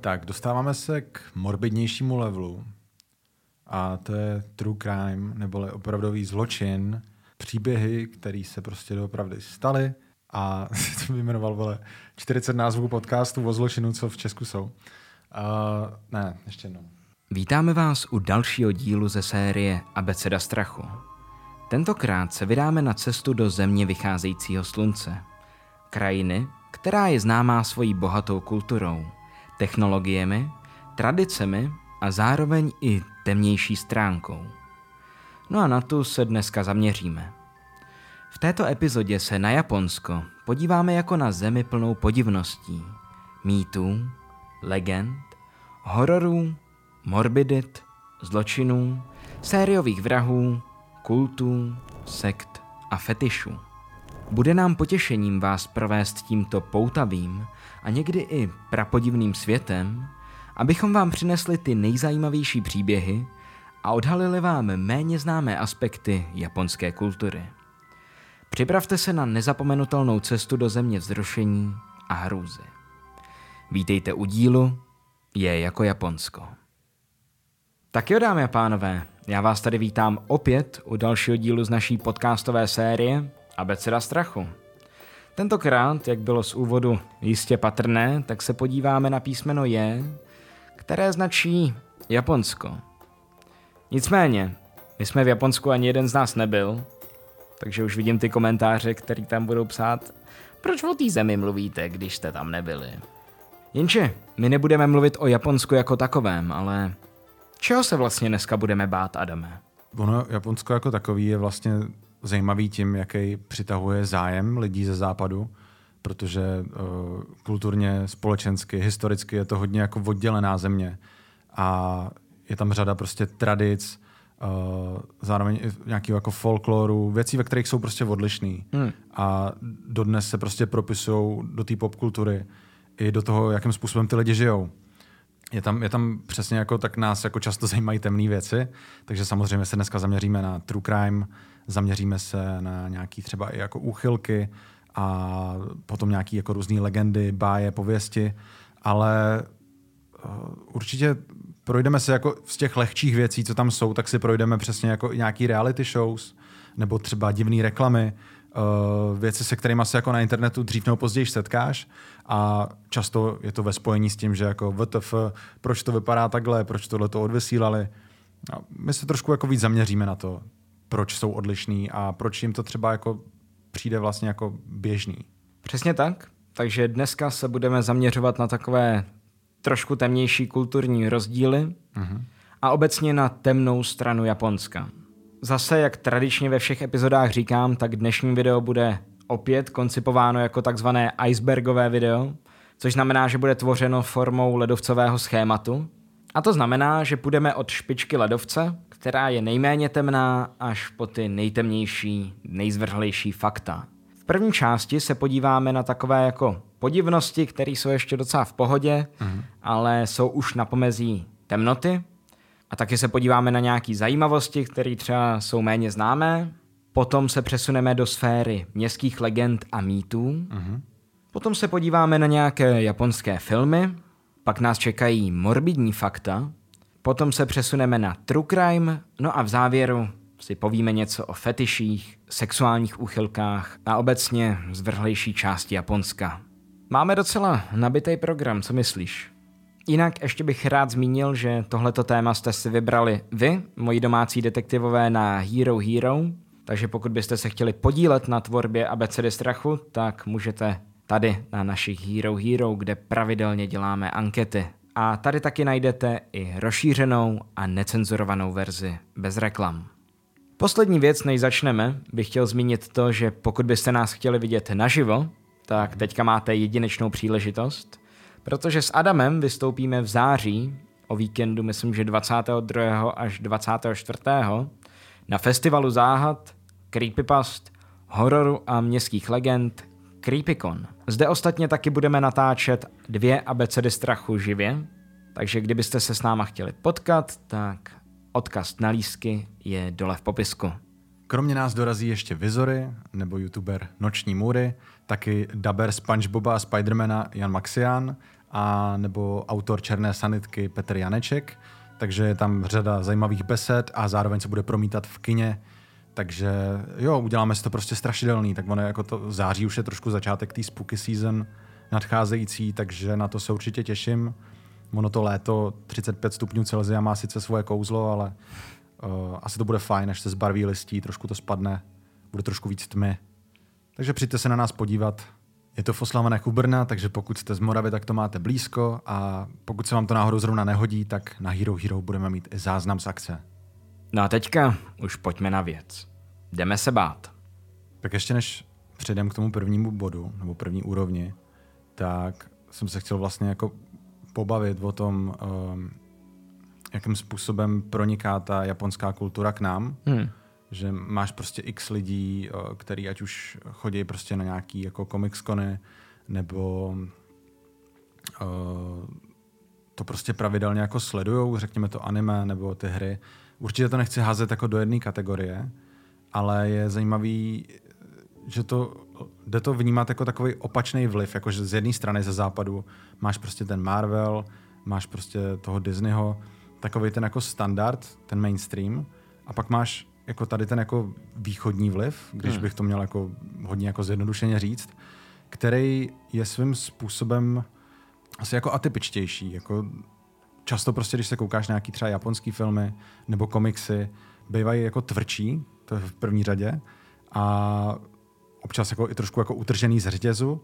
Tak, dostáváme se k morbidnějšímu levelu. A to je true crime, neboli opravdový zločin, příběhy, které se prostě doopravdy staly. A to by jmenoval, vole, 40 názvů podcastů o zločinu, co v Česku jsou. Uh, ne, ještě jednou. Vítáme vás u dalšího dílu ze série Abeceda strachu. Tentokrát se vydáme na cestu do země vycházejícího slunce. Krajiny, která je známá svojí bohatou kulturou, technologiemi, tradicemi a zároveň i temnější stránkou. No a na tu se dneska zaměříme. V této epizodě se na Japonsko podíváme jako na zemi plnou podivností, mýtů, legend, hororů, morbidit, zločinů, sériových vrahů, kultů, sekt a fetišů. Bude nám potěšením vás provést tímto poutavým a někdy i prapodivným světem, abychom vám přinesli ty nejzajímavější příběhy a odhalili vám méně známé aspekty japonské kultury. Připravte se na nezapomenutelnou cestu do země vzrušení a hrůzy. Vítejte u dílu Je jako Japonsko. Tak jo, dámy a pánové, já vás tady vítám opět u dalšího dílu z naší podcastové série Abeceda strachu. Tentokrát, jak bylo z úvodu jistě patrné, tak se podíváme na písmeno J, které značí Japonsko. Nicméně, my jsme v Japonsku ani jeden z nás nebyl, takže už vidím ty komentáře, které tam budou psát. Proč o té zemi mluvíte, když jste tam nebyli? Jenže my nebudeme mluvit o Japonsku jako takovém, ale čeho se vlastně dneska budeme bát, Adame? Ono, Japonsko jako takový je vlastně zajímavý tím, jaký přitahuje zájem lidí ze západu, protože uh, kulturně, společensky, historicky je to hodně jako oddělená země a je tam řada prostě tradic, uh, zároveň nějakého jako folkloru, věcí, ve kterých jsou prostě odlišný. Hmm. A dodnes se prostě propisují do té popkultury i do toho, jakým způsobem ty lidi žijou. Je tam, je tam přesně jako tak nás jako často zajímají temné věci, takže samozřejmě se dneska zaměříme na true crime, zaměříme se na nějaký třeba i jako úchylky a potom nějaký jako různé legendy, báje, pověsti, ale uh, určitě projdeme se jako z těch lehčích věcí, co tam jsou, tak si projdeme přesně jako nějaký reality shows, nebo třeba divné reklamy, uh, věci, se kterými se jako na internetu dřív nebo později setkáš a často je to ve spojení s tím, že jako VTF, proč to vypadá takhle, proč tohle to odvysílali. No, my se trošku jako víc zaměříme na to, proč jsou odlišní a proč jim to třeba jako přijde vlastně jako běžný. Přesně tak. Takže dneska se budeme zaměřovat na takové trošku temnější kulturní rozdíly mm-hmm. a obecně na temnou stranu Japonska. Zase, jak tradičně ve všech epizodách říkám, tak dnešní video bude opět koncipováno jako takzvané icebergové video, což znamená, že bude tvořeno formou ledovcového schématu. A to znamená, že půjdeme od špičky ledovce, která je nejméně temná, až po ty nejtemnější, nejzvrhlejší fakta. V první části se podíváme na takové jako podivnosti, které jsou ještě docela v pohodě, mm. ale jsou už na pomezí temnoty. A taky se podíváme na nějaké zajímavosti, které třeba jsou méně známé. Potom se přesuneme do sféry městských legend a mýtů. Mm. Potom se podíváme na nějaké japonské filmy. Pak nás čekají morbidní fakta. Potom se přesuneme na true crime. No a v závěru si povíme něco o fetiších, sexuálních úchylkách a obecně zvrhlejší části Japonska. Máme docela nabitý program, co myslíš? Jinak ještě bych rád zmínil, že tohleto téma jste si vybrali vy, moji domácí detektivové na Hero Hero, takže pokud byste se chtěli podílet na tvorbě abecedy strachu, tak můžete tady na našich Hero Hero, kde pravidelně děláme ankety. A tady taky najdete i rozšířenou a necenzurovanou verzi bez reklam. Poslední věc, než začneme, bych chtěl zmínit to, že pokud byste nás chtěli vidět naživo, tak teďka máte jedinečnou příležitost, protože s Adamem vystoupíme v září, o víkendu myslím, že 22. až 24. na festivalu záhad, creepypast, hororu a městských legend Creepycon. Zde ostatně taky budeme natáčet dvě abecedy strachu živě, takže kdybyste se s náma chtěli potkat, tak odkaz na lísky je dole v popisku. Kromě nás dorazí ještě Vizory, nebo youtuber Noční můry, taky daber Spongeboba a Spidermana Jan Maxian, a nebo autor Černé sanitky Petr Janeček, takže je tam řada zajímavých besed a zároveň se bude promítat v kině, takže jo, uděláme si to prostě strašidelný, tak ono jako to září už je trošku začátek té spooky season nadcházející, takže na to se určitě těším. Ono to léto 35 stupňů Celsia má sice svoje kouzlo, ale uh, asi to bude fajn, až se zbarví listí, trošku to spadne, bude trošku víc tmy. Takže přijďte se na nás podívat. Je to v oslavené Kubrna, takže pokud jste z Moravy, tak to máte blízko a pokud se vám to náhodou zrovna nehodí, tak na Hero Hero budeme mít i záznam z akce. No a teďka už pojďme na věc. Jdeme se bát. Tak ještě než přejdem k tomu prvnímu bodu, nebo první úrovni, tak jsem se chtěl vlastně jako pobavit o tom, um, jakým způsobem proniká ta japonská kultura k nám. Hmm. Že máš prostě x lidí, uh, který ať už chodí prostě na nějaký jako comics-kony, nebo uh, to prostě pravidelně jako sledujou, řekněme to anime nebo ty hry. Určitě to nechci házet jako do jedné kategorie, ale je zajímavý, že to jde to vnímat jako takový opačný vliv, jakože z jedné strany ze západu máš prostě ten Marvel, máš prostě toho Disneyho, takový ten jako standard, ten mainstream, a pak máš jako tady ten jako východní vliv, když hmm. bych to měl jako hodně jako zjednodušeně říct, který je svým způsobem asi jako atypičtější. Jako často prostě, když se koukáš na nějaký třeba japonský filmy nebo komiksy, bývají jako tvrdší, to je v první řadě, a občas jako i trošku jako utržený z řetězu.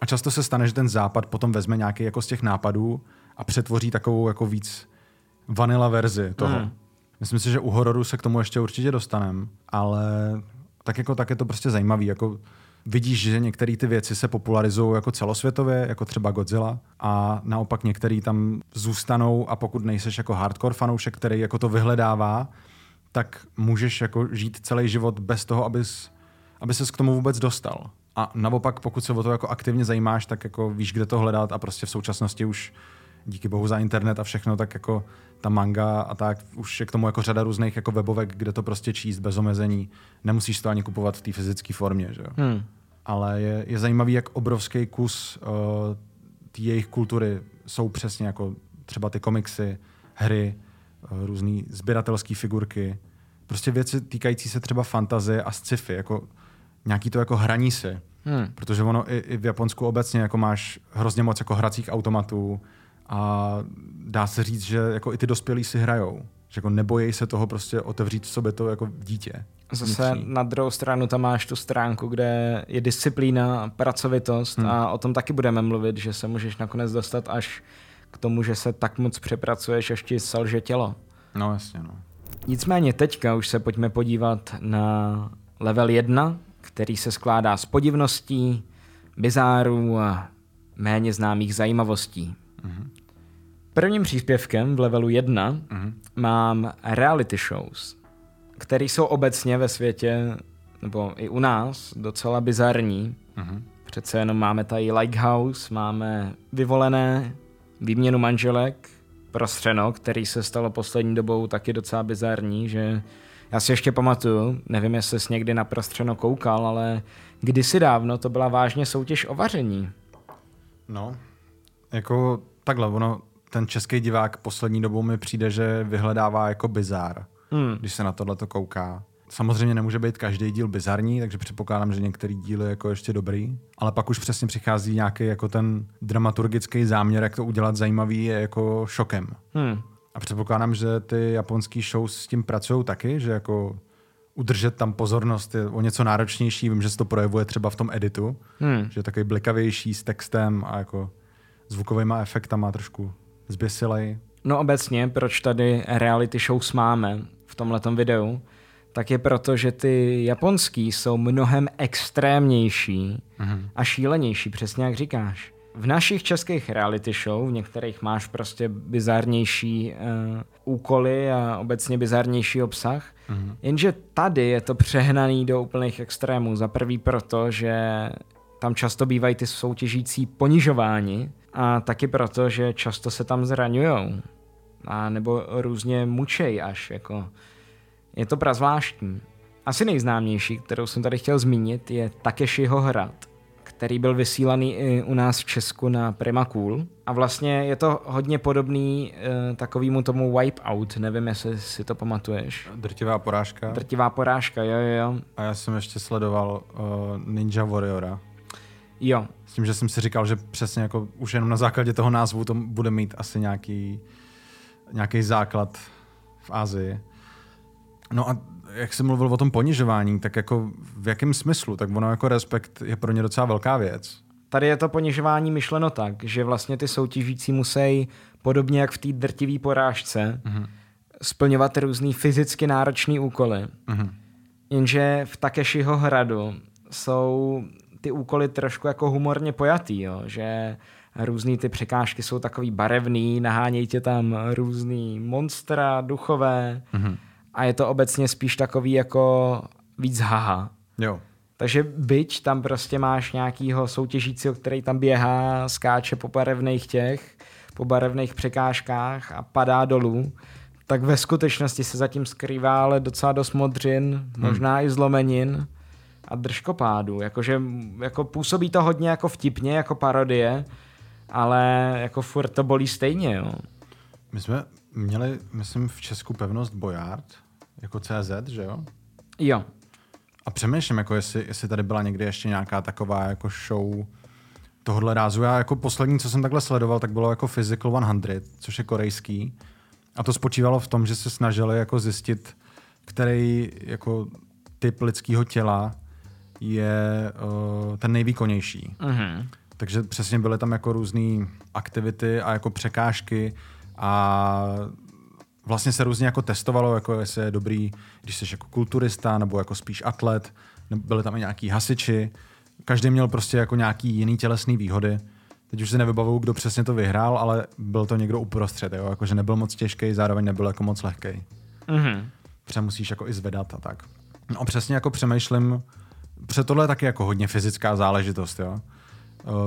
A často se stane, že ten západ potom vezme nějaký jako z těch nápadů a přetvoří takovou jako víc vanila verzi toho. Mm. Myslím si, že u hororu se k tomu ještě určitě dostaneme, ale tak jako tak je to prostě zajímavý. Jako vidíš, že některé ty věci se popularizují jako celosvětově, jako třeba Godzilla, a naopak některé tam zůstanou a pokud nejseš jako hardcore fanoušek, který jako to vyhledává, tak můžeš jako žít celý život bez toho, abys aby ses k tomu vůbec dostal. A naopak, pokud se o to jako aktivně zajímáš, tak jako víš, kde to hledat a prostě v současnosti už díky bohu za internet a všechno, tak jako ta manga a tak už je k tomu jako řada různých jako webovek, kde to prostě číst bez omezení. Nemusíš to ani kupovat v té fyzické formě, že jo? Hmm. Ale je, je zajímavý, jak obrovský kus uh, jejich kultury jsou přesně jako třeba ty komiksy, hry, uh, různé sběratelské figurky, prostě věci týkající se třeba fantazie a sci-fi, jako nějaký to jako hraní si. Hmm. Protože ono i, i v Japonsku obecně jako máš hrozně moc jako hracích automatů a dá se říct, že jako i ty dospělí si hrajou. Že jako nebojí se toho prostě otevřít v sobě to jako dítě. Zase vnitřní. na druhou stranu tam máš tu stránku, kde je disciplína, pracovitost hmm. a o tom taky budeme mluvit, že se můžeš nakonec dostat až k tomu, že se tak moc přepracuješ, až ti selže tělo. No jasně, no. Nicméně teďka už se pojďme podívat na level 1, který se skládá z podivností, bizárů a méně známých zajímavostí. Mm-hmm. Prvním příspěvkem v levelu 1 mm-hmm. mám reality shows, které jsou obecně ve světě, nebo i u nás, docela bizarní. Mm-hmm. Přece jenom máme tady Lighthouse, máme vyvolené, výměnu manželek, prostřeno, který se stalo poslední dobou taky docela bizarní, že já si ještě pamatuju, nevím, jestli jsi někdy na prostřeno koukal, ale kdysi dávno to byla vážně soutěž o vaření. No, jako takhle, ono, ten český divák poslední dobou mi přijde, že vyhledává jako bizár, hmm. když se na tohle to kouká. Samozřejmě nemůže být každý díl bizarní, takže předpokládám, že některý díl je jako ještě dobrý, ale pak už přesně přichází nějaký jako ten dramaturgický záměr, jak to udělat zajímavý, je jako šokem. Hmm. A předpokládám, že ty japonský show s tím pracují taky, že jako udržet tam pozornost je o něco náročnější. Vím, že se to projevuje třeba v tom editu, hmm. že je takový blikavější s textem a jako zvukovými efektama trošku zběsilej. No obecně, proč tady reality shows máme v tomhletom videu, tak je proto, že ty japonský jsou mnohem extrémnější mm-hmm. a šílenější, přesně jak říkáš. V našich českých reality show, v některých máš prostě bizarnější uh, úkoly a obecně bizarnější obsah, mm-hmm. jenže tady je to přehnaný do úplných extrémů. Za prvý proto, že tam často bývají ty soutěžící ponižováni a taky proto, že často se tam zraňujou. A nebo různě mučej až, jako je to prazvláštní. Asi nejznámější, kterou jsem tady chtěl zmínit, je Takeshiho hrad, který byl vysílaný i u nás v Česku na Prima Cool. A vlastně je to hodně podobný uh, takovýmu tomu Wipeout, nevím, jestli si to pamatuješ. Drtivá porážka. Drtivá porážka, jo, jo, jo. A já jsem ještě sledoval uh, Ninja Warriora. Jo. S tím, že jsem si říkal, že přesně jako už jenom na základě toho názvu to bude mít asi nějaký, nějaký základ v Asii. No a jak jsem mluvil o tom ponižování, tak jako v jakém smyslu? Tak ono jako respekt je pro ně docela velká věc. Tady je to ponižování myšleno tak, že vlastně ty soutěžící musí podobně jak v té drtivé porážce mm-hmm. splňovat různý fyzicky náročné úkoly. Mm-hmm. Jenže v Takeshiho hradu jsou ty úkoly trošku jako humorně pojatý, jo? že různý ty překážky jsou takový barevný, nahánějí tě tam různý monstra, duchové mm-hmm. a je to obecně spíš takový jako víc haha. Jo. Takže byť tam prostě máš nějakýho soutěžícího, který tam běhá, skáče po barevných těch, po barevných překážkách a padá dolů, tak ve skutečnosti se zatím skrývá ale docela dost modřin, hmm. možná i zlomenin a držkopádu. Jakože jako působí to hodně jako vtipně, jako parodie, ale jako furt to bolí stejně, jo. My jsme měli, myslím, v Česku pevnost Bojard, jako CZ, že jo? Jo. A přemýšlím, jako jestli, jestli tady byla někdy ještě nějaká taková jako show tohohle rázu. Já jako poslední, co jsem takhle sledoval, tak bylo jako Physical 100, což je korejský. A to spočívalo v tom, že se snažili jako zjistit, který jako typ lidského těla je uh, ten nejvýkonnější. Mm-hmm. Takže přesně byly tam jako různé aktivity a jako překážky a vlastně se různě jako testovalo, jako jestli je dobrý, když jsi jako kulturista nebo jako spíš atlet, byly tam i nějaký hasiči, každý měl prostě jako nějaký jiný tělesný výhody. Teď už si nevybavuju, kdo přesně to vyhrál, ale byl to někdo uprostřed, jo? Jako, že nebyl moc těžký, zároveň nebyl jako moc lehký. Mm-hmm. Protože musíš jako i zvedat a tak. No a přesně jako přemýšlím, před tohle je taky jako hodně fyzická záležitost, jo.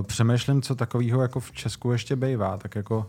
Přemýšlím, co takového jako v Česku ještě bývá, tak jako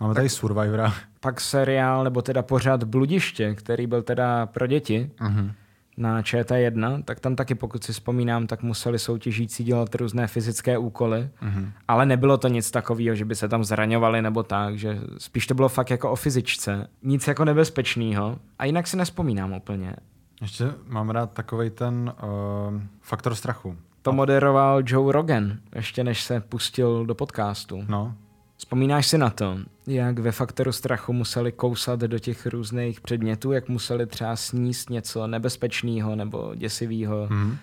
Máme tady Survivora. Pak seriál, nebo teda pořád Bludiště, který byl teda pro děti uh-huh. na ČT1, tak tam taky, pokud si vzpomínám, tak museli soutěžící dělat různé fyzické úkoly, uh-huh. ale nebylo to nic takového, že by se tam zraňovali nebo tak, že spíš to bylo fakt jako o fyzičce. Nic jako nebezpečného. A jinak si nespomínám úplně. Ještě mám rád takový ten uh, faktor strachu. To moderoval Joe Rogan, ještě než se pustil do podcastu. No, Vzpomínáš si na to, jak ve faktoru strachu museli kousat do těch různých předmětů, jak museli třeba sníst něco nebezpečného nebo děsivého. Mm.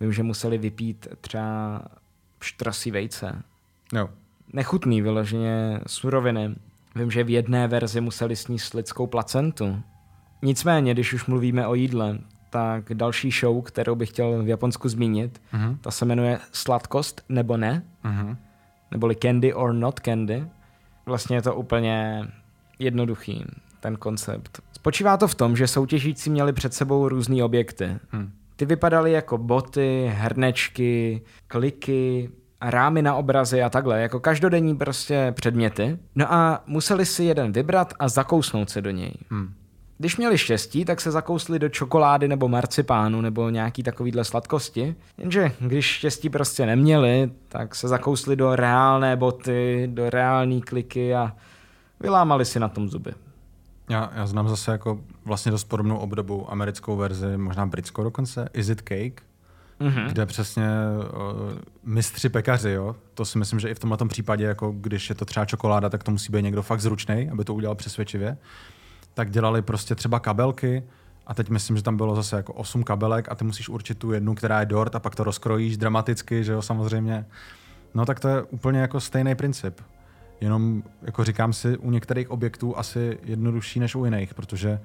Vím, že museli vypít třeba štrasí vejce. Jo. Nechutný vyloženě suroviny. Vím, že v jedné verzi museli sníst lidskou placentu. Nicméně, když už mluvíme o jídle, tak další show, kterou bych chtěl v Japonsku zmínit, mm-hmm. ta se jmenuje Sladkost nebo ne. Mm-hmm neboli Candy or Not Candy. Vlastně je to úplně jednoduchý, ten koncept. Spočívá to v tom, že soutěžící měli před sebou různé objekty. Hmm. Ty vypadaly jako boty, hrnečky, kliky, rámy na obrazy a takhle, jako každodenní prostě předměty. No a museli si jeden vybrat a zakousnout se do něj. Hmm. Když měli štěstí, tak se zakousli do čokolády nebo marcipánu nebo nějaký takovýhle sladkosti. Jenže když štěstí prostě neměli, tak se zakousli do reálné boty, do reální kliky a vylámali si na tom zuby. Já, já znám zase jako vlastně dost podobnou obdobu americkou verzi, možná britskou dokonce, Is It Cake, mm-hmm. kde přesně uh, mistři pekaři, jo? to si myslím, že i v tomhle případě, jako když je to třeba čokoláda, tak to musí být někdo fakt zručný, aby to udělal přesvědčivě tak dělali prostě třeba kabelky a teď myslím, že tam bylo zase jako osm kabelek a ty musíš určit tu jednu, která je dort a pak to rozkrojíš dramaticky, že jo, samozřejmě. No tak to je úplně jako stejný princip. Jenom, jako říkám si, u některých objektů asi jednodušší než u jiných, protože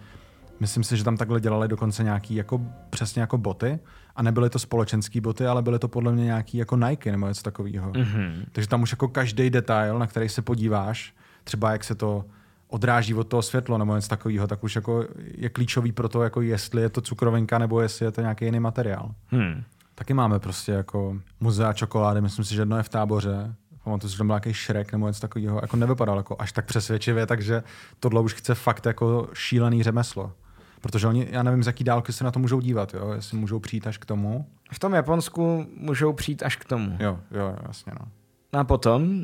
myslím si, že tam takhle dělali dokonce nějaký jako přesně jako boty a nebyly to společenský boty, ale byly to podle mě nějaký jako Nike nebo něco takového. Mm-hmm. Takže tam už jako každý detail, na který se podíváš, třeba jak se to odráží od toho světlo nebo něco takového, tak už jako je klíčový pro to, jako jestli je to cukrovinka nebo jestli je to nějaký jiný materiál. Hmm. Taky máme prostě jako muzea čokolády, myslím si, že jedno je v táboře, pamatuju si, že tam byl nějaký šrek nebo něco takového, jako nevypadal jako až tak přesvědčivě, takže tohle už chce fakt jako šílený řemeslo. Protože oni, já nevím, z jaký dálky se na to můžou dívat, jo? jestli můžou přijít až k tomu. V tom Japonsku můžou přijít až k tomu. Jo, jo, jasně. No. No a potom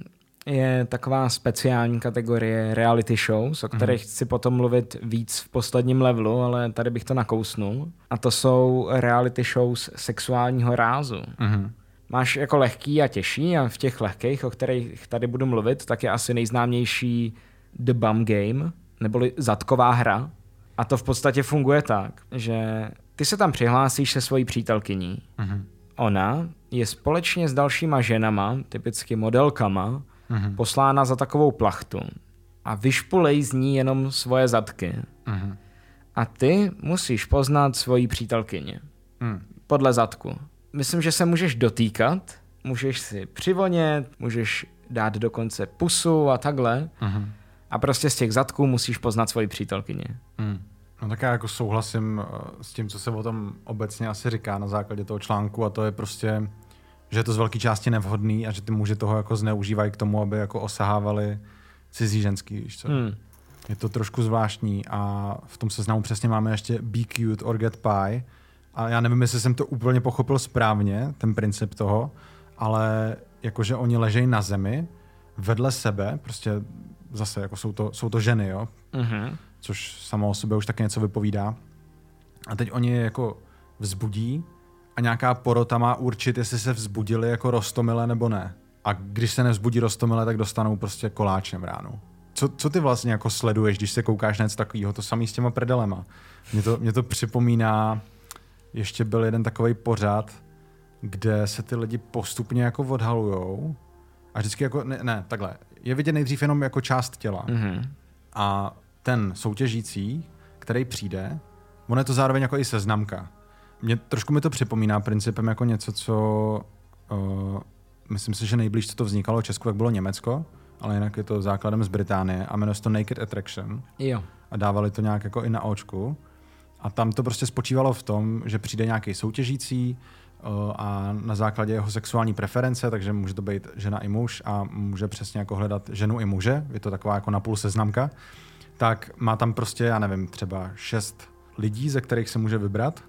je taková speciální kategorie reality shows, o kterých mm-hmm. chci potom mluvit víc v posledním levelu, ale tady bych to nakousnul. A to jsou reality shows sexuálního rázu. Mm-hmm. Máš jako lehký a těžší a v těch lehkých, o kterých tady budu mluvit, tak je asi nejznámější The Bum Game, neboli zadková hra. A to v podstatě funguje tak, že ty se tam přihlásíš se svojí přítelkyní. Mm-hmm. Ona je společně s dalšíma ženama, typicky modelkama, mm-hmm. poslána za takovou plachtu a vyšpulej z ní jenom svoje zadky. Mm-hmm. A ty musíš poznat svoji přítelkyni. Mm. Podle zadku. Myslím, že se můžeš dotýkat, můžeš si přivonět, můžeš dát dokonce pusu a takhle. Mm-hmm. A prostě z těch zadků musíš poznat svoji přítelkyni. Mm. No tak já jako souhlasím eh, s tím, co se o tom obecně asi říká na základě toho článku a to je prostě že je to z velké části nevhodný a že ty muži toho jako zneužívají k tomu, aby jako osahávali cizí ženský, víš co? Hmm. Je to trošku zvláštní a v tom seznamu přesně máme ještě Be Cute or Get Pie a já nevím, jestli jsem to úplně pochopil správně, ten princip toho, ale jakože oni ležejí na zemi vedle sebe, prostě zase jako jsou to, jsou to ženy, jo? Mm-hmm. Což samo o sobě už taky něco vypovídá. A teď oni je jako vzbudí a nějaká porota má určit, jestli se vzbudili jako rostomile nebo ne. A když se nevzbudí rostomile, tak dostanou prostě koláčem ránu. Co, co ty vlastně jako sleduješ, když se koukáš na něco takového? To samý s těma predelema. Mě to, mě to připomíná, ještě byl jeden takový pořad, kde se ty lidi postupně jako odhalujou a vždycky jako, ne, ne takhle, je vidět nejdřív jenom jako část těla. Mm-hmm. A ten soutěžící, který přijde, on je to zároveň jako i seznamka. Mě, trošku mi to připomíná principem jako něco, co uh, myslím si, že nejblíž, co to vznikalo v Česku, tak bylo Německo, ale jinak je to základem z Británie a jmenuje se to Naked Attraction. Jo. A dávali to nějak jako i na očku. A tam to prostě spočívalo v tom, že přijde nějaký soutěžící uh, a na základě jeho sexuální preference, takže může to být žena i muž a může přesně jako hledat ženu i muže, je to taková jako napůl seznamka, tak má tam prostě, já nevím, třeba šest lidí, ze kterých se může vybrat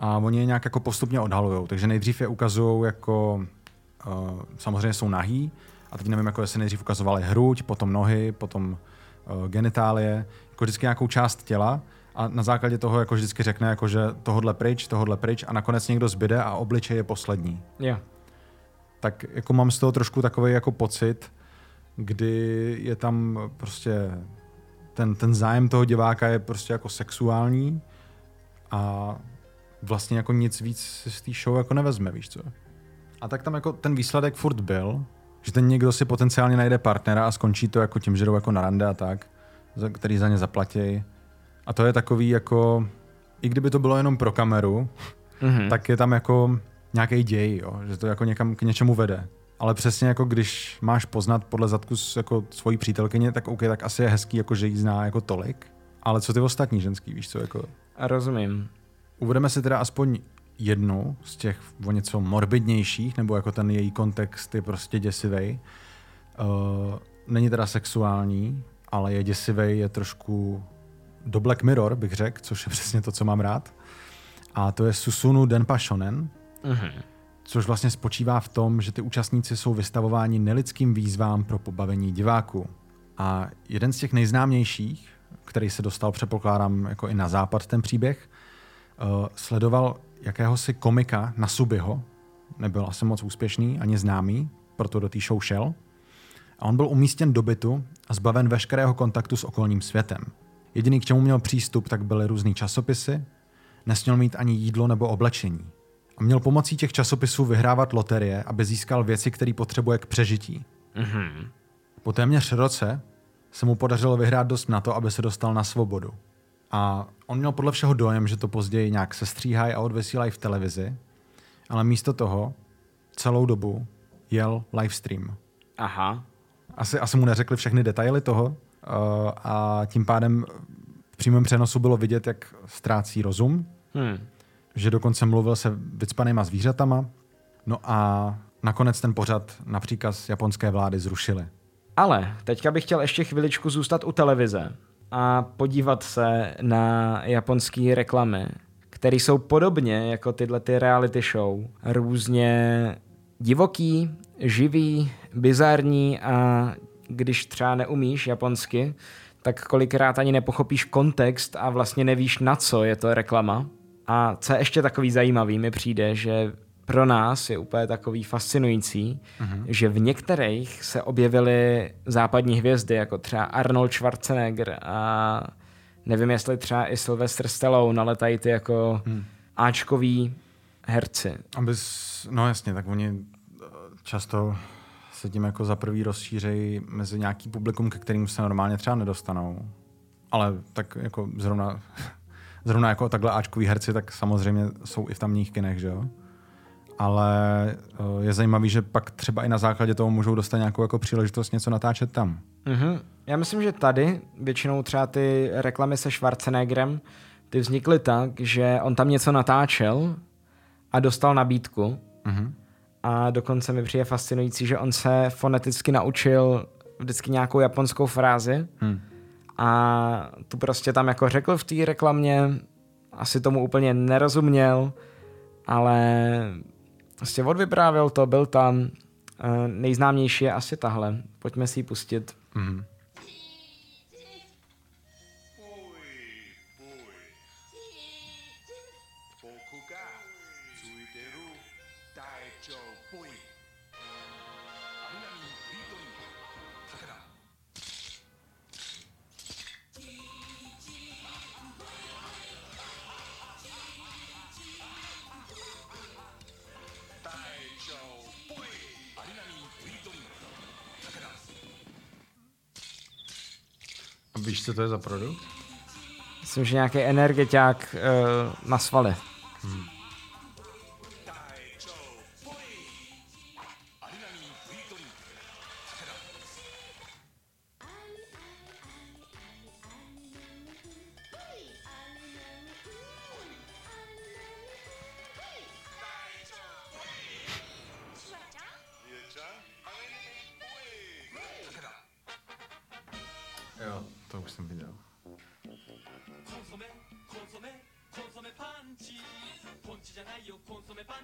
a oni je nějak jako postupně odhalují. Takže nejdřív je ukazují jako, uh, samozřejmě jsou nahý, a teď nevím, jako jestli nejdřív ukazovali hruď, potom nohy, potom uh, genitálie, jako vždycky nějakou část těla a na základě toho jako vždycky řekne, jako, že tohodle pryč, tohodle pryč a nakonec někdo zbyde a obličej je poslední. Yeah. Tak jako mám z toho trošku takový jako pocit, kdy je tam prostě ten, ten zájem toho diváka je prostě jako sexuální a vlastně jako nic víc z té show jako nevezme, víš co. A tak tam jako ten výsledek furt byl, že ten někdo si potenciálně najde partnera a skončí to jako tím, že jdou jako na rande a tak, který za ně zaplatí. A to je takový jako, i kdyby to bylo jenom pro kameru, mm-hmm. tak je tam jako nějaký děj, jo? že to jako někam k něčemu vede. Ale přesně jako když máš poznat podle zadku jako svojí přítelkyně, tak OK, tak asi je hezký, jako že jí zná jako tolik. Ale co ty ostatní ženský, víš co? Jako... Rozumím. Uvedeme si teda aspoň jednu z těch o něco morbidnějších, nebo jako ten její kontext je prostě děsivý. Uh, není teda sexuální, ale je děsivý, je trošku do Black Mirror, bych řekl, což je přesně to, co mám rád. A to je Susunu Denpa Shonen, uh-huh. což vlastně spočívá v tom, že ty účastníci jsou vystavováni nelidským výzvám pro pobavení diváků. A jeden z těch nejznámějších, který se dostal, předpokládám, jako i na západ ten příběh, uh, sledoval jakéhosi komika na Subiho, nebyl asi moc úspěšný ani známý, proto do té show šel. A on byl umístěn do bytu a zbaven veškerého kontaktu s okolním světem. Jediný, k čemu měl přístup, tak byly různý časopisy, nesměl mít ani jídlo nebo oblečení. A měl pomocí těch časopisů vyhrávat loterie, aby získal věci, které potřebuje k přežití. Mm-hmm. Po téměř roce se mu podařilo vyhrát dost na to, aby se dostal na svobodu. A on měl podle všeho dojem, že to později nějak sestříhají a odvysílají v televizi, ale místo toho celou dobu jel livestream. Aha. Asi, asi mu neřekli všechny detaily toho uh, a tím pádem v přímém přenosu bylo vidět, jak ztrácí rozum, hmm. že dokonce mluvil se vycpanýma zvířatama, no a nakonec ten pořad na příkaz japonské vlády zrušili. Ale teďka bych chtěl ještě chviličku zůstat u televize a podívat se na japonské reklamy, které jsou podobně jako tyhle ty reality show. Různě divoký, živý, bizarní a když třeba neumíš japonsky, tak kolikrát ani nepochopíš kontext a vlastně nevíš, na co je to reklama. A co je ještě takový zajímavý, mi přijde, že pro nás je úplně takový fascinující, mm-hmm. že v některých se objevily západní hvězdy, jako třeba Arnold Schwarzenegger a nevím, jestli třeba i Sylvester Stallone, ale tady ty jako mm. Ačkový herci. Abys, no jasně, tak oni eh, často se tím jako za prvý rozšířejí mezi nějaký publikum, ke kterým se normálně třeba nedostanou. Ale tak jako zrovna, zrovna jako takhle Ačkový herci, tak samozřejmě jsou i v tamních kinech, že jo? Ale eh, je zajímavý, že pak třeba i na základě toho můžou dostat nějakou jako příležitost něco natáčet tam. Mm-hmm. Já myslím, že tady většinou třeba ty reklamy se Schwarzeneggerem ty vznikly tak, že on tam něco natáčel a dostal nabídku. Mm-hmm. A dokonce mi přijde fascinující, že on se foneticky naučil vždycky nějakou japonskou frázi hmm. a tu prostě tam jako řekl v té reklamě, asi tomu úplně nerozuměl, ale Prostě odvyprávěl to, byl tam. Eh, nejznámější je asi tahle. Pojďme si ji pustit. Mm-hmm. Víš, co to je za produkt? Myslím, že nějaký energeťák uh, na svaly. Hmm.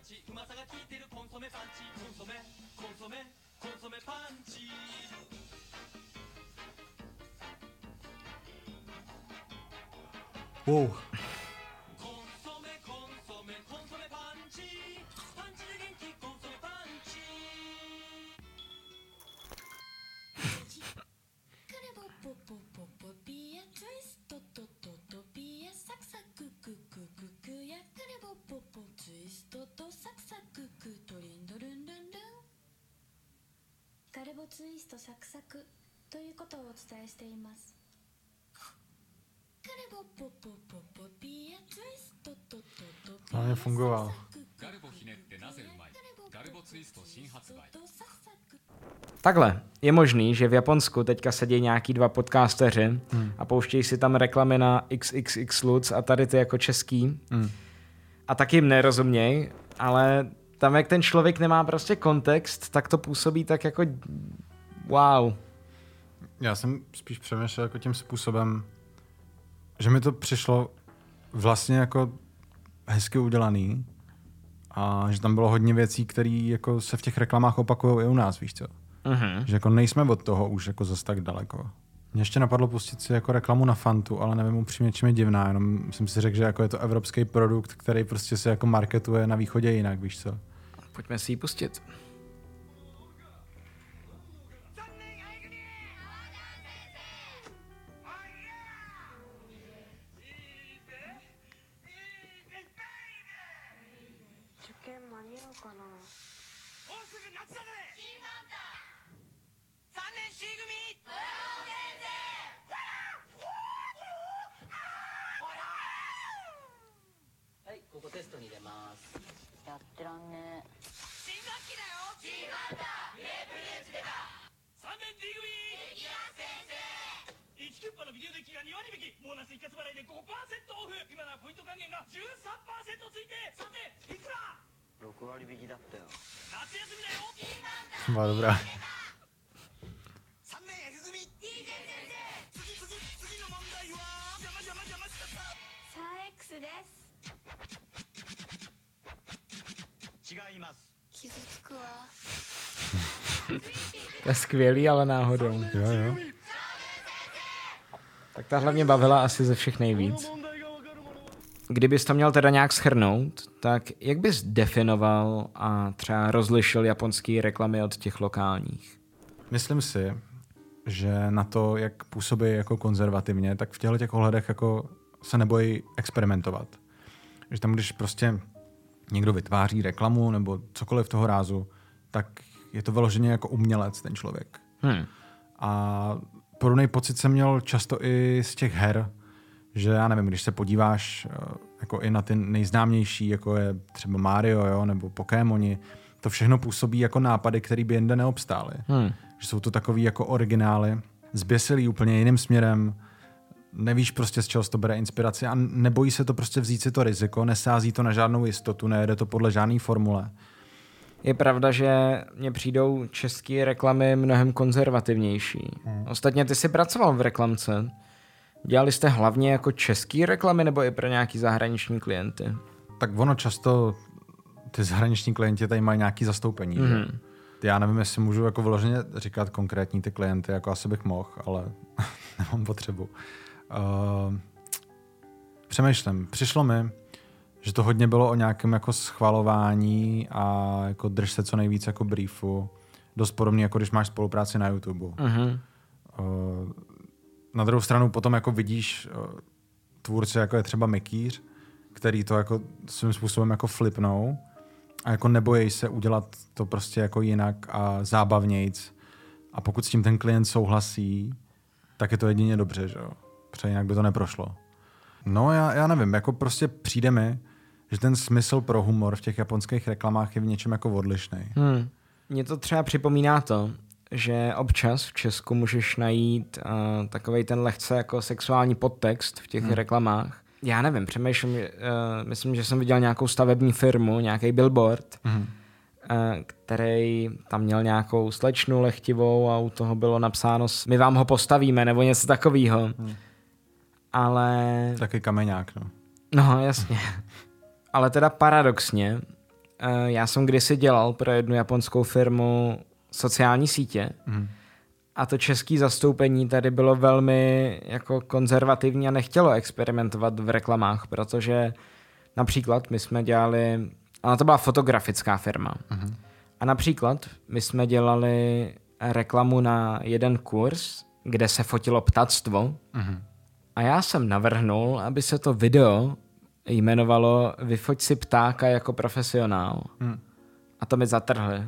チうまさが効いてるコンソメパンチコンソメコンソメコンソメパンチ。おお Wow. Hlavně fungoval. Takhle, je možný, že v Japonsku teďka sedí nějaký dva podcasteři hmm. a pouštějí si tam reklamy na XXX a tady ty jako český. Hmm. A tak jim nerozuměj, ale tam, jak ten člověk nemá prostě kontext, tak to působí tak jako wow. Já jsem spíš přemýšlel jako tím způsobem, že mi to přišlo vlastně jako hezky udělaný a že tam bylo hodně věcí, které jako se v těch reklamách opakují i u nás, víš co? Uh-huh. Že jako nejsme od toho už jako zase tak daleko. Mě ještě napadlo pustit si jako reklamu na Fantu, ale nevím upřímně, čím je divná, jenom jsem si řekl, že jako je to evropský produkt, který prostě se jako marketuje na východě jinak, víš co? Pojďme si ji pustit. 割引ボーナス一括払いで5%オフ今ならポイント還元が13%ついてさていくら ?6 割引きだったよ夏休みだよまだぐら次次次の問題はしったです違 います傷つくわ je skvělý, ale náhodou. Jo, jo. Tak ta hlavně bavila asi ze všech nejvíc. Kdybys to měl teda nějak schrnout, tak jak bys definoval a třeba rozlišil japonský reklamy od těch lokálních? Myslím si, že na to, jak působí jako konzervativně, tak v těchto těch ohledech jako se nebojí experimentovat. Že tam, když prostě někdo vytváří reklamu nebo cokoliv toho rázu, tak je to vyloženě jako umělec ten člověk. Hmm. A podobný pocit jsem měl často i z těch her, že já nevím, když se podíváš eh, jako i na ty nejznámější, jako je třeba Mario jo, nebo Pokémoni, to všechno působí jako nápady, které by jinde neobstály. Hmm. Že jsou to takový jako originály, zběsilý úplně jiným směrem, nevíš prostě z čeho to bere inspiraci a nebojí se to prostě vzít si to riziko, nesází to na žádnou jistotu, nejede to podle žádné formule. Je pravda, že mně přijdou české reklamy mnohem konzervativnější. Hmm. Ostatně ty jsi pracoval v reklamce. Dělali jste hlavně jako český reklamy nebo i pro nějaký zahraniční klienty? Tak ono často ty zahraniční klienti tady mají nějaký zastoupení. Mm. Mhm. Já nevím, jestli můžu jako vyloženě říkat konkrétní ty klienty, jako asi bych mohl, ale nemám potřebu. Uh, přemýšlím. Přišlo mi, že to hodně bylo o nějakém jako schvalování a jako drž se co nejvíc jako briefu. Dost podobně, jako když máš spolupráci na YouTube. Mm-hmm. Uh, na druhou stranu potom jako vidíš uh, tvůrce, jako je třeba Mikýř, který to jako svým způsobem jako flipnou a jako nebojí se udělat to prostě jako jinak a zábavnějc. A pokud s tím ten klient souhlasí, tak je to jedině dobře, že jo? Protože jinak by to neprošlo. No já, já nevím, jako prostě přijde mi, že ten smysl pro humor v těch japonských reklamách je v něčem jako odlišný. Hmm. Mně to třeba připomíná to, že občas v Česku můžeš najít uh, takový ten lehce jako sexuální podtext v těch hmm. reklamách. Já nevím, přemýšlím, uh, myslím, že jsem viděl nějakou stavební firmu, nějaký billboard, Mhm. uh, který tam měl nějakou slečnu lechtivou a u toho bylo napsáno my vám ho postavíme, nebo něco takového. Hmm. Ale Taky kameňák, no. No, jasně. Ale teda paradoxně, eh, já jsem kdysi dělal pro jednu japonskou firmu sociální sítě Mhm. a to české zastoupení tady bylo velmi jako konzervativní a nechtělo experimentovat v reklamách, protože například my jsme dělali, ale to byla fotografická firma. Mhm. A například my jsme dělali reklamu na jeden kurz, kde se fotilo ptactvo Mhm. a já jsem navrhnul, aby se to video jmenovalo Vyfoť si ptáka jako profesionál. Hmm. A to mi zatrhli.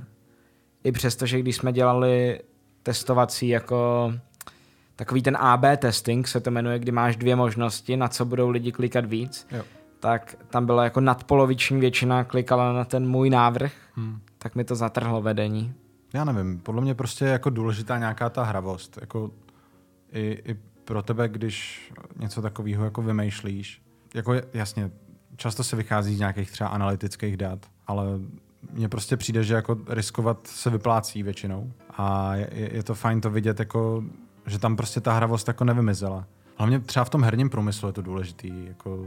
I přesto, že když jsme dělali testovací jako takový ten AB testing se to jmenuje, kdy máš dvě možnosti, na co budou lidi klikat víc, Jo. tak tam byla jako nadpoloviční většina klikala na ten můj návrh, Hmm. tak mi to zatrhlo vedení. Já nevím, podle mě prostě je jako důležitá nějaká ta hravost. Jako i, i pro tebe, když něco takového jako vymýšlíš. Jako jasně, často se vychází z nějakých třeba analytických dat, ale mně prostě přijde, že jako riskovat se vyplácí většinou. A je, je je to fajn to vidět, jako, že tam prostě ta hravost jako nevymizela. Hlavně třeba v tom herním průmyslu je to důležitý, jako,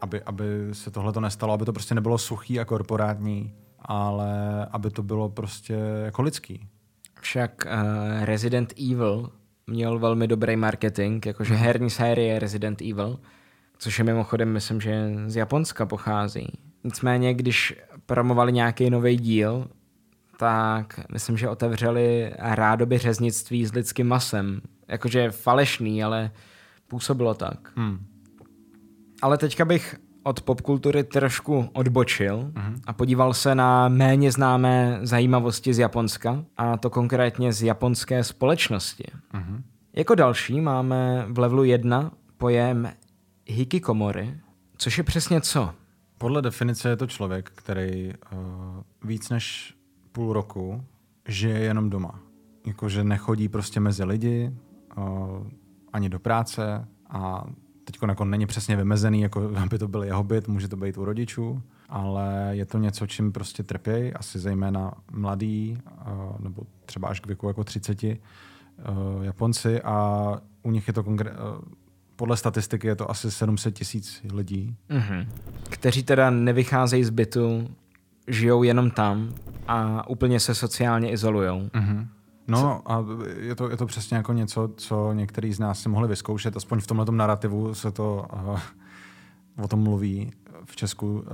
aby, aby se tohle to nestalo, aby to prostě nebylo suchý a korporátní, ale aby to bylo prostě jako lidský. Však uh, Resident Evil měl velmi dobrý marketing, jakože herní série Resident Evil, což je mimochodem, myslím, že z Japonska pochází. Nicméně, když promovali nějaký nový díl, tak myslím, že otevřeli rádoby řeznictví s lidským masem. Jakože falešný, ale působilo tak. Hmm. Ale teďka bych od popkultury trošku odbočil Mhm. a podíval se na méně známé zajímavosti z Japonska, a to konkrétně z japonské společnosti. Mhm. Jako další máme v levelu 1 pojem hikikomori, což je přesně co? Podle definice je to člověk, který uh, víc než půl roku žije jenom doma. Jakože nechodí prostě mezi lidi, uh, ani do práce a teď jako není přesně vymezený, jako aby to byl jeho byt, může to být u rodičů, ale je to něco, čím prostě trpějí, asi zejména mladí, uh, nebo třeba až k věku jako 30 uh, Japonci a u nich je to konkré- uh, podle statistiky je to asi 700 tisíc lidí, Mhm. Kteří teda nevycházejí z bytu žijou jenom tam a úplně se sociálně izolujou. Mm-hmm. No a je to, je to přesně jako něco, co některý z nás si mohli vyzkoušet, aspoň v tomhle narrativu se to uh, o tom mluví v Česku uh,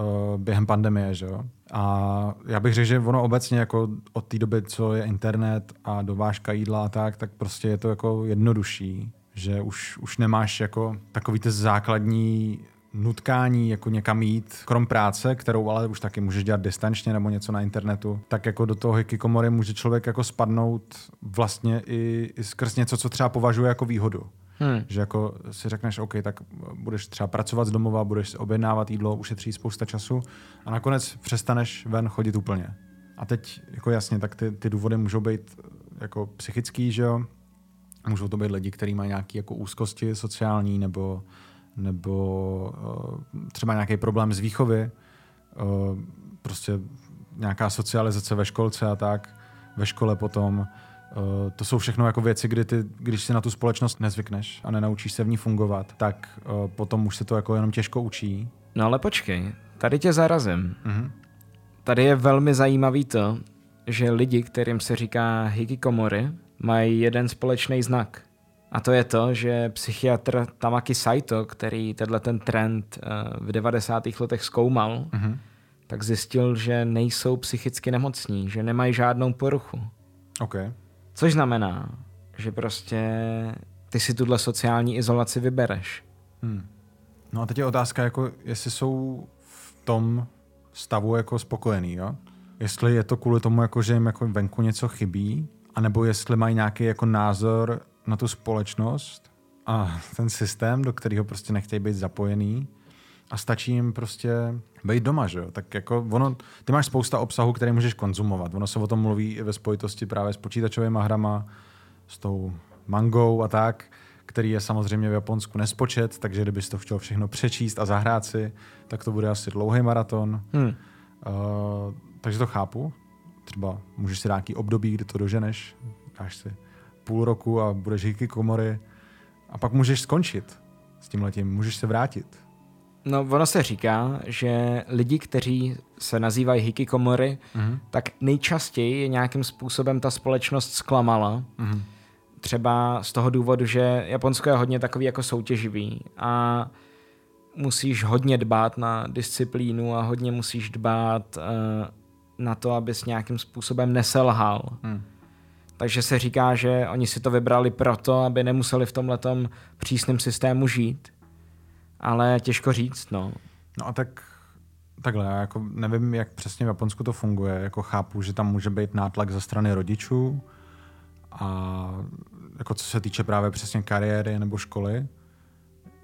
během pandemie, že jo. A já bych řekl, že ono obecně jako od té doby, co je internet a dovážka jídla a tak, tak prostě je to jako jednodušší, že už, už nemáš jako takový ty základní nutkání jako někam jít, krom práce, kterou ale už taky můžeš dělat distančně nebo něco na internetu, tak jako do toho hikikomory může člověk jako spadnout vlastně i, i skrz něco, co třeba považuje jako výhodu. Hmm. Že jako si řekneš, OK, tak budeš třeba pracovat z domova, budeš objednávat jídlo, ušetří spousta času a nakonec přestaneš ven chodit úplně. A teď, jako jasně, tak ty, ty důvody můžou být jako psychický, že jo? Můžou to být lidi, kteří mají nějaké jako úzkosti sociální nebo, nebo uh, třeba nějaký problém z výchovy, uh, prostě nějaká socializace ve školce a tak, ve škole potom, Uh, to jsou všechno jako věci, kdy ty, když si na tu společnost nezvykneš a nenaučíš se v ní fungovat, tak uh, potom už se to jako jenom těžko učí. No ale počkej, tady tě zarazím. Uh-huh. Tady je velmi zajímavý to, že lidi, kterým se říká hikikomory, mají jeden společný znak. A to je to, že psychiatr Tamaki Saito, který tenhle ten trend uh, v 90. letech zkoumal, uh-huh. tak zjistil, že nejsou psychicky nemocní, že nemají žádnou poruchu. Okay. Což znamená, že prostě ty si tuhle sociální izolaci vybereš. Hmm. No a teď je otázka, jako jestli jsou v tom stavu jako spokojený, jo? Jestli je to kvůli tomu, jako, že jim jako venku něco chybí, anebo jestli mají nějaký jako názor na tu společnost a ten systém, do kterého prostě nechtějí být zapojený a stačí jim prostě být doma, že jo? Tak jako ono, ty máš spousta obsahu, který můžeš konzumovat. Ono se o tom mluví i ve spojitosti právě s počítačovými hrama, s tou mangou a tak, který je samozřejmě v Japonsku nespočet, takže kdybys to chtěl všechno přečíst a zahrát si, tak to bude asi dlouhý maraton. Hmm. Uh, takže to chápu. Třeba můžeš si nějaký období, kdy to doženeš, dáš si půl roku a budeš hýky komory a pak můžeš skončit s tím letím, můžeš se vrátit. No, ono se říká, že lidi, kteří se nazývají hikikomory, mm-hmm. tak nejčastěji je nějakým způsobem ta společnost zklamala. Mm-hmm. Třeba z toho důvodu, že Japonsko je hodně takový jako soutěživý a musíš hodně dbát na disciplínu a hodně musíš dbát uh, na to, abys nějakým způsobem neselhal. Mm. Takže se říká, že oni si to vybrali proto, aby nemuseli v tomhletom přísném systému žít ale těžko říct, no. No a tak takhle, já jako nevím, jak přesně v Japonsku to funguje. Jako chápu, že tam může být nátlak ze strany rodičů a jako co se týče právě přesně kariéry nebo školy,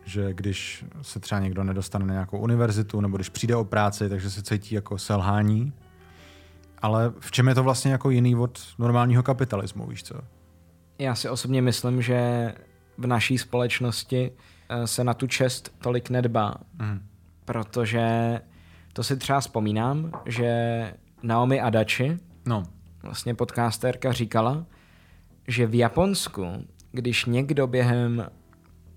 že když se třeba někdo nedostane na nějakou univerzitu nebo když přijde o práci, takže se cítí jako selhání. Ale v čem je to vlastně jako jiný od normálního kapitalismu, víš co? Já si osobně myslím, že v naší společnosti Eh, se na tu čest tolik nedbá. Mm. Protože to si třeba vzpomínám, že Naomi Adachi, no. vlastně podcasterka, říkala, že v Japonsku, když někdo během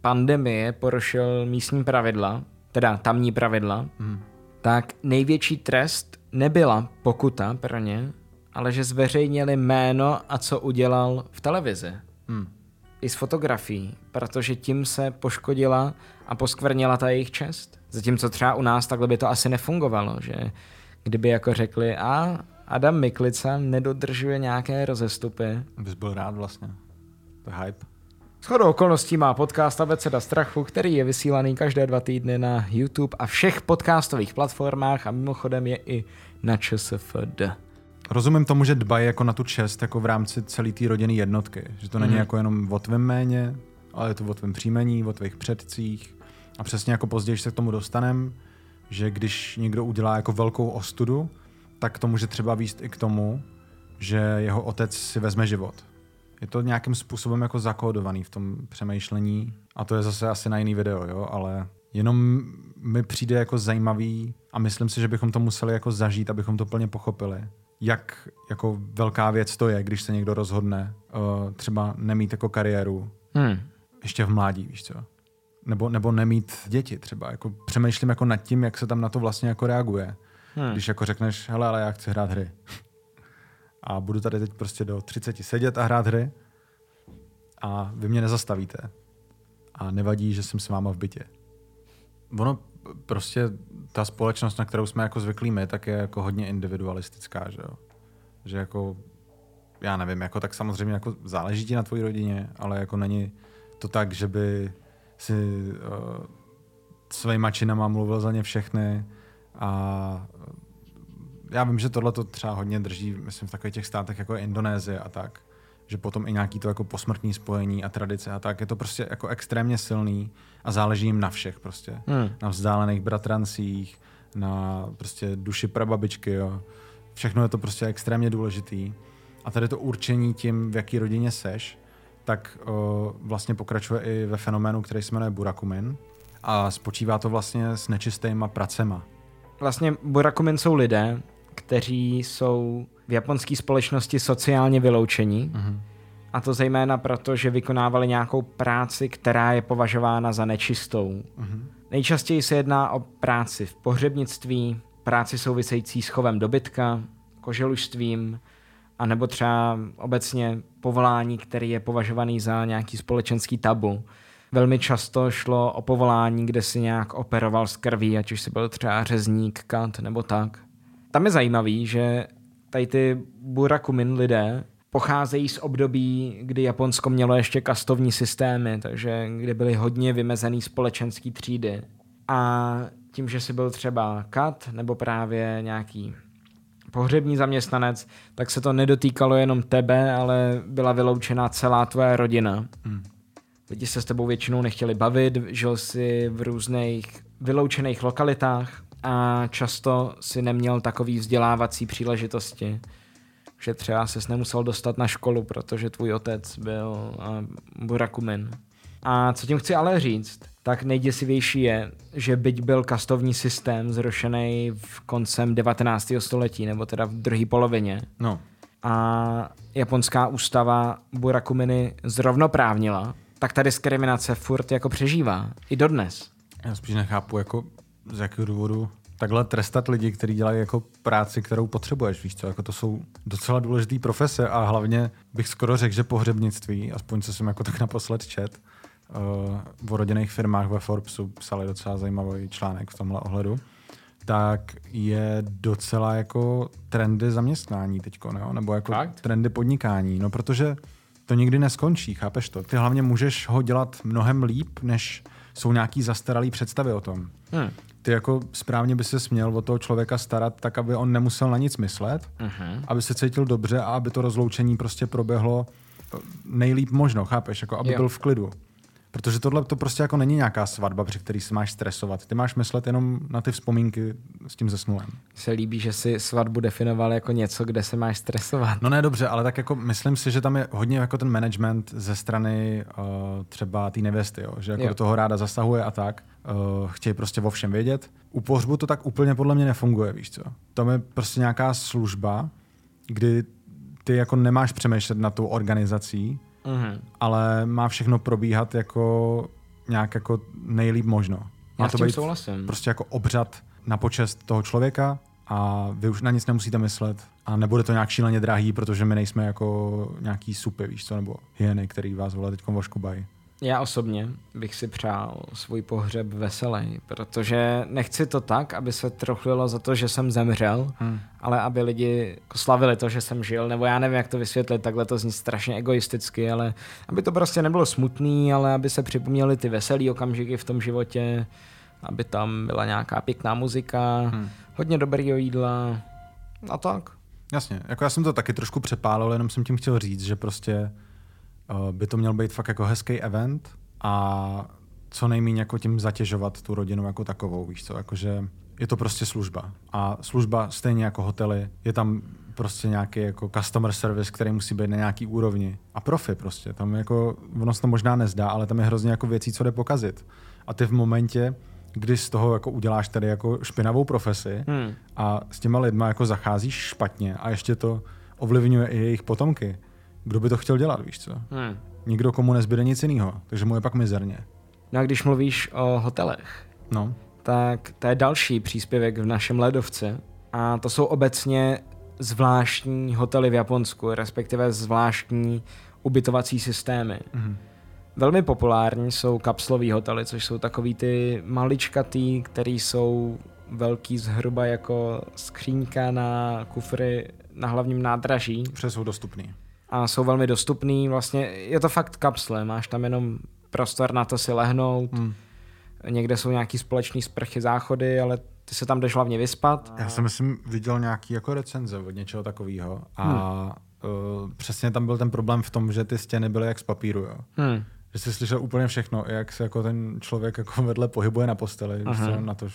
pandemie porušil místní pravidla, teda tamní pravidla, mm. tak největší trest nebyla pokuta pro ně, ale že zveřejnili jméno a co udělal v televizi. Mm i s fotografií, protože tím se poškodila a poskvrnila ta jejich čest. Zatímco třeba u nás takhle by to asi nefungovalo, že kdyby jako řekli, a Adam Miklica nedodržuje nějaké rozestupy. Bys byl rád vlastně. To je hype. Shodou okolností má podcast Abeceda strachu, který je vysílaný každé dva týdny na YouTube a všech podcastových platformách a mimochodem je i na ČSFD. Rozumím tomu, že dbají jako na tu čest jako v rámci celé té rodiny jednotky. Že to není mm. jako jenom o tvém méně, ale je to o tvém příjmení, o tvých předcích. A přesně jako později se k tomu dostanem, že když někdo udělá jako velkou ostudu, tak to může třeba výst i k tomu, že jeho otec si vezme život. Je to nějakým způsobem jako zakódovaný v tom přemýšlení a to je zase asi na jiný video, jo, ale jenom mi přijde jako zajímavý a myslím si, že bychom to museli jako zažít, abychom to plně pochopili jak jako velká věc to je, když se někdo rozhodne uh, třeba nemít jako kariéru hmm. ještě v mládí, víš co? Nebo, nebo nemít děti třeba. Jako přemýšlím jako nad tím, jak se tam na to vlastně jako reaguje. Hmm. Když jako řekneš, hele, ale já chci hrát hry. A budu tady teď prostě do 30 sedět a hrát hry a vy mě nezastavíte. A nevadí, že jsem s váma v bytě. Ono prostě ta společnost, na kterou jsme jako zvyklí my, tak je jako hodně individualistická, že jo. Že jako, já nevím, jako tak samozřejmě jako záleží ti na tvojí rodině, ale jako není to tak, že by si uh, svýma činama mluvil za ně všechny a já vím, že tohle to třeba hodně drží, myslím, v takových těch státech jako je Indonésie a tak, že potom i nějaký to jako posmrtní spojení a tradice a tak, je to prostě jako extrémně silný a záleží jim na všech prostě. Hmm. Na vzdálených bratrancích, na prostě duši prababičky, jo. Všechno je to prostě extrémně důležitý. A tady to určení tím, v jaký rodině seš, tak o, vlastně pokračuje i ve fenoménu, který se jmenuje burakumin. A spočívá to vlastně s nečistýma pracema. Vlastně burakumin jsou lidé, kteří jsou v japonské společnosti sociálně vyloučení. Mm-hmm. A to zejména proto, že vykonávali nějakou práci, která je považována za nečistou. Mm-hmm. Nejčastěji se jedná o práci v pohřebnictví, práci související s chovem dobytka, koželužstvím, a nebo třeba obecně povolání, který je považovaný za nějaký společenský tabu. Velmi často šlo o povolání, kde si nějak operoval z krví, ať už si byl třeba řezník, kant nebo tak. Tam je zajímavý, že tady ty burakumin lidé pocházejí z období, kdy Japonsko mělo ještě kastovní systémy, takže kdy byly hodně vymezený společenský třídy. A tím, že si byl třeba kat nebo právě nějaký pohřební zaměstnanec, tak se to nedotýkalo jenom tebe, ale byla vyloučena celá tvoje rodina. Hmm. Lidi se s tebou většinou nechtěli bavit, žil si v různých vyloučených lokalitách a často si neměl takový vzdělávací příležitosti, že třeba ses nemusel dostat na školu, protože tvůj otec byl uh, burakumin. A co tím chci ale říct, tak nejděsivější je, že byť byl kastovní systém zrušený v koncem 19. století, nebo teda v druhé polovině, no. a japonská ústava burakuminy zrovnoprávnila, tak ta diskriminace furt jako přežívá. I dodnes. Já spíš nechápu, jako z jakého důvodu takhle trestat lidi, kteří dělají jako práci, kterou potřebuješ, víš co, jako to jsou docela důležité profese a hlavně bych skoro řekl, že pohřebnictví, aspoň co jsem jako tak naposled čet, uh, o rodinných firmách ve Forbesu psali docela zajímavý článek v tomhle ohledu, tak je docela jako trendy zaměstnání teď, nebo jako Fakt? trendy podnikání, no protože to nikdy neskončí, chápeš to? Ty hlavně můžeš ho dělat mnohem líp, než jsou nějaký zastaralý představy o tom. Hmm. Ty jako správně by se směl o toho člověka starat tak, aby on nemusel na nic myslet, uh-huh. aby se cítil dobře a aby to rozloučení prostě proběhlo nejlíp možno, chápeš? Jako aby jo. byl v klidu. Protože tohle to prostě jako není nějaká svatba, při který si máš stresovat. Ty máš myslet jenom na ty vzpomínky s tím zesnulem. Se líbí, že si svatbu definoval jako něco, kde se máš stresovat. No ne, dobře, ale tak jako myslím si, že tam je hodně jako ten management ze strany uh, třeba té nevěsty, jo? že jako jo. do toho ráda zasahuje a tak. Uh, chtějí prostě o všem vědět. U pohřbu to tak úplně podle mě nefunguje, víš co. Tam je prostě nějaká služba, kdy ty jako nemáš přemýšlet na tou organizací, mm-hmm. ale má všechno probíhat jako nějak jako nejlíp možno. Má Já to být souhlasím. prostě jako obřad na počest toho člověka a vy už na nic nemusíte myslet a nebude to nějak šíleně drahý, protože my nejsme jako nějaký supy, víš co, nebo hyeny, který vás vole teď voškubají. Já osobně bych si přál svůj pohřeb veselý, protože nechci to tak, aby se trochlilo za to, že jsem zemřel, hmm. ale aby lidi slavili to, že jsem žil, nebo já nevím, jak to vysvětlit, takhle to zní strašně egoisticky, ale aby to prostě nebylo smutný, ale aby se připomněly ty veselý okamžiky v tom životě, aby tam byla nějaká pěkná muzika, hmm. hodně dobrýho jídla a tak. Jasně, jako já jsem to taky trošku přepálil, jenom jsem tím chtěl říct, že prostě by to měl být fakt jako hezký event a co nejméně jako tím zatěžovat tu rodinu jako takovou, víš co, jakože je to prostě služba. A služba stejně jako hotely, je tam prostě nějaký jako customer service, který musí být na nějaký úrovni. A profi prostě, tam jako, ono se to možná nezdá, ale tam je hrozně jako věcí, co jde pokazit. A ty v momentě, kdy z toho jako uděláš tady jako špinavou profesi hmm. a s těma lidma jako zacházíš špatně a ještě to ovlivňuje i jejich potomky, kdo by to chtěl dělat, víš co? Hmm. Nikdo, komu nezbyde nic jiného, takže mu je pak mizerně. No a když mluvíš o hotelech, no. tak to je další příspěvek v našem ledovce, A to jsou obecně zvláštní hotely v Japonsku, respektive zvláštní ubytovací systémy. Mm-hmm. Velmi populární jsou kapslový hotely, což jsou takový ty maličkatý, který jsou velký zhruba jako skřínka na kufry na hlavním nádraží. Přes jsou dostupný. A jsou velmi dostupný, vlastně je to fakt kapsle, máš tam jenom prostor na to si lehnout, hmm. někde jsou nějaký společný sprchy, záchody, ale ty se tam jdeš hlavně vyspat. Já jsem myslím viděl nějaký jako recenze od něčeho takového a hmm. uh, přesně tam byl ten problém v tom, že ty stěny byly jak z papíru, jo. Hmm. Že jsi slyšel úplně všechno, jak se jako ten člověk jako vedle pohybuje na posteli, na to,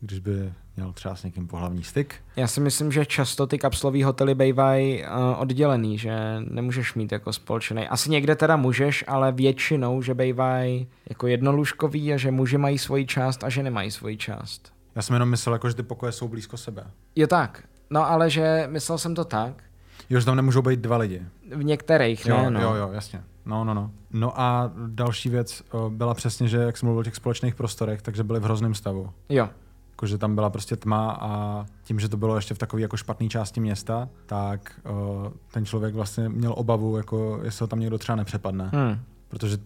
když by měl třeba s někým pohlavní styk. Já si myslím, že často ty kapslové hotely bývají uh, oddělený, že nemůžeš mít jako společný. Asi někde teda můžeš, ale většinou, že bývají jako jednolůžkový a že muži mají svoji část a že nemají svoji část. Já jsem jenom myslel, jako, že ty pokoje jsou blízko sebe. Je tak. No ale že myslel jsem to tak. Jo, že tam nemůžou být dva lidi. V některých, jo, ne? No. Jo, jo, jasně. No, no, no. No a další věc byla přesně, že jak jsem mluvil o těch společných prostorech, takže byly v hrozném stavu. Jo. Jakože tam byla prostě tma a tím, že to bylo ještě v takové jako špatné části města, tak uh, ten člověk vlastně měl obavu, jako jestli ho tam někdo třeba nepřepadne. Hmm. Protože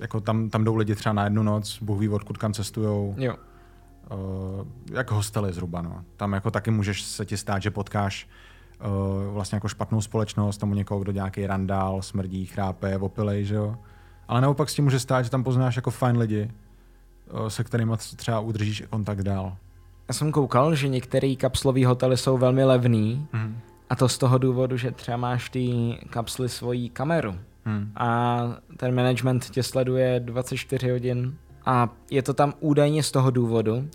jako tam, tam jdou lidi třeba na jednu noc, Bůh ví, odkud kam cestujou. Jo. Uh, jak hostely zhruba, no. Tam jako taky můžeš se ti stát, že potkáš uh, vlastně jako špatnou společnost, tomu někoho, kdo nějaký randál, smrdí, chrápe, opilej, že jo. Ale naopak s tím může stát, že tam poznáš jako fajn lidi, se kterými třeba udržíš kontakt dál. Já jsem koukal, že některé kapslové hotely jsou velmi levný mm. a to z toho důvodu, že třeba máš ty kapsly svoji kameru mm. a ten management tě sleduje 24 hodin a je to tam údajně z toho důvodu,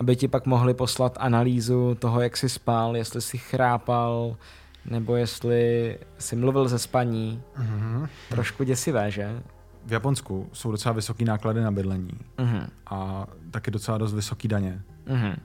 aby ti pak mohli poslat analýzu toho, jak jsi spal, jestli jsi chrápal, nebo jestli jsi mluvil ze spaní. Mm-hmm. Trošku děsivé, že? V Japonsku jsou docela vysoké náklady na bydlení mm-hmm. a taky docela dost vysoké daně. Mm-hmm.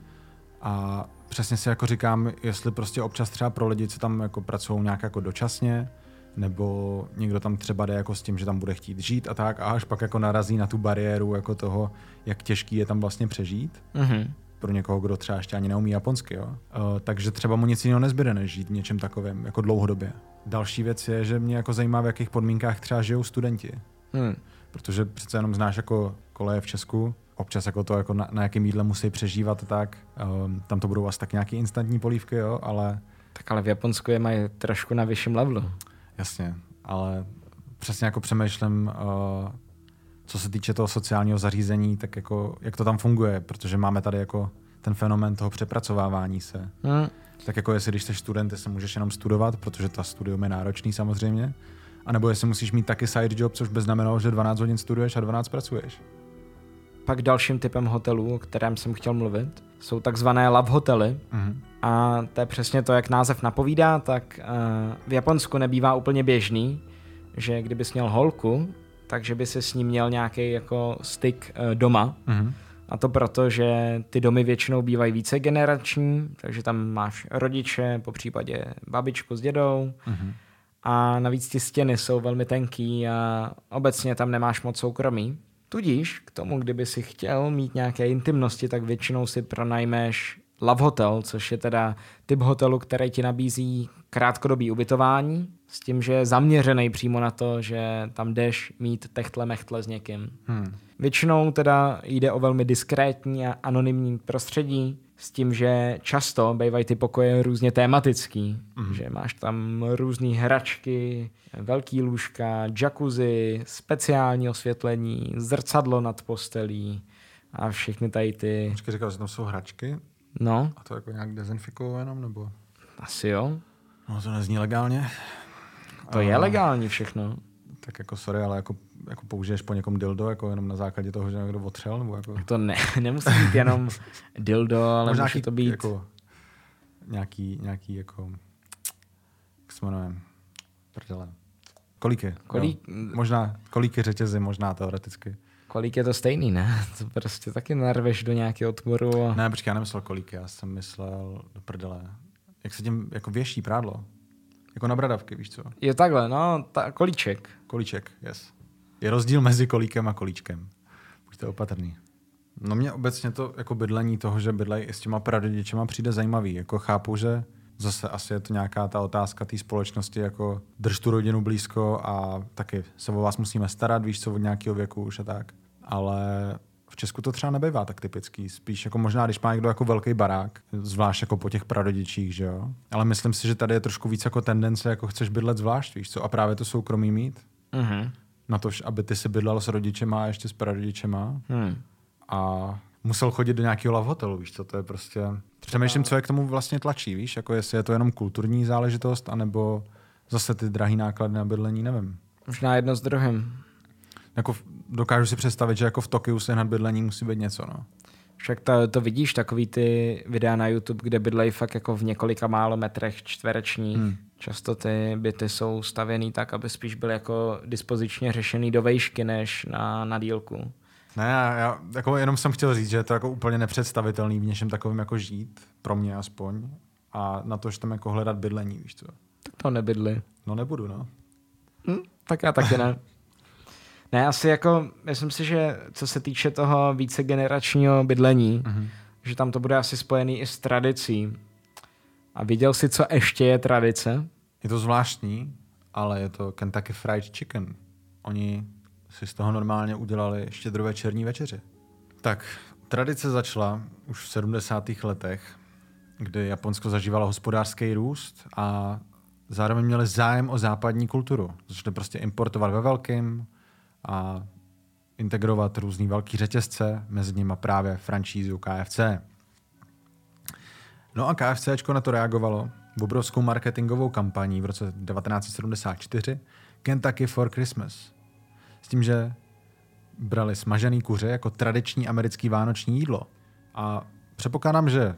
A přesně si jako říkám, jestli prostě občas třeba pro lidi, co tam jako pracují nějak jako dočasně, nebo někdo tam třeba jde jako s tím, že tam bude chtít žít a tak a až pak jako narazí na tu bariéru jako toho, jak těžký je tam vlastně přežít. Mm-hmm. Pro někoho, kdo třeba ještě ani neumí japonsky, jo. Uh, takže třeba mu nic jiného nezbyde, než žít v něčem takovém, jako dlouhodobě. Další věc je, že mě jako zajímá, v jakých podmínkách třeba žijou studenti. Hmm. Protože přece jenom znáš jako koleje v Česku, občas jako to, jako na, na jakém jídle musí přežívat, tak um, tam to budou asi tak nějaký instantní polívky, jo, ale... Tak ale v Japonsku je mají trošku na vyšším levelu. Jasně, ale přesně jako přemýšlím, uh, co se týče toho sociálního zařízení, tak jako jak to tam funguje, protože máme tady jako ten fenomén toho přepracovávání se. Hmm. Tak jako jestli když jsi student, jestli můžeš jenom studovat, protože ta studium je náročný samozřejmě, a nebo jestli musíš mít taky side job, což by znamenalo, že 12 hodin studuješ a 12 pracuješ. Pak dalším typem hotelů, o kterém jsem chtěl mluvit, jsou takzvané love hotely. Mm-hmm. A to je přesně to, jak název napovídá, tak uh, v Japonsku nebývá úplně běžný, že kdybys měl holku, takže by se s ním měl nějaký jako styk uh, doma. Mm-hmm. A to proto, že ty domy většinou bývají více generační, takže tam máš rodiče, po případě babičku s dědou. Mm-hmm. A navíc ty stěny jsou velmi tenký a obecně tam nemáš moc soukromí. Tudíž k tomu, kdyby si chtěl mít nějaké intimnosti, tak většinou si pronajmeš Love Hotel, což je teda typ hotelu, který ti nabízí krátkodobý ubytování, s tím, že je zaměřený přímo na to, že tam jdeš mít techtle mechtle s někým. Hmm. Většinou teda jde o velmi diskrétní a anonymní prostředí, s tím, že často bývají ty pokoje různě tematický, mm. že máš tam různé hračky, velký lůžka, jacuzzi, speciální osvětlení, zrcadlo nad postelí a všechny tady ty... Počkej, říkal, že tam jsou hračky? No. A to jako nějak dezinfikují jenom, nebo? Asi jo. No to nezní legálně. To a... je legální všechno. Tak jako sorry, ale jako, jako použiješ po někom dildo, jako jenom na základě toho, že někdo otřel? Nebo jako... To ne, nemusí být jenom dildo, ale může nějaký, to být... Jako, nějaký, nějaký jako, jak se jmenuje, prdele. Kolíky. Kolík... Možná kolíky řetězy, možná teoreticky. Kolík je to stejný, ne? To prostě taky narveš do nějakého otvoru. A... Ne, počkej, já nemyslel kolíky, já jsem myslel do prdele. Jak se tím jako věší prádlo. Jako na bradavky, víš co? Je takhle, no, ta, kolíček. Kolíček, yes. Je rozdíl mezi kolíkem a kolíčkem. Buďte opatrný. No mě obecně to jako bydlení toho, že bydlejí s těma prarodičema přijde zajímavý. Jako chápu, že zase asi je to nějaká ta otázka té společnosti, jako drž tu rodinu blízko a taky se o vás musíme starat, víš co, od nějakého věku už a tak. Ale v Česku to třeba nebývá tak typický. Spíš jako možná, když má někdo jako velký barák, zvlášť jako po těch prarodičích, že jo. Ale myslím si, že tady je trošku víc jako tendence, jako chceš bydlet zvlášť, víš co, a právě to soukromí mít. Mhm. Na to, aby ty si bydlel s rodičema a ještě s prarodičema. Hmm. A musel chodit do nějakého love hotelu, víš co, to je prostě... Přemýšlím, co je k tomu vlastně tlačí, víš, jako jestli je to jenom kulturní záležitost, anebo zase ty drahý náklady na bydlení, nevím. Možná jedno s druhým. Jako dokážu si představit, že jako v Tokiu sehnat bydlení musí být něco, no. Však to, to vidíš, takový ty videa na YouTube, kde bydlejí fakt jako v několika málo metrech čtverečních. Hmm. Hmm. Často ty byty jsou stavěný tak, aby spíš byly jako dispozičně řešený do vejšky, než na, na dílku. Ne, já, já jako jenom jsem chtěl říct, že je to jako úplně nepředstavitelný v něčem takovém jako žít, pro mě aspoň. A na to, že tam jako hledat bydlení, víš co. Tak to nebydli. No nebudu, no. Hm, tak já taky ne. Ne, asi jako, myslím si, že co se týče toho vícegeneračního bydlení, Mhm. že tam to bude asi spojený i s tradicí. A viděl si, co ještě je tradice? Je to zvláštní, ale je to Kentucky Fried Chicken. Oni si z toho normálně udělali štědrovečerní večeři. Tak, tradice začala už v 70. letech, kdy Japonsko zažívalo hospodářský růst a zároveň měli zájem o západní kulturu. Začali prostě importovat ve velkým a integrovat různý velký řetězce, mezi nimi právě franšízu KFC. No a KFC na to reagovalo obrovskou marketingovou kampaní v roce 1974 Kentucky for Christmas. S tím, že brali smažený kuře jako tradiční americký vánoční jídlo. A předpokládám, že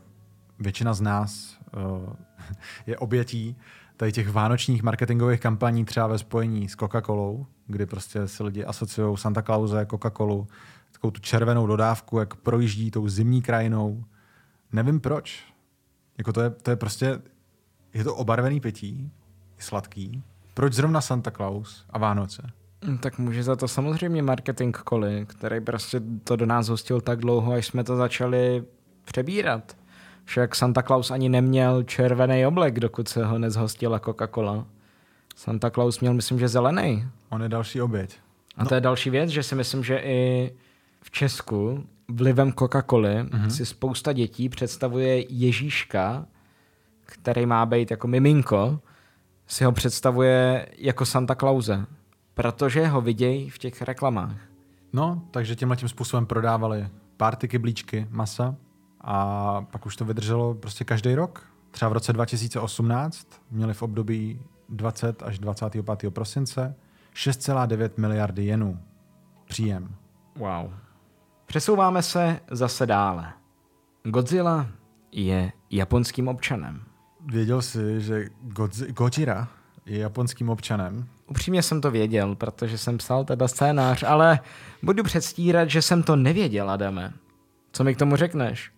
většina z nás uh, je obětí tady těch vánočních marketingových kampaní třeba ve spojení s Coca-Colou, kdy prostě si lidi asociují Santa Clause, Coca-Colu, takovou tu červenou dodávku, jak projíždí tou zimní krajinou. Nevím proč. Jako to je, to je prostě, je to obarvený pití, je sladký. Proč zrovna Santa Claus a Vánoce? Hm, Tak může za to samozřejmě marketing Koli, který prostě to do nás hostil tak dlouho, až jsme to začali přebírat. Však Santa Claus ani neměl červený oblek, dokud se ho nezhostila Coca-Cola. Santa Claus měl, myslím, že zelený. On je další oběť. A to je další věc, že si myslím, že i v Česku vlivem Coca-Coly mm-hmm. si spousta dětí představuje Ježíška, který má být jako miminko, si ho představuje jako Santa Clause, protože ho vidějí v těch reklamách. No, takže tímhle tím způsobem prodávali párty kyblíčky masa a pak už to vydrželo prostě každý rok. Třeba v roce 2018 měli v období 20 až 25. prosince 6,9 miliardy jenů příjem. Wow. Přesouváme se zase dále. Godzilla je japonským občanem. Věděl jsi, že Godzi- Gojira je japonským občanem? Upřímně jsem to věděl, protože jsem psal teda scénář, ale budu předstírat, že jsem to nevěděl, Adame. Co mi k tomu řekneš?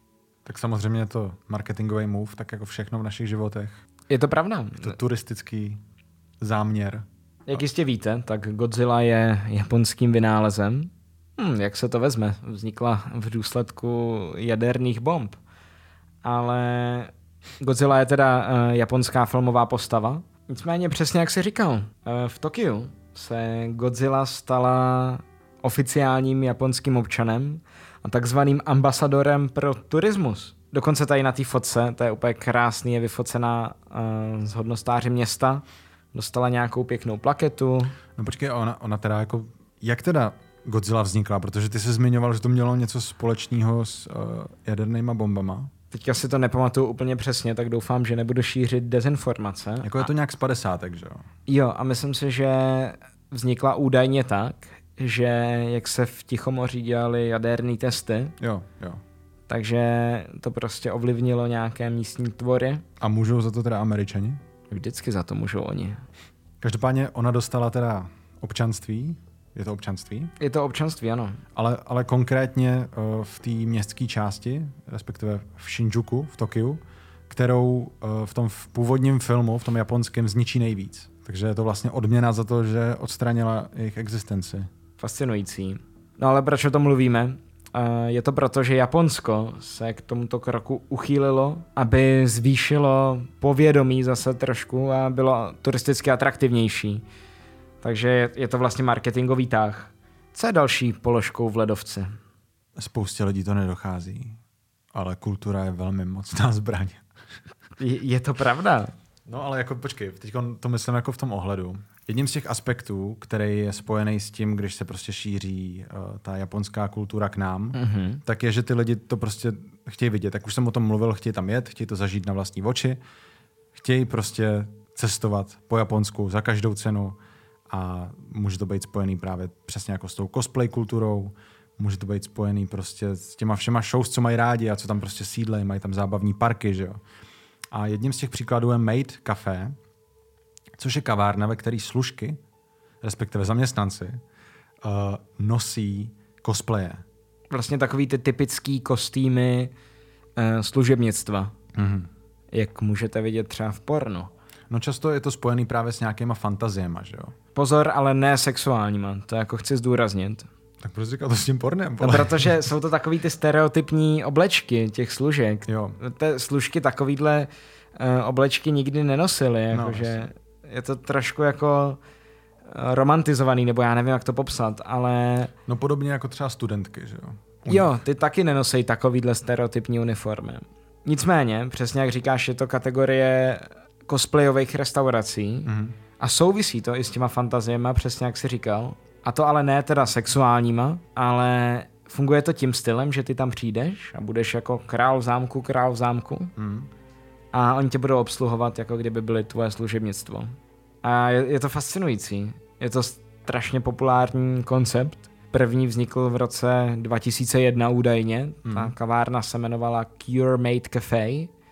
Tak samozřejmě je to marketingový move, tak jako všechno v našich životech. Je to pravda. Je to turistický záměr. Jak jistě víte, tak Godzilla je japonským vynálezem. Hm, jak se to vezme? Vznikla v důsledku jaderných bomb. Ale Godzilla je teda uh, japonská filmová postava. Nicméně přesně jak jsi říkal, uh, v Tokiu se Godzilla stala oficiálním japonským občanem a takzvaným ambasadorem pro turismus. Dokonce tady na té fotce, to je úplně krásný, je vyfocená uh, z hodnostáře města, dostala nějakou pěknou plaketu. No počkej, ona, ona teda jako, jak teda Godzilla vznikla? Protože ty jsi zmiňoval, že to mělo něco společného s uh, jadernýma bombama. Teďka si to nepamatuju úplně přesně, tak doufám, že nebudu šířit dezinformace. Jako je to nějak z padesátek, že jo? Jo, a myslím si, že vznikla údajně tak, že jak se v Tichomoří dělali jaderné testy, Jo, jo. takže to prostě ovlivnilo nějaké místní tvory. A můžou za to teda američani? Vždycky za to můžou oni. Každopádně ona dostala teda občanství, je to občanství, Je to občanství, ano. ale, ale konkrétně uh, v té městské části, respektive v Shinjuku, v Tokiu, kterou uh, v tom v původním filmu, v tom japonském, zničí nejvíc. Takže je to vlastně odměna za to, že odstranila jejich existenci. Fascinující. No ale proč o tom mluvíme? Je to proto, že Japonsko se k tomuto kroku uchýlilo, aby zvýšilo povědomí zase trošku a bylo turisticky atraktivnější. Takže je to vlastně marketingový tah. Co je další položkou v ledovci? Spoustě lidí to nedochází, ale kultura je velmi mocná zbraň. Je, je to pravda. No ale jako počkej, teď to myslím jako v tom ohledu. Jedním z těch aspektů, který je spojený s tím, když se prostě šíří uh, ta japonská kultura k nám, mm-hmm. tak je, že ty lidi to prostě chtějí vidět. Jak už jsem o tom mluvil, chtějí tam jet, chtějí to zažít na vlastní oči, chtějí prostě cestovat po Japonsku za každou cenu a může to být spojený právě přesně jako s tou cosplay kulturou, může to být spojený prostě s těma všema shows, co mají rádi a co tam prostě sídlejí, mají tam zábavní parky, že jo. A jedním z těch příkladů je Made Café, což je kavárna, ve které služky, respektive zaměstnanci, uh, nosí cosplaye. Vlastně takový ty typický kostýmy uh, služebnictva, mm-hmm. jak můžete vidět třeba v porno. No často je to spojený právě s nějakýma fantaziema, že jo? Pozor, ale ne sexuálníma, to jako chci zdůraznit. Tak proč říkal to s tím pornem? No, protože jsou to takový ty stereotypní oblečky těch služek. Jo. Ty služky takovýhle uh, oblečky nikdy nenosily, jakože no, je to trošku jako uh, romantizovaný, nebo já nevím, jak to popsat, ale... No podobně jako třeba studentky, že jo? Jo, ty taky nenosí takovýhle stereotypní uniformy. Nicméně, přesně jak říkáš, je to kategorie cosplayových restaurací mm-hmm. a souvisí to i s těma fantaziemi, přesně jak jsi říkal. A to ale ne teda sexuálníma, ale funguje to tím stylem, že ty tam přijdeš a budeš jako král v zámku, král v zámku mm. a oni tě budou obsluhovat, jako kdyby byly tvoje služebnictvo. A je, je to fascinující. Je to strašně populární koncept. První vznikl v roce 2001 údajně. Mm. Ta kavárna se jmenovala Cure Made Cafe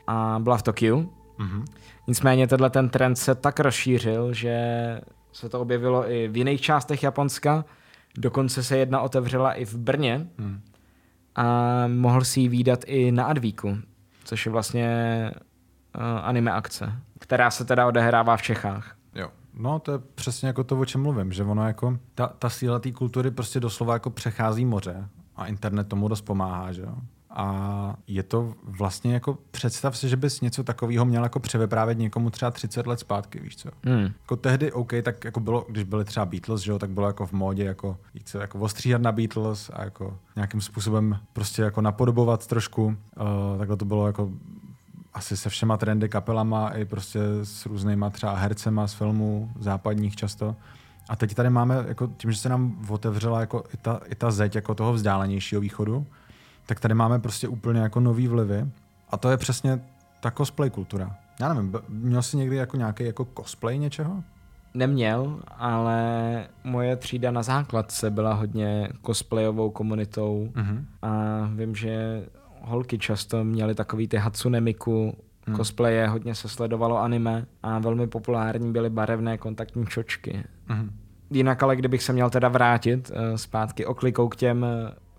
a byla v Tokiu. Mm-hmm. Nicméně tenhle ten trend se tak rozšířil, že se to objevilo i v jiných částech Japonska. Dokonce se jedna otevřela i v Brně hmm. a mohl si ji výdat i na Advíku, což je vlastně uh, anime akce, která se teda odehrává v Čechách. Jo. No, to je přesně jako to, o čem mluvím, že ono jako, ta, ta síla té kultury prostě doslova jako přechází moře a internet tomu dost pomáhá, že jo. A je to vlastně jako, představ si, že bys něco takového měl jako převyprávět někomu třeba 30 let zpátky, víš co? Hmm. Jako tehdy, OK, tak jako bylo, když byly třeba Beatles, že jo, tak bylo jako v módě jako, víc, jako ostříhat na Beatles a jako nějakým způsobem prostě jako napodobovat trošku. Uh, takhle to bylo jako asi se všema trendy kapelama i prostě s různýma třeba hercema z filmů západních často. A teď tady máme, jako tím, že se nám otevřela jako i ta, i ta zeď jako toho vzdálenějšího východu, tak tady máme prostě úplně jako nový vlivy. A to je přesně ta cosplay kultura. Já nevím, měl jsi někdy jako nějaký jako cosplay něčeho? Neměl, ale moje třída na základce byla hodně cosplayovou komunitou uh-huh. a vím, že holky často měly takový ty Hatsune Miku hmm. cosplaye, hodně se sledovalo anime a velmi populární byly barevné kontaktní čočky. Uh-huh. Jinak ale kdybych se měl teda vrátit uh, zpátky oklikou k těm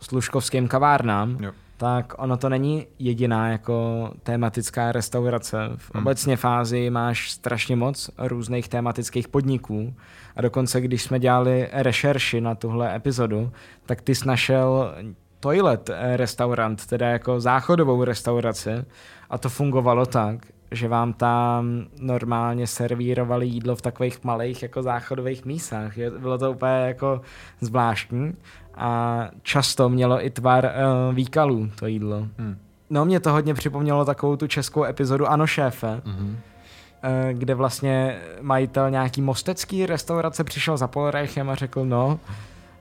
služkovským kavárnám, jo. tak ono to není jediná jako tematická restaurace. V hmm. obecně fázi máš strašně moc různých tematických podniků a dokonce, když jsme dělali rešerši na tuhle epizodu, tak ty jsi našel toilet restaurant, teda jako záchodovou restauraci a to fungovalo tak, že vám tam normálně servírovali jídlo v takových malých jako záchodových mísách. Bylo to úplně jako zvláštní a často mělo i tvar uh, výkalů to jídlo. Hmm. No mě to hodně připomnělo takovou tu českou epizodu Ano šéfe, mm-hmm. kde vlastně majitel nějaký mostecký restaurace přišel za Polreichem a řekl, no,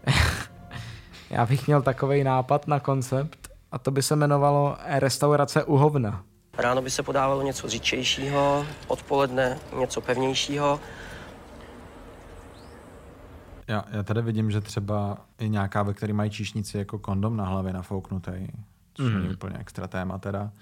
já bych měl takový nápad na koncept a to by se jmenovalo restaurace Uhovna. Ráno by se podávalo něco říčejšího, odpoledne něco pevnějšího já, já tady vidím, že třeba i nějaká, ve které mají číšnici jako kondom na hlavě nafouknutý, což mm. není mhm. úplně extra téma teda.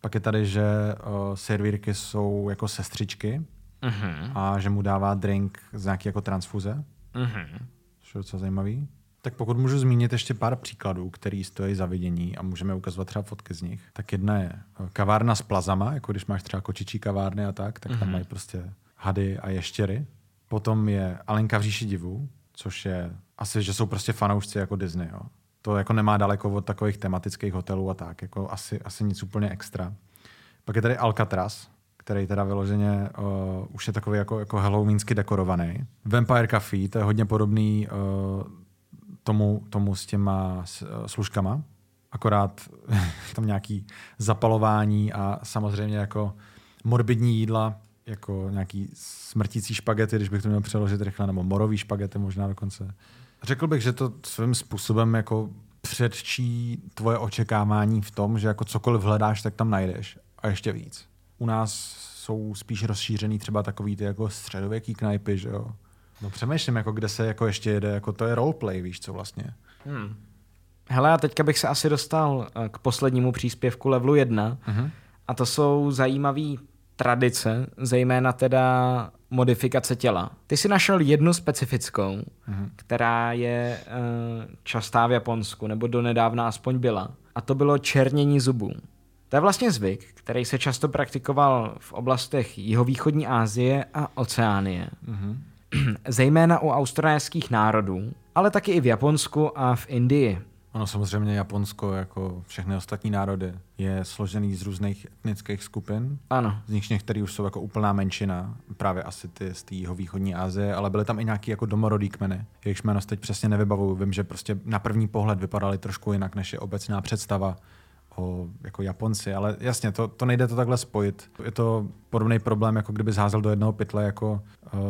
Pak je tady, že uh, servírky jsou jako sestřičky mm-hmm. a že mu dává drink z nějaký jako transfuze, mm-hmm. což je docela zajímavý. Tak pokud můžu zmínit ještě pár příkladů, který stojí za vidění a můžeme ukazovat třeba fotky z nich, tak jedna je kavárna s plazama, jako když máš třeba kočičí kavárny a tak, tak mm-hmm. tam mhm. mají prostě hady a ještěry. Potom je Alenka v říši divů, což je asi, že jsou prostě fanoušci jako Disney. Jo. To jako nemá daleko od takových tematických hotelů a tak. Jako asi, asi nic úplně extra. Pak je tady Alcatraz, který teda vyloženě uh, už je takový jako, jako halloweensky dekorovaný. Vampire Café, to je hodně podobný uh, tomu, tomu s těma s, uh, služkama, akorát tam nějaký zapalování a samozřejmě jako morbidní jídla, jako nějaký smrtící špagety, když bych to měl přeložit rychle, nebo morový špagety možná dokonce. Řekl bych, že to svým způsobem jako předčí tvoje očekávání v tom, že jako cokoliv hledáš, tak tam najdeš a ještě víc. U nás jsou spíš rozšířený třeba takový ty jako středověký knajpy, že jo. No přemýšlím, jako kde se jako ještě jede, jako to je roleplay, víš co vlastně. Hmm. Hele, a teďka bych se asi dostal eh, k poslednímu příspěvku levelu 1. Uh-huh. A to jsou zajímavé tradice, zejména teda modifikace těla. Ty si našel jednu specifickou, uh-huh. která je uh, častá v Japonsku, nebo donedávna aspoň byla. A to bylo černění zubů. To je vlastně zvyk, který se často praktikoval v oblastech jihovýchodní Asie a Oceánie. Uh-huh. Zejména u australských národů, ale taky i v Japonsku a v Indii. Ono samozřejmě Japonsko, jako všechny ostatní národy, je složený z různých etnických skupin. Ano. Z nich některý už jsou jako úplná menšina, právě asi ty z té východní Asie, ale byly tam i nějaký jako domorodý kmeny. Jejichž jméno teď přesně nevybavuju. Vím, že prostě na první pohled vypadaly trošku jinak, než je obecná představa o jako Japonci, ale jasně, to, to nejde to takhle spojit. Je to podobný problém, jako kdyby zházel do jednoho pytle jako uh,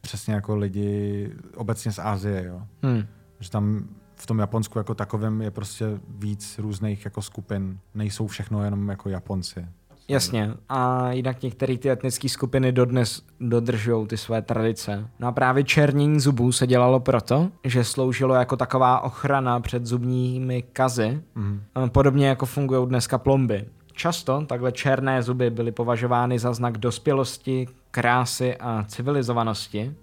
přesně jako lidi obecně z Asie, jo. Hmm. Že tam v tom Japonsku jako takovém je prostě víc různých jako skupin. Nejsou všechno jenom jako Japonci. Jasně. A jinak některé ty etnické skupiny dodnes dodržují ty své tradice. No a právě černění zubů se dělalo proto, že sloužilo jako taková ochrana před zubními kazy, mm. podobně jako fungují dneska plomby. Často takhle černé zuby byly považovány za znak dospělosti, krásy a civilizovanosti.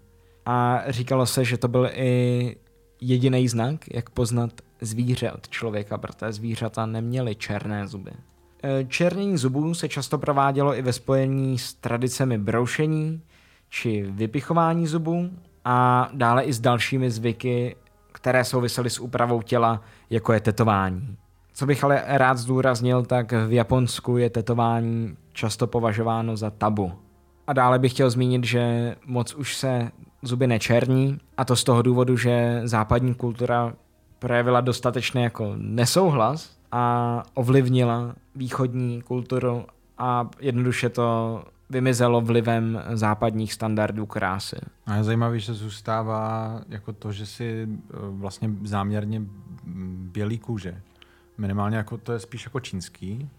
A říkalo se, že to byl i jediný znak, jak poznat zvíře od člověka, protože zvířata neměly černé zuby. E, černění zubů se často provádělo i ve spojení s tradicemi broušení či vypichování zubů a dále i s dalšími zvyky, které souvisely s úpravou těla, jako je tetování. Co bych ale rád zdůraznil, tak v Japonsku je tetování často považováno za tabu. A dále bych chtěl zmínit, že moc už se zuby nečerní a to z toho důvodu, že západní kultura projevila dostatečný jako nesouhlas a ovlivnila východní kulturu a jednoduše to vymizelo vlivem západních standardů krásy. A je zajímavé, že zůstává jako to, že si eh, vlastně záměrně bělý kůže. Minimálně jako to je spíš jako čínský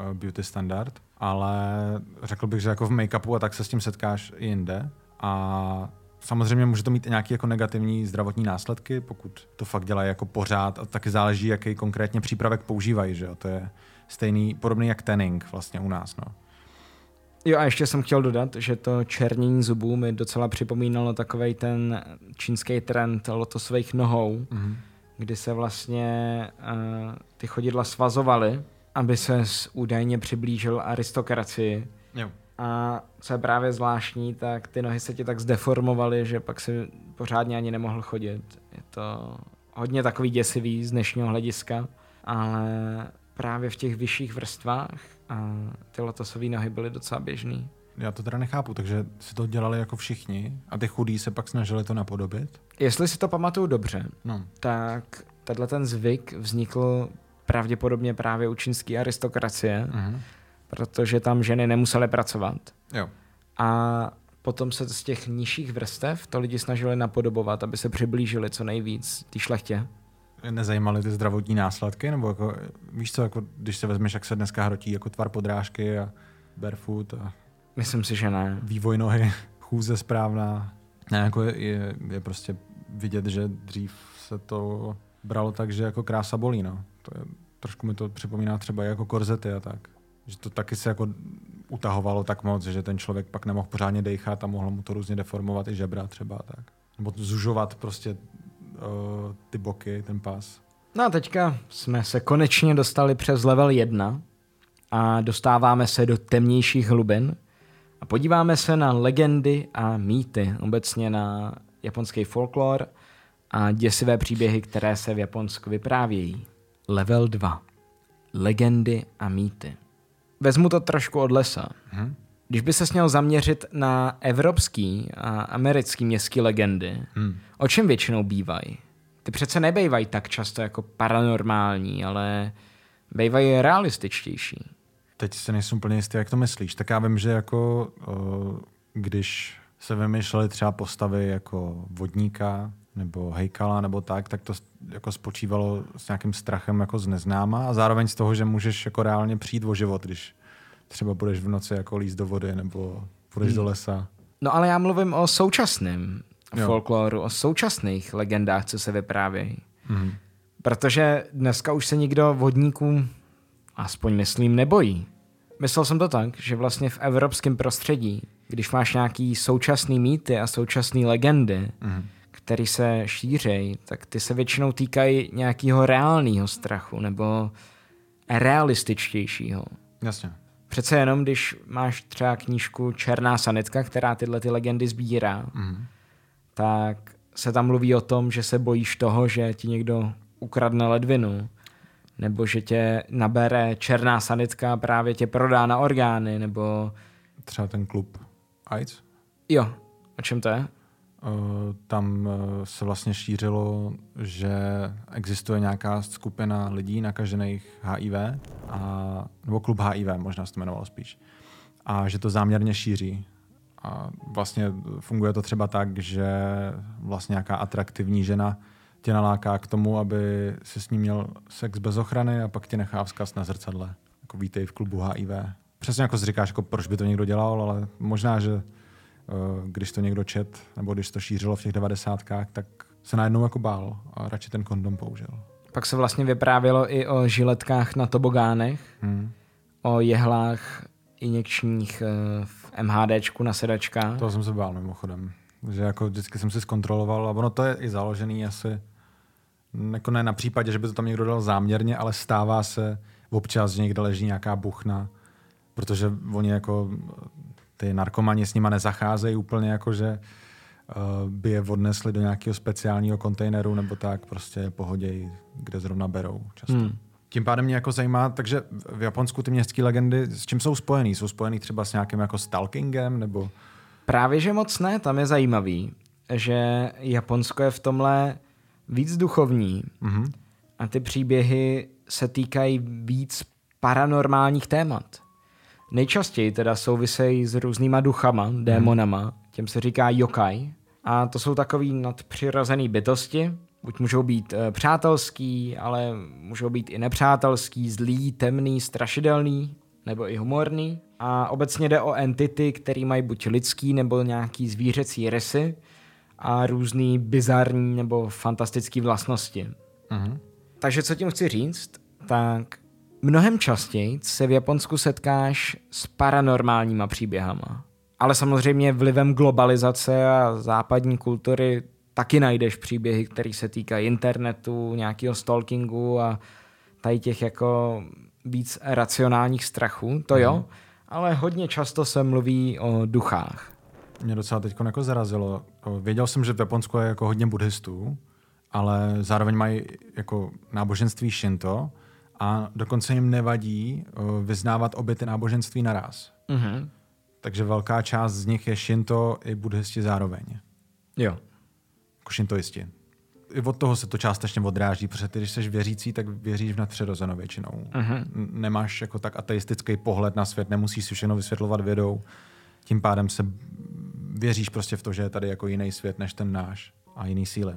uh, beauty standard, ale řekl bych, že jako v make-upu a tak se s tím setkáš i jinde. A Samozřejmě může to mít i nějaké jako negativní zdravotní následky, pokud to fakt dělají jako pořád a taky záleží, jaký konkrétně přípravek používají, že jo? To je stejný, podobný jak tanning vlastně u nás, no. Jo a ještě jsem chtěl dodat, že to černění zubů mi docela připomínalo takový ten čínský trend lotosových nohou, mm-hmm. kdy se vlastně uh, ty chodidla svazovaly, aby se údajně přiblížil aristokracii. A co je právě zvláštní, tak ty nohy se ti tak zdeformovaly, že pak si pořádně ani nemohl chodit. Je to hodně takový děsivý z dnešního hlediska, ale právě v těch vyšších vrstvách a ty lotosové nohy byly docela běžný. Já to teda nechápu, takže si to dělali jako všichni a ty chudí se pak snažili to napodobit? Jestli si to pamatuju dobře, no. tak tenhle ten zvyk vznikl pravděpodobně právě u čínské aristokracie, uh-huh protože tam ženy nemusely pracovat. Jo. A potom se z těch nižších vrstev to lidi snažili napodobovat, aby se přiblížili co nejvíc té šlechtě. Nezajímaly ty zdravotní následky? Nebo jako, víš co, jako, když se vezmeš, jak se dneska hrotí jako tvar podrážky a barefoot a... Myslím si, že ne. Vývoj nohy, chůze správná. Ne, jako je, je, je prostě vidět, že dřív se to bralo tak, že jako krása bolí, no. To je, trošku mi to připomíná třeba jako korzety a tak. Že to taky se jako utahovalo tak moc, že ten člověk pak nemohl pořádně dechat a mohlo mu to různě deformovat i žebra třeba tak. Nebo zužovat prostě uh, ty boky, ten pas. No a teďka jsme se konečně dostali přes level 1 a dostáváme se do temnějších hlubin a podíváme se na legendy a mýty, obecně na japonský folklor a děsivé příběhy, které se v Japonsku vyprávějí. Level 2. Legendy a mýty. Vezmu to trošku od lesa. Hmm. Když by se měl zaměřit na evropský a americký městský legendy, hmm. o čem většinou bývají? Ty přece nebejvají tak často jako paranormální, ale bývají realističtější. Teď se nejsem úplně jistý, jak to myslíš. Tak já vím, že jako když se vymýšleli třeba postavy jako vodníka nebo hejkala nebo tak, tak to jako spočívalo s nějakým strachem jako z neznáma a zároveň z toho, že můžeš jako reálně přijít o život, když třeba budeš v noci jako líst do vody nebo půjdeš hmm. do lesa. No ale já mluvím o současném folkloru, o současných legendách, co se vyprávějí. Hmm. Protože dneska už se nikdo vodníků, aspoň myslím, nebojí. Myslel jsem to tak, že vlastně v evropském prostředí, když máš nějaký současný mýty a současné legendy, hmm. Který se šířejí, tak ty se většinou týkají nějakého reálného strachu nebo realističtějšího. Jasně. Přece jenom, když máš třeba knížku Černá sanitka, která tyhle ty legendy sbírá, mm. tak se tam mluví o tom, že se bojíš toho, že ti někdo ukradne ledvinu, nebo že tě nabere černá sanitka a právě tě prodá na orgány, nebo... Třeba ten klub AIDS? Jo. O čem to je? Eh, tam eh, se vlastně šířilo, že existuje nějaká skupina lidí nakažených HIV, a, nebo klub HIV, možná se to jmenovalo spíš, a že to záměrně šíří. A vlastně funguje to třeba tak, že vlastně nějaká atraktivní žena tě naláká k tomu, aby si s ním měl sex bez ochrany a pak tě nechá vzkaz na zrcadle. Jako vítej v klubu HIV. Přesně jako si říkáš, jako proč by to někdo dělal, ale možná, že když to někdo čet, nebo když to šířilo v těch devadesátkách, tak se najednou jako bál a radši ten kondom použil. Pak se vlastně vyprávělo i o žiletkách na tobogánech, hmm. o jehlách injekčních eh, v MHDčku na sedačkách. To jsem se bál mimochodem. Že jako vždycky jsem si zkontroloval a ono to je i založený asi jako ne na případě, že by to tam někdo dal záměrně, ale stává se občas, že někde leží nějaká buchna, protože oni jako ty narkomani s nima nezacházejí úplně jako, že uh, by je odnesli do nějakého speciálního kontejneru nebo tak, prostě pohodějí, kde zrovna berou často. Hmm. Tím pádem mě jako zajímá, takže v Japonsku ty městské legendy s čím jsou spojený? Jsou spojený třeba s nějakým jako stalkingem nebo... Právě, že moc ne, tam je zajímavý, že Japonsko je v tomhle víc duchovní mm-hmm. a ty příběhy se týkají víc paranormálních témat. Nejčastěji teda souvisejí s různýma duchama, démonama, těm se říká yokai. A to jsou takový nadpřirozený bytosti, buď můžou být e, přátelský, ale můžou být i nepřátelský, zlý, temný, strašidelný, nebo i humorný. A obecně jde o entity, které mají buď lidský nebo nějaký zvířecí rysy a různý bizarní nebo fantastické vlastnosti. Uh-huh. Takže co tím chci říct, tak Mnohem častěji se v Japonsku setkáš s paranormálníma příběhama. Ale samozřejmě vlivem globalizace a západní kultury taky najdeš příběhy, které se týkají internetu, nějakého stalkingu a tady těch jako víc racionálních strachů, to jo, mm. ale hodně často se mluví o duchách. Mě docela teď jako zarazilo. Věděl jsem, že v Japonsku je jako hodně buddhistů, ale zároveň mají jako náboženství Shinto, a dokonce jim nevadí uh, vyznávat obě ty náboženství naraz. Mm-hmm. Takže velká část z nich je šinto i buddhisti zároveň. Jo. Jako šintoisti. I od toho se to částečně odráží, protože ty, když jsi věřící, tak věříš v nadpřirozeno většinou. Mm-hmm. Nemáš jako tak ateistický pohled na svět, nemusíš si všechno vysvětlovat vědou. Tím pádem se věříš prostě v to, že je tady jako jiný svět než ten náš a jiný síly.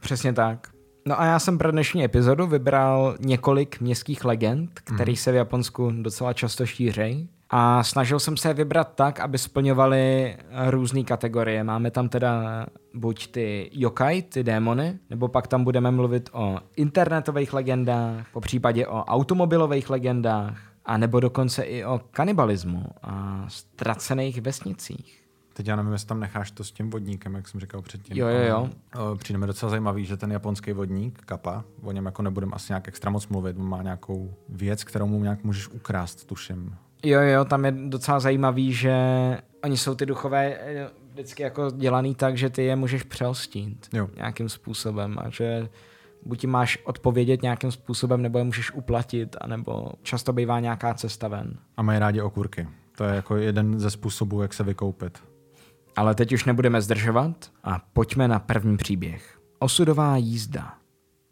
Přesně tak. No a já jsem pro dnešní epizodu vybral několik městských legend, které mm. se v Japonsku docela často šířejí. A snažil jsem se je vybrat tak, aby splňovaly různé kategorie. Máme tam teda buď ty yokai, ty démony, nebo pak tam budeme mluvit o internetových legendách, po případě o automobilových legendách, a nebo dokonce i o kanibalismu a ztracených vesnicích. Teď já nevím, jestli tam necháš to s tím vodníkem, jak jsem říkal předtím. Jo, jo, jo. Přijde mi docela zajímavý, že ten japonský vodník, Kappa, o něm jako nebudeme asi nějak extra moc mluvit, on má nějakou věc, kterou mu nějak můžeš ukrást, tuším. Jo, jo, tam je docela zajímavý, že oni jsou ty duchové eh, vždycky jako dělaný tak, že ty je můžeš přelstít Jo. nějakým způsobem a že buď ti máš odpovědět nějakým způsobem, nebo je můžeš uplatit, anebo často bývá nějaká cesta ven. A mají rádi okurky. To je jako jeden ze způsobů, jak se vykoupit. Ale teď už nebudeme zdržovat a pojďme na první příběh. Osudová jízda.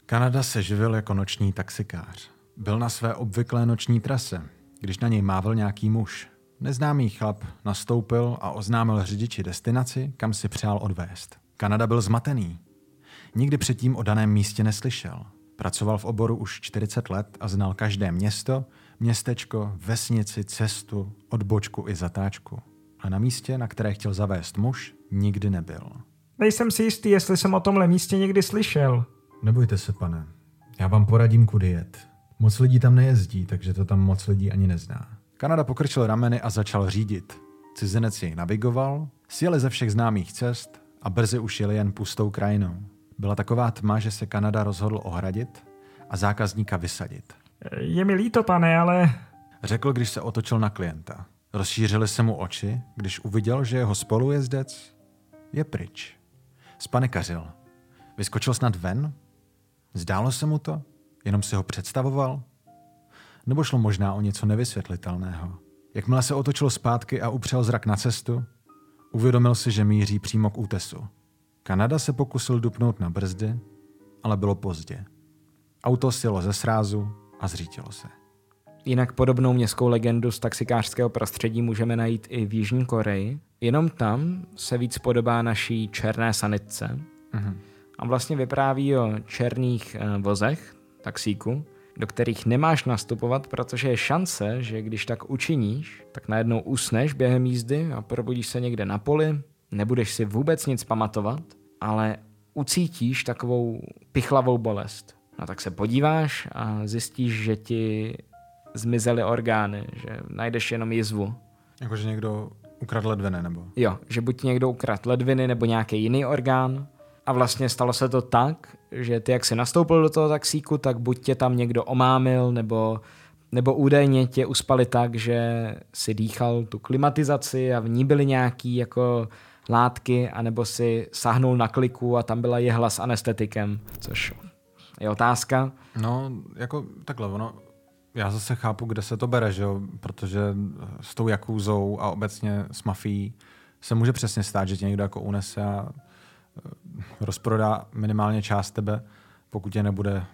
Kanada se živil jako noční taxikář. Byl na své obvyklé noční trase, když na něj mávl nějaký muž. Neznámý chlap nastoupil a oznámil řidiči destinaci, kam si přál odvést. Kanada byl zmatený. Nikdy předtím o daném místě neslyšel. Pracoval v oboru už 40 let a znal každé město, městečko, vesnici, cestu, odbočku i zatáčku. A na místě, na které chtěl zavést muž, nikdy nebyl. Nejsem si jistý, jestli jsem o tomhle místě někdy slyšel. Nebojte se, pane. Já vám poradím, kudy jet. Moc lidí tam nejezdí, takže to tam moc lidí ani nezná. Kanada pokrčil rameny a začal řídit. Cizinec jej navigoval, sjeli ze všech známých cest a brzy už jeli jen pustou krajinou. Byla taková tma, že se Kanada rozhodl ohradit a zákazníka vysadit. Je mi líto, pane, ale Řekl, když se otočil na klienta. Rozšířily se mu oči, když uviděl, že jeho spolujezdec je pryč. Spanikařil. Vyskočil snad ven? Zdálo se mu to? Jenom si ho představoval? Nebo šlo možná o něco nevysvětlitelného? Jakmile se otočil zpátky a upřel zrak na cestu, uvědomil si, že míří přímo k útesu. Kanada se pokusil dupnout na brzdy, ale bylo pozdě. Auto sjelo ze srázu a zřítilo se. Jinak podobnou městskou legendu z taxikářského prostředí můžeme najít i v Jižní Koreji. Jenom tam se víc podobá naší černé sanitce. A vlastně vypráví o černých eh, vozech, taxíku, do kterých nemáš nastupovat, protože je šance, že když tak učiníš, tak najednou usneš během jízdy a probudíš se někde na poli, nebudeš si vůbec nic pamatovat, ale ucítíš takovou pichlavou bolest. No tak se podíváš a zjistíš, že ti zmizely orgány, že najdeš jenom jizvu. Jakože někdo ukradl ledviny, nebo? Jo, že buď někdo ukradl ledviny nebo nějaký jiný orgán. A vlastně stalo se to tak, že ty jak si nastoupil do toho taxíku, tak buď tě tam někdo omámil, nebo, nebo údajně tě uspali tak, že si dýchal tu klimatizaci a v ní byly nějaký jako látky, anebo si sáhnul na kliku a tam byla jehla s anestetikem, což je otázka. No, jako takhle, ono, já zase chápu, kde se to bere, že jo? protože s tou jakůzou a obecně s mafií se může přesně stát, že tě někdo jako unese a eh, rozprodá minimálně část tebe, pokud tě nebude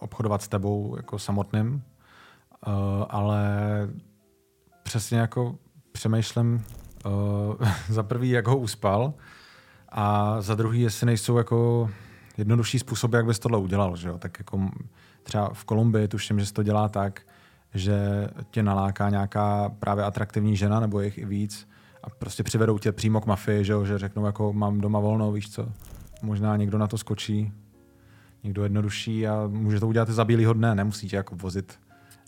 obchodovat s tebou jako samotným. Uh, ale přesně jako přemýšlím uh, za prvý, jak ho uspal a za druhý, jestli nejsou jako jednodušší způsoby, jak bys tohle udělal. Že jo? Tak jako třeba v Kolumbii tuším, že se to dělá tak, že tě naláká nějaká právě atraktivní žena, nebo jich i víc, a prostě přivedou tě přímo k mafii, že, jo? že řeknou, jako mám doma volno, víš co. Možná někdo na to skočí, někdo jednodušší a může to udělat i za bílýho dne, nemusí tě jako vozit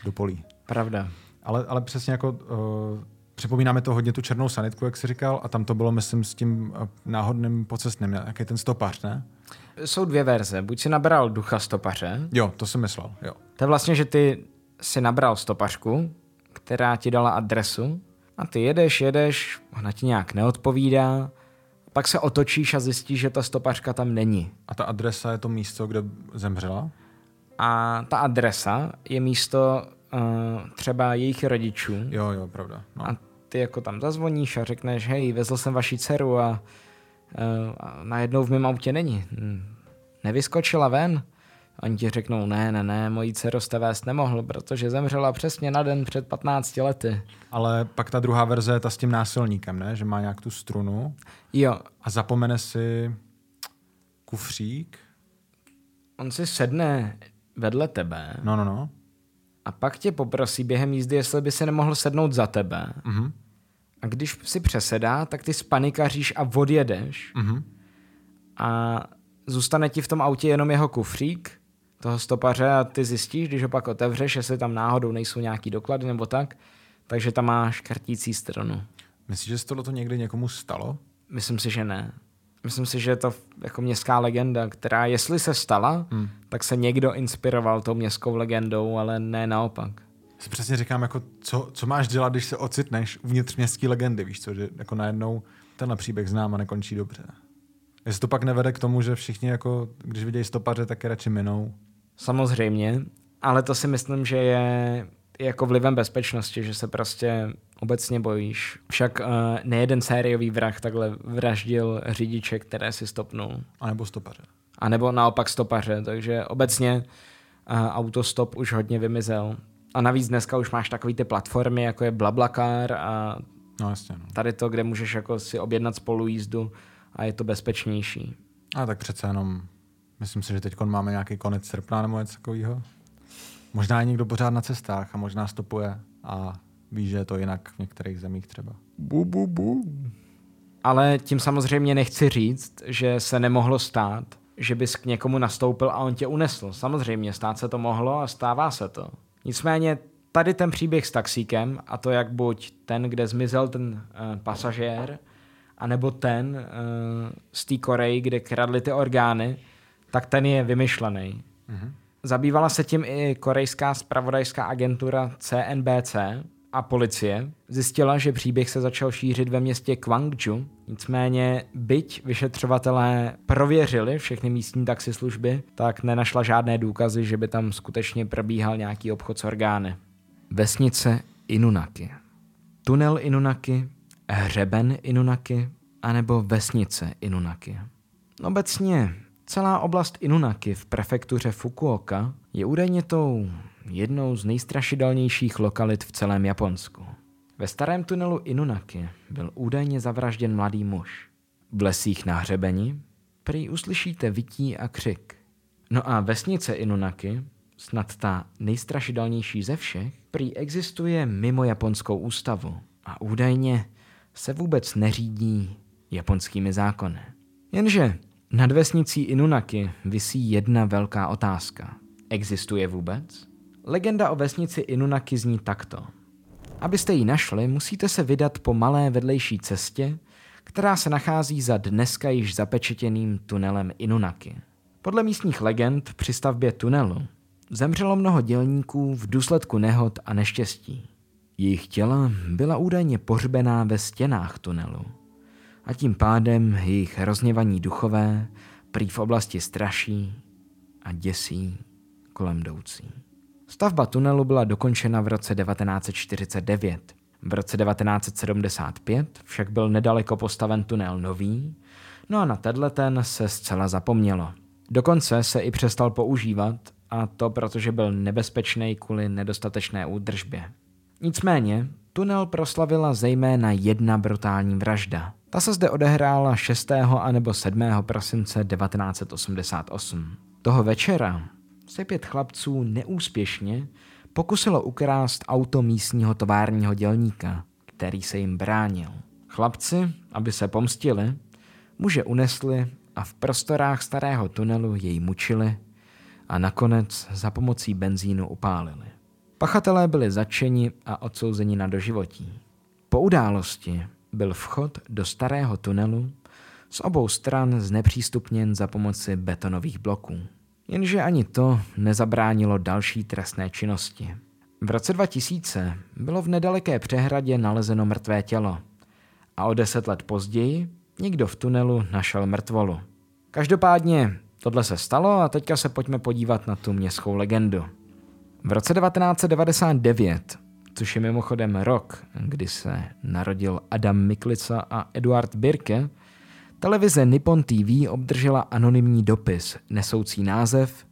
do polí. Pravda. Ale, ale přesně jako uh, připomínáme to hodně tu černou sanitku, jak jsi říkal, a tam to bylo, myslím, s tím uh, náhodným pocestným, jaký ten stopař, ne? Jsou dvě verze. Buď si nabral ducha stopaře, Jo, to jsem myslel, jo. To je vlastně, že ty si nabral stopařku, která ti dala adresu a ty jedeš, jedeš, ona ti nějak neodpovídá, pak se otočíš a zjistíš, že ta stopařka tam není. A ta adresa je to místo, kde zemřela? A ta adresa je místo uh, třeba jejich rodičů Jo, jo, pravda. No. a ty jako tam zazvoníš a řekneš, hej, vezl jsem vaši dceru a, uh, a najednou v mém autě není. Hm, Nevyskočila ven? Oni ti řeknou, ne, ne, ne, mojí dceru jste vést nemohl, protože zemřela přesně na den před 15 lety. Ale pak ta druhá verze je ta s tím násilníkem, ne? Že má nějak tu strunu Jo, a zapomene si kufřík. on si sedne vedle tebe No, no, no. a pak tě poprosí během jízdy, jestli by si nemohl sednout za tebe. Mhm. A když si přesedá, tak ty spanikaříš a odjedeš Mhm. a zůstane ti v tom autě jenom jeho kufřík, toho stopaře a ty zjistíš, když ho pak otevřeš, jestli tam náhodou nejsou nějaký doklady nebo tak, takže tam máš kartící stranu. Myslíš, že se tohle někdy někomu stalo? Myslím si, že ne. Myslím si, že je to jako městská legenda, která jestli se stala, hmm. tak se někdo inspiroval tou městskou legendou, ale ne naopak. Si přesně říkám, jako co, co máš dělat, když se ocitneš uvnitř městské legendy, víš co, že jako najednou tenhle příběh znám a nekončí dobře. Jestli to pak nevede k tomu, že všichni, jako, když vidějí stopaře, tak je radši minou. Samozřejmě, ale to si myslím, že je jako vlivem bezpečnosti, že se prostě obecně bojíš. Však uh, nejeden sériový vrah takhle vraždil řidiče, které si stopnul. A nebo stopaře. A nebo naopak stopaře, takže obecně uh, autostop už hodně vymizel. A navíc dneska už máš takový ty platformy, jako je Blablacar a No jasně. No. tady to, kde můžeš jako si objednat spolujízdu a je to bezpečnější. A tak přece jenom, myslím si, že teď máme nějaký konec srpna nebo něco takového. Možná je někdo pořád na cestách a možná stopuje a ví, že je to jinak v některých zemích třeba. Bu, bu, bu. Ale tím samozřejmě nechci říct, že se nemohlo stát, že bys k někomu nastoupil a on tě unesl. Samozřejmě, stát se to mohlo a stává se to. Nicméně tady ten příběh s taxíkem, a to jak buď ten, kde zmizel ten uh, pasažér, anebo ten uh, z té Koreji, kde kradli ty orgány, tak ten je vymyšlený. Mm-hmm. Zabývala se tím i korejská spravodajská agentura CNBC a policie. Zjistila, že příběh se začal šířit ve městě Gwangju, nicméně byť vyšetřovatelé prověřili všechny místní taxislužby, tak nenašla žádné důkazy, že by tam skutečně probíhal nějaký obchod s orgány. Vesnice Inunaki. Tunel Inunaki, hřeben Inunaki, anebo vesnice Inunaki. Obecně celá oblast Inunaki v prefektuře Fukuoka je údajně tou jednou z nejstrašidelnějších lokalit v celém Japonsku. Ve starém tunelu Inunaki byl údajně zavražděn mladý muž. V lesích na hřebeni prý uslyšíte vytí a křik. No a vesnice Inunaki, snad ta nejstrašidelnější ze všech, prý existuje mimo japonskou ústavu a údajně se vůbec neřídí japonskými zákony. Jenže nad vesnicí Inunaki visí jedna velká otázka. Existuje vůbec? Legenda o vesnici Inunaki zní takto. Abyste ji našli, musíte se vydat po malé vedlejší cestě, která se nachází za dneska již zapečetěným tunelem Inunaki. Podle místních legend při stavbě tunelu zemřelo mnoho dělníků v důsledku nehod a neštěstí. Jejich těla byla údajně pohřbená ve stěnách tunelu a tím pádem jejich rozněvaní duchové prý v oblasti straší a děsí kolem jdoucí. Stavba tunelu byla dokončena v roce 1949. V roce 1975 však byl nedaleko postaven tunel nový, no a na tenhle ten se zcela zapomnělo. Dokonce se i přestal používat, a to protože byl nebezpečný kvůli nedostatečné údržbě. Nicméně, tunel proslavila zejména jedna brutální vražda. Ta se zde odehrála 6. a nebo 7. prosince 1988. Toho večera se pět chlapců neúspěšně pokusilo ukrást auto místního továrního dělníka, který se jim bránil. Chlapci, aby se pomstili, muže unesli a v prostorách starého tunelu jej mučili a nakonec za pomocí benzínu upálili. Pachatelé byli začeni a odsouzeni na doživotí. Po události byl vchod do starého tunelu z obou stran znepřístupněn za pomoci betonových bloků. Jenže ani to nezabránilo další trestné činnosti. V roce 2000 bylo v nedaleké přehradě nalezeno mrtvé tělo a o deset let později někdo v tunelu našel mrtvolu. Každopádně tohle se stalo a teďka se pojďme podívat na tu městskou legendu. V roce 1999, což je mimochodem rok, kdy se narodil Adam Miklica a Eduard Birke, televize Nippon TV obdržela anonymní dopis nesoucí název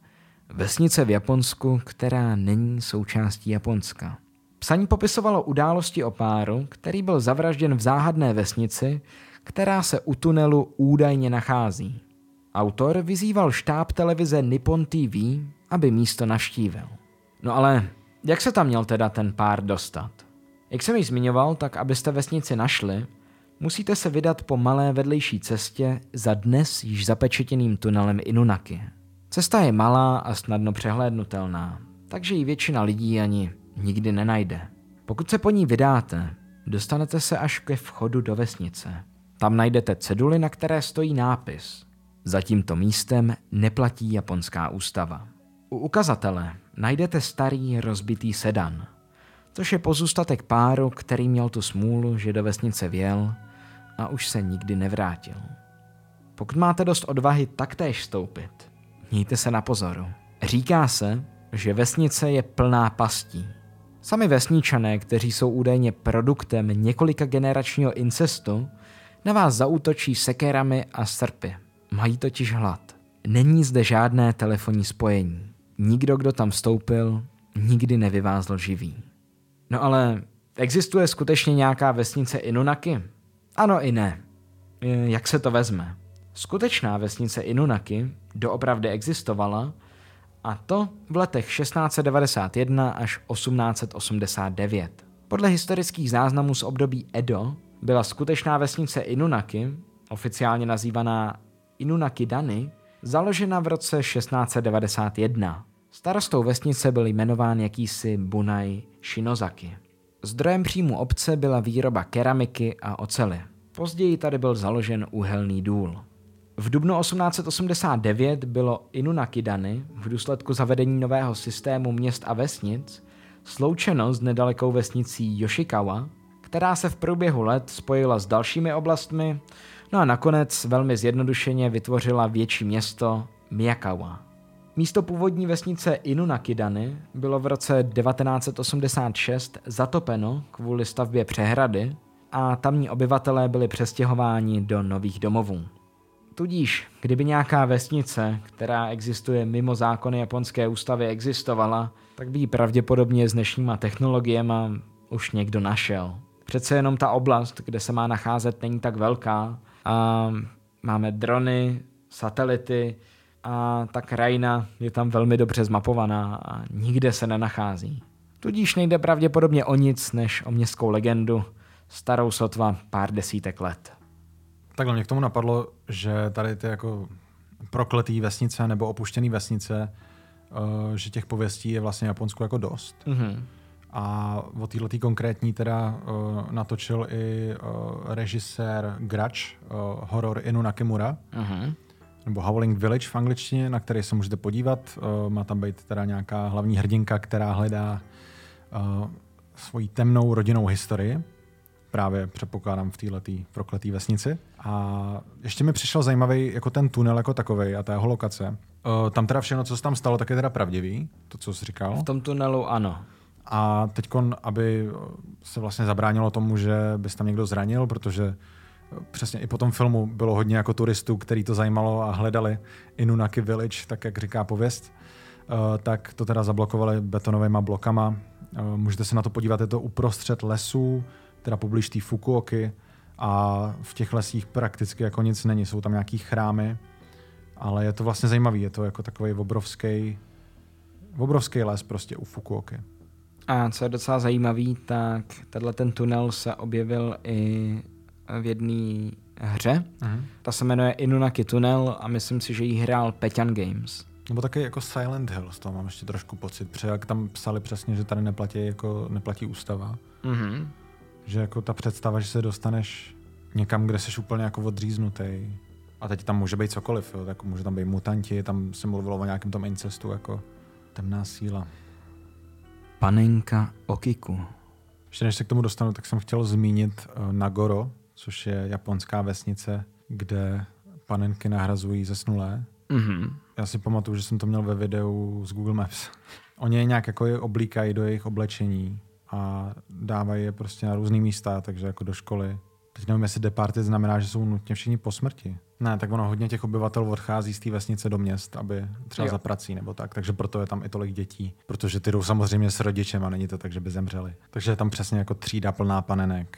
Vesnice v Japonsku, která není součástí Japonska. Psaní popisovalo události o páru, který byl zavražděn v záhadné vesnici, která se u tunelu údajně nachází. Autor vyzýval štáb televize Nippon TV, aby místo navštívil. No ale jak se tam měl teda ten pár dostat? Jak jsem již zmiňoval, tak abyste vesnici našli, musíte se vydat po malé vedlejší cestě za dnes již zapečetěným tunelem Inunaki. Cesta je malá a snadno přehlédnutelná, takže ji většina lidí ani nikdy nenajde. Pokud se po ní vydáte, dostanete se až ke vchodu do vesnice. Tam najdete ceduly, na které stojí nápis. Za tímto místem neplatí japonská ústava. U ukazatele najdete starý rozbitý sedan což je pozůstatek páru, který měl tu smůlu, že do vesnice věl a už se nikdy nevrátil. Pokud máte dost odvahy taktéž stoupit, mějte se na pozoru. Říká se, že vesnice je plná pastí. Sami vesničané, kteří jsou údajně produktem několika generačního incestu, na vás zaútočí sekerami a srpy. Mají totiž hlad. Není zde žádné telefonní spojení. Nikdo, kdo tam vstoupil, nikdy nevyvázl živý. No ale existuje skutečně nějaká vesnice Inunaky? Ano i ne. Jak se to vezme? Skutečná vesnice Inunaky doopravdy existovala, a to v letech 1691 až 1889. Podle historických záznamů z období Edo byla skutečná vesnice Inunaky, oficiálně nazývaná Inunaki Dany, založena v roce 1691. Starostou vesnice byl jmenován jakýsi Bunai Shinozaki. Zdrojem příjmu obce byla výroba keramiky a ocely. Později tady byl založen úhelný důl. V dubnu 1889 bylo Inunakidany v důsledku zavedení nového systému měst a vesnic sloučeno s nedalekou vesnicí Yoshikawa, která se v průběhu let spojila s dalšími oblastmi, no a nakonec velmi zjednodušeně vytvořila větší město Miyakawa. Místo původní vesnice Inunakidany bylo v roce 1986 zatopeno kvůli stavbě přehrady a tamní obyvatelé byli přestěhováni do nových domovů. Tudíž, kdyby nějaká vesnice, která existuje mimo zákony japonské ústavy, existovala, tak by ji pravděpodobně s dnešníma technologiemi už někdo našel. Přece jenom ta oblast, kde se má nacházet, není tak velká a máme drony, satelity a ta krajina je tam velmi dobře zmapovaná a nikde se nenachází. Tudíž nejde pravděpodobně o nic než o městskou legendu, starou sotva pár desítek let. Takhle mě k tomu napadlo, že tady ty jako prokletý vesnice nebo opuštěný vesnice, uh, že těch pověstí je vlastně Japonsku jako dost. Mm-hmm. A o této konkrétní teda uh, natočil i uh, režisér Grudge, uh, horor Inu Nakimura, uh-huh. nebo Howling Village v angličtině, na který se můžete podívat. Uh, má tam být teda nějaká hlavní hrdinka, která hledá uh, svoji temnou rodinnou historii právě předpokládám v této prokleté vesnici. A ještě mi přišel zajímavý jako ten tunel jako takový a ta jeho lokace. Tam teda všechno, co se tam stalo, tak je teda pravdivý, to, co jsi říkal. V tom tunelu ano. A teď, aby se vlastně zabránilo tomu, že bys tam někdo zranil, protože přesně i po tom filmu bylo hodně jako turistů, který to zajímalo a hledali Inunaki Village, tak jak říká pověst, uh, tak to teda zablokovali betonovými blokama. Uh, můžete se na to podívat, je to uprostřed lesů, teda poblíž té Fukuoky a v těch lesích prakticky jako nic není. Jsou tam nějaký chrámy, ale je to vlastně zajímavý. Je to jako takový obrovský, obrovský les prostě u Fukuoky. A co je docela zajímavý, tak tenhle ten tunel se objevil i v jedné hře. Uh-huh. Ta se jmenuje Inunaki Tunnel a myslím si, že ji hrál Peťan Games. Nebo taky jako Silent Hill, z toho mám ještě trošku pocit, protože jak tam psali přesně, že tady neplatí, jako, neplatí ústava. Uh-huh. Že jako ta představa, že se dostaneš někam, kde jsi úplně jako odříznutý. A teď tam může být cokoliv, jo. Tak může tam být mutanti, tam se mluvilo o nějakém tom incestu, jako temná síla. Panenka Okiku. Ještě než se k tomu dostanu, tak jsem chtěl zmínit uh, Nagoro, což je japonská vesnice, kde panenky nahrazují zesnulé. Mm-hmm. Já si pamatuju, že jsem to měl ve videu z Google Maps. Oni je nějak jako je oblíkají do jejich oblečení a dávají je prostě na různé místa, takže jako do školy. Teď nevím, jestli departy znamená, že jsou nutně všichni po smrti. Ne, tak ono hodně těch obyvatel odchází z té vesnice do měst, aby třeba jo. za prací nebo tak, takže proto je tam i tolik dětí. Protože ty jdou samozřejmě s rodičem a není to tak, že by zemřeli. Takže je tam přesně jako třída plná panenek.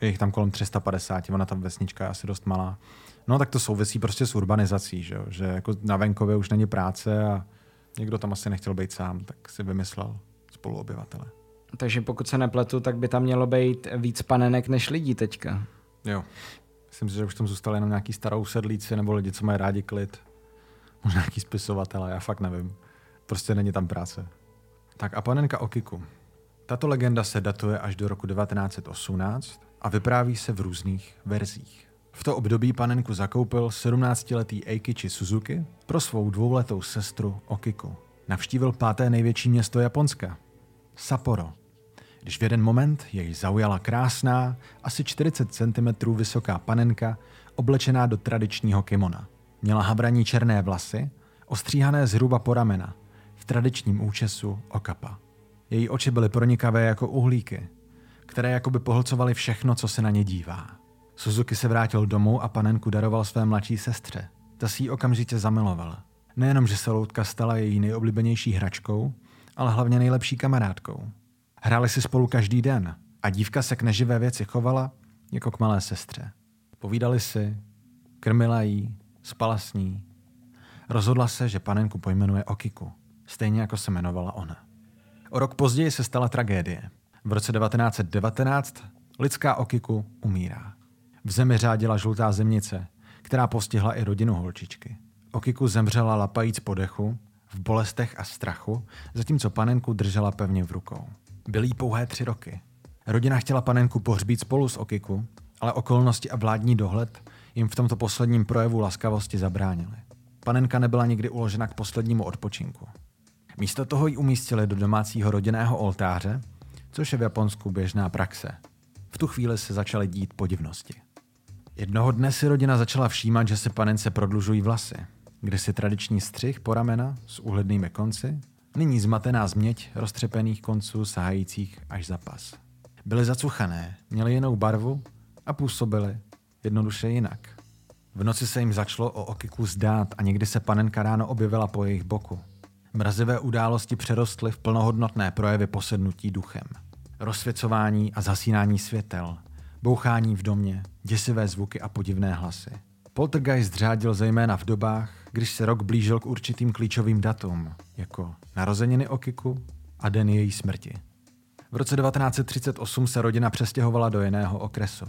Je jich tam kolem 350, ona ta vesnička je asi dost malá. No tak to souvisí prostě s urbanizací, že, že jako na venkově už není práce a někdo tam asi nechtěl být sám, tak si vymyslel spoluobyvatele. Takže pokud se nepletu, tak by tam mělo být víc panenek než lidí teďka. Jo. Myslím si, že už tam zůstali jenom nějaký starou sedlíci nebo lidi, co mají rádi klid. Možná nějaký spisovatel, já fakt nevím. Prostě není tam práce. Tak a panenka Okiku. Tato legenda se datuje až do roku 1918 a vypráví se v různých verzích. V to období panenku zakoupil 17-letý Eikichi Suzuki pro svou dvouletou sestru Okiku. Navštívil páté největší město Japonska, Sapporo, když v jeden moment jej zaujala krásná, asi 40 cm vysoká panenka, oblečená do tradičního kimona. Měla habraní černé vlasy, ostříhané zhruba po ramena, v tradičním účesu okapa. Její oči byly pronikavé jako uhlíky, které jakoby pohlcovaly všechno, co se na ně dívá. Suzuki se vrátil domů a panenku daroval své mladší sestře. Ta si ji okamžitě zamilovala. Nejenom, že se loutka stala její nejoblíbenější hračkou, ale hlavně nejlepší kamarádkou. Hráli si spolu každý den a dívka se k neživé věci chovala jako k malé sestře. Povídali si, krmila jí, spala s ní. Rozhodla se, že panenku pojmenuje Okiku, stejně jako se jmenovala ona. O rok později se stala tragédie. V roce 1919 lidská Okiku umírá. V zemi řádila žlutá zemnice, která postihla i rodinu holčičky. Okiku zemřela lapajíc po dechu, v bolestech a strachu, zatímco panenku držela pevně v rukou. Byly pouhé tři roky. Rodina chtěla panenku pohřbít spolu s Okiku, ale okolnosti a vládní dohled jim v tomto posledním projevu laskavosti zabránili. Panenka nebyla nikdy uložena k poslednímu odpočinku. Místo toho ji umístili do domácího rodinného oltáře, což je v Japonsku běžná praxe. V tu chvíli se začaly dít podivnosti. Jednoho dne si rodina začala všímat, že se panence prodlužují vlasy, kde si tradiční střih po ramena s úhlednými konci, nyní zmatená změť roztřepených konců sahajících až za pas. Byly zacuchané, měly jinou barvu a působily jednoduše jinak. V noci se jim začalo o Okiku zdát a někdy se panenka ráno objevila po jejich boku. Mrazivé události přerostly v plnohodnotné projevy posednutí duchem. Rozsvěcování a zasínání světel, bouchání v domě, děsivé zvuky a podivné hlasy. Poltergeist řádil zejména v dobách, když se rok blížil k určitým klíčovým datům, jako narozeniny Okiku a den její smrti. V roce 1938 se rodina přestěhovala do jiného okresu.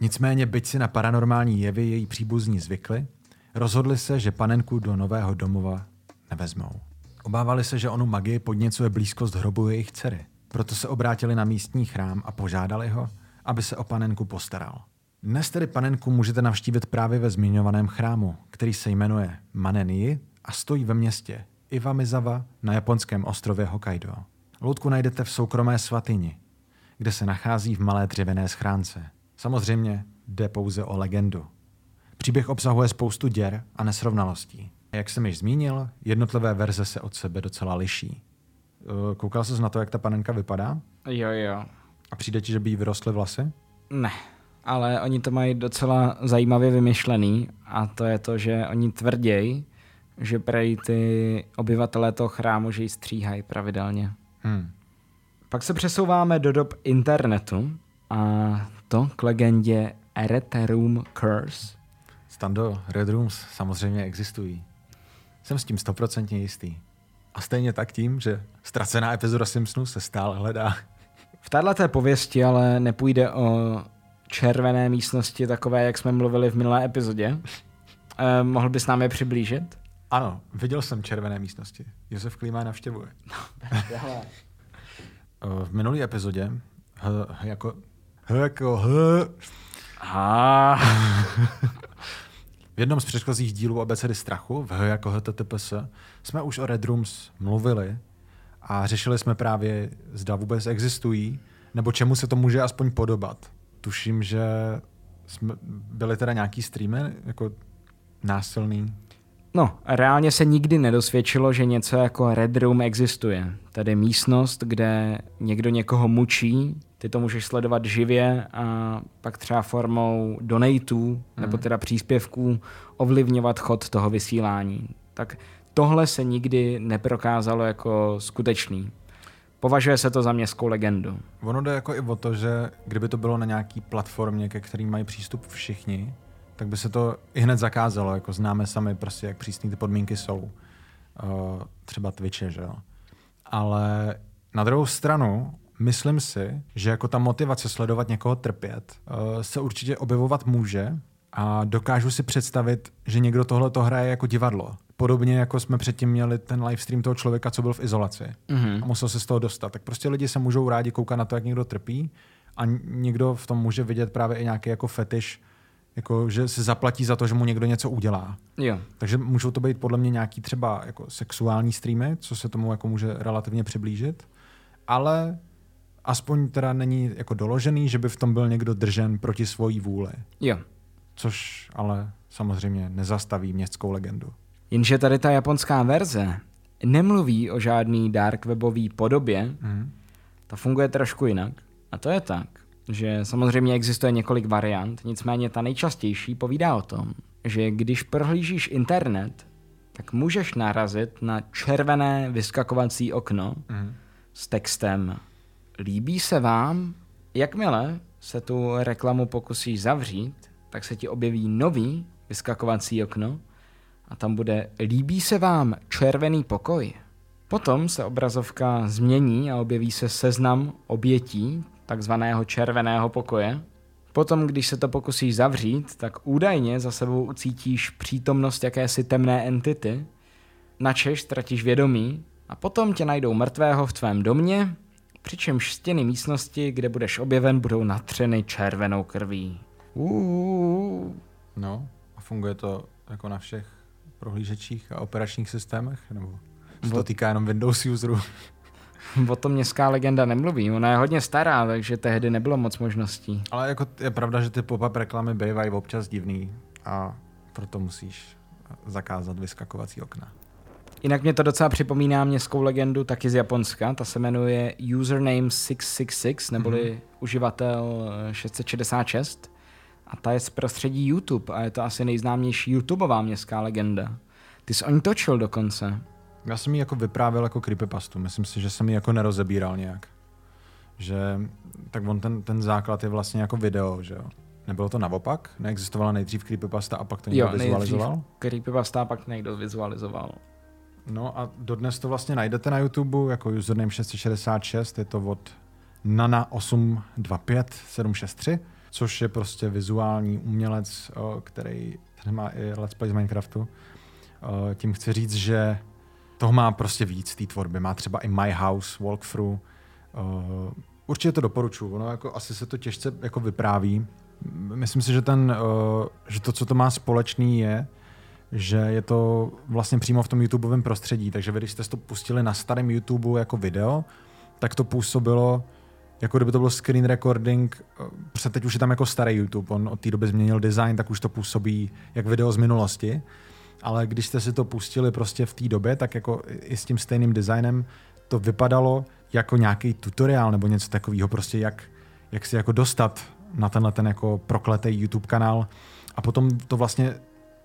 Nicméně, byť si na paranormální jevy její příbuzní zvykli, rozhodli se, že panenku do nového domova nevezmou. Obávali se, že onu magii podněcuje blízkost hrobu jejich dcery. Proto se obrátili na místní chrám a požádali ho, aby se o panenku postaral. Dnes tedy panenku můžete navštívit právě ve zmiňovaném chrámu, který se jmenuje Manenii a stojí ve městě Iwamizawa na japonském ostrově Hokkaido. Loutku najdete v soukromé svatyni, kde se nachází v malé dřevěné schránce. Samozřejmě jde pouze o legendu. Příběh obsahuje spoustu děr a nesrovnalostí. A jak jsem již zmínil, jednotlivé verze se od sebe docela liší. Eh, Koukal jsi na to, jak ta panenka vypadá? Jo, jo. A přijde ti, že by jí vyrostly vlasy? Ne, ale oni to mají docela zajímavě vymyšlený a to je to, že oni tvrděj, že prej ty obyvatelé toho chrámu, že ji stříhají pravidelně. Hmm. Pak se přesouváme do dob internetu a to k legendě Red Room Curse. Stando, Red Rooms samozřejmě existují. Jsem s tím stoprocentně jistý. A stejně tak tím, že ztracená epizoda Simpsonu se stále hledá. V této pověsti ale nepůjde o červené místnosti, takové, jak jsme mluvili v minulé epizodě. Eh, mohl bys nám je přiblížit? Ano, viděl jsem červené místnosti. Josef Klíma navštěvuje. Eh, v minulé epizodě h, h jako h jako h, Aha. v jednom z předchozích dílů abecedy strachu, v h jako HTTPS, jsme už o Red Rooms mluvili a řešili jsme právě, zda vůbec existují, nebo čemu se to může aspoň podobat. Tuším, že jsme, byly teda nějaký streamy, jako násilný. No, reálně se nikdy nedosvědčilo, že něco jako Red Room existuje. Tedy místnost, kde někdo někoho mučí, ty to můžeš sledovat živě a pak třeba formou donatů nebo teda příspěvků ovlivňovat chod toho vysílání. Tak tohle se nikdy neprokázalo jako skutečný. Považuje se to za městskou legendu. Ono jde jako i o to, že kdyby to bylo na nějaký platformě, ke který mají přístup všichni, tak by se to i hned zakázalo. Jako známe sami prostě, jak přísné ty podmínky jsou. Uh, třeba Twitche, že jo. Ale na druhou stranu, myslím si, že jako ta motivace sledovat někoho trpět uh, se určitě objevovat může a dokážu si představit, že někdo tohle to hraje jako divadlo. Podobně jako jsme předtím měli ten livestream toho člověka, co byl v izolaci Mhm. a musel se z toho dostat. Tak prostě lidi se můžou rádi koukat na to, jak někdo trpí a někdo v tom může vidět právě i nějaký jako fetiš, jako že si zaplatí za to, že mu někdo něco udělá. Jo. Takže můžou to být podle mě nějaký třeba jako sexuální streamy, co se tomu jako může relativně přiblížit, ale aspoň teda není jako doložený, že by v tom byl někdo držen proti svojí vůli. Jo. Což ale samozřejmě nezastaví městskou legendu. Jenže tady ta japonská verze nemluví o žádný dark webový podobě, Mhm. ta funguje trošku jinak. A to je tak, že samozřejmě existuje několik variant, nicméně ta nejčastější povídá o tom, že když prohlížíš internet, tak můžeš narazit na červené vyskakovací okno Mhm. s textem Líbí se vám? Jakmile se tu reklamu pokusíš zavřít, tak se ti objeví nový vyskakovací okno a tam bude Líbí se vám červený pokoj? Potom se obrazovka změní a objeví se seznam obětí takzvaného červeného pokoje. Potom, když se to pokusíš zavřít, tak údajně za sebou ucítíš přítomnost jakési temné entity, načež ztratíš vědomí a potom tě najdou mrtvého v tvém domě, přičemž stěny místnosti, kde budeš objeven, budou natřeny červenou krví. Uuu. No, a funguje to jako na všech prohlížečích a operačních systémech? Nebo se to týká jenom Windows userů? O tom městská legenda nemluví, ona je hodně stará, takže tehdy nebylo moc možností. Ale jako je pravda, že ty pop-up reklamy bývají občas divný a proto musíš zakázat vyskakovací okna. Jinak mě to docela připomíná městskou legendu taky z Japonska, ta se jmenuje Username 666, neboli mm-hmm. uživatel eh, 666. A ta je z prostředí YouTube a je to asi nejznámější YouTubeová městská legenda. Ty jsi o ní točil dokonce. Já jsem ji jako vyprávěl jako creepypastu. Myslím si, že jsem ji jako nerozebíral nějak. Že, tak on ten, ten základ je vlastně jako video, že jo. Nebylo to naopak? Neexistovala nejdřív creepypasta a pak to někdo vizualizoval? creepypasta a pak někdo vizualizoval. No a dodnes to vlastně najdete na YouTube jako username 666, je to od Nana825763, což je prostě vizuální umělec, o, který má i Let's Play z Minecraftu. O, Tím chci říct, že toho má prostě víc té tvorby. Má třeba i My House walkthrough. O, Určitě to doporučuji. Ono jako asi se to těžce jako vypráví. Myslím si, že, ten, že to, co to má společný, je, že je to vlastně přímo v tom YouTubeovém prostředí, takže vy, když jste to pustili na starém YouTube jako video, tak to působilo, jako kdyby to byl screen recording, eh, protože teď už je tam jako starý YouTube, on od té doby změnil design, tak už to působí jak video z minulosti, ale když jste si to pustili prostě v té době, tak jako i s tím stejným designem to vypadalo jako nějaký tutoriál nebo něco takového, prostě jak, jak si jako dostat na tenhle ten jako prokletý YouTube kanál a potom to vlastně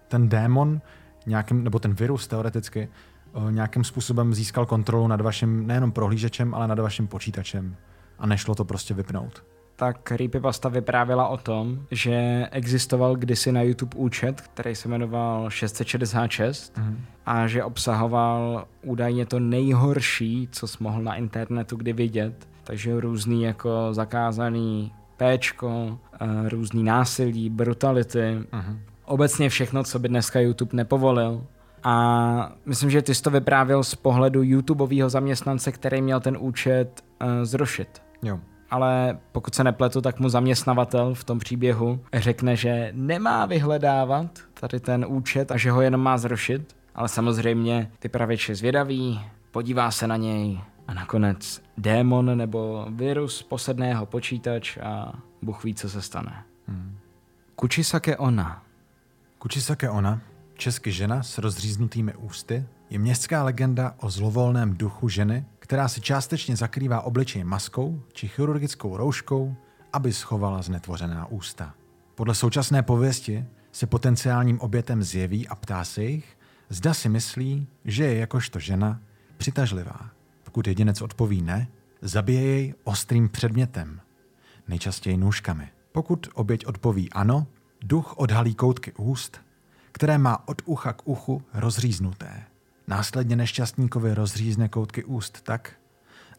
ten démon nějakým, nebo ten virus teoreticky eh, nějakým způsobem získal kontrolu nad vaším nejenom prohlížečem, ale nad vaším počítačem. A nešlo to prostě vypnout. Tak Creepypasta vyprávěla o tom, že existoval kdysi na YouTube účet, který se jmenoval 666 Mhm. a že obsahoval údajně to nejhorší, co jsi mohl na internetu kdy vidět. Takže různý jako zakázaný péčko, eh, různý násilí, brutality, Mhm. obecně všechno, co by dneska YouTube nepovolil. A myslím, že ty jsi to vyprávěl z pohledu YouTubeového zaměstnance, který měl ten účet uh, zrušit. Jo. Ale pokud se nepletu, tak mu zaměstnavatel v tom příběhu řekne, že nemá vyhledávat tady ten účet a že ho jenom má zrušit. Ale samozřejmě ty pravěč je zvědavý, podívá se na něj a nakonec démon nebo virus posedného počítač a Bůh ví, co se stane. Hmm. Kuchisake Ona. Kuchisake Ona, česky žena s rozříznutými ústy, je městská legenda o zlovolném duchu ženy, která si částečně zakrývá obličej maskou či chirurgickou rouškou, aby schovala znetvořená ústa. Podle současné pověsti se potenciálním obětem zjeví a ptá se jich, zda si myslí, že je jakožto žena přitažlivá. Pokud jedinec odpoví ne, zabije jej ostrým předmětem, nejčastěji nůžkami. Pokud oběť odpoví ano, duch odhalí koutky úst, které má od ucha k uchu rozříznuté. Následně nešťastníkovi rozřízne koutky úst tak,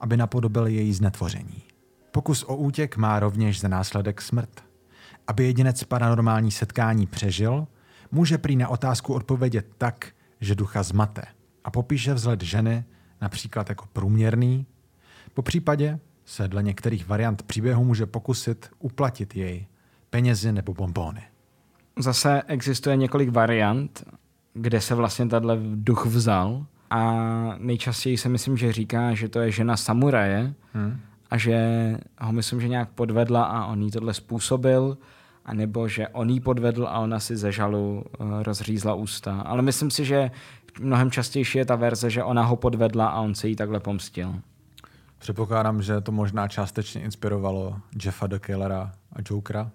aby napodobil její znetvoření. Pokus o útěk má rovněž za následek smrt. Aby jedinec paranormální setkání přežil, může prý na otázku odpovědět tak, že ducha zmate a popíše vzhled ženy například jako průměrný. Po případě se dle některých variant příběhu může pokusit uplatit jej penězi nebo bombóny. Zase existuje několik variant, kde se vlastně tahle duch vzal a nejčastěji se myslím, že říká, že to je žena samuraje Hmm. a že ho myslím, že nějak podvedla a on jí tohle způsobil, anebo že on jí podvedl a ona si ze žalu uh, rozřízla ústa. Ale myslím si, že mnohem častější je ta verze, že ona ho podvedla a on se jí takhle pomstil. Předpokládám, že to možná částečně inspirovalo Jeffa the Killera a Jokera.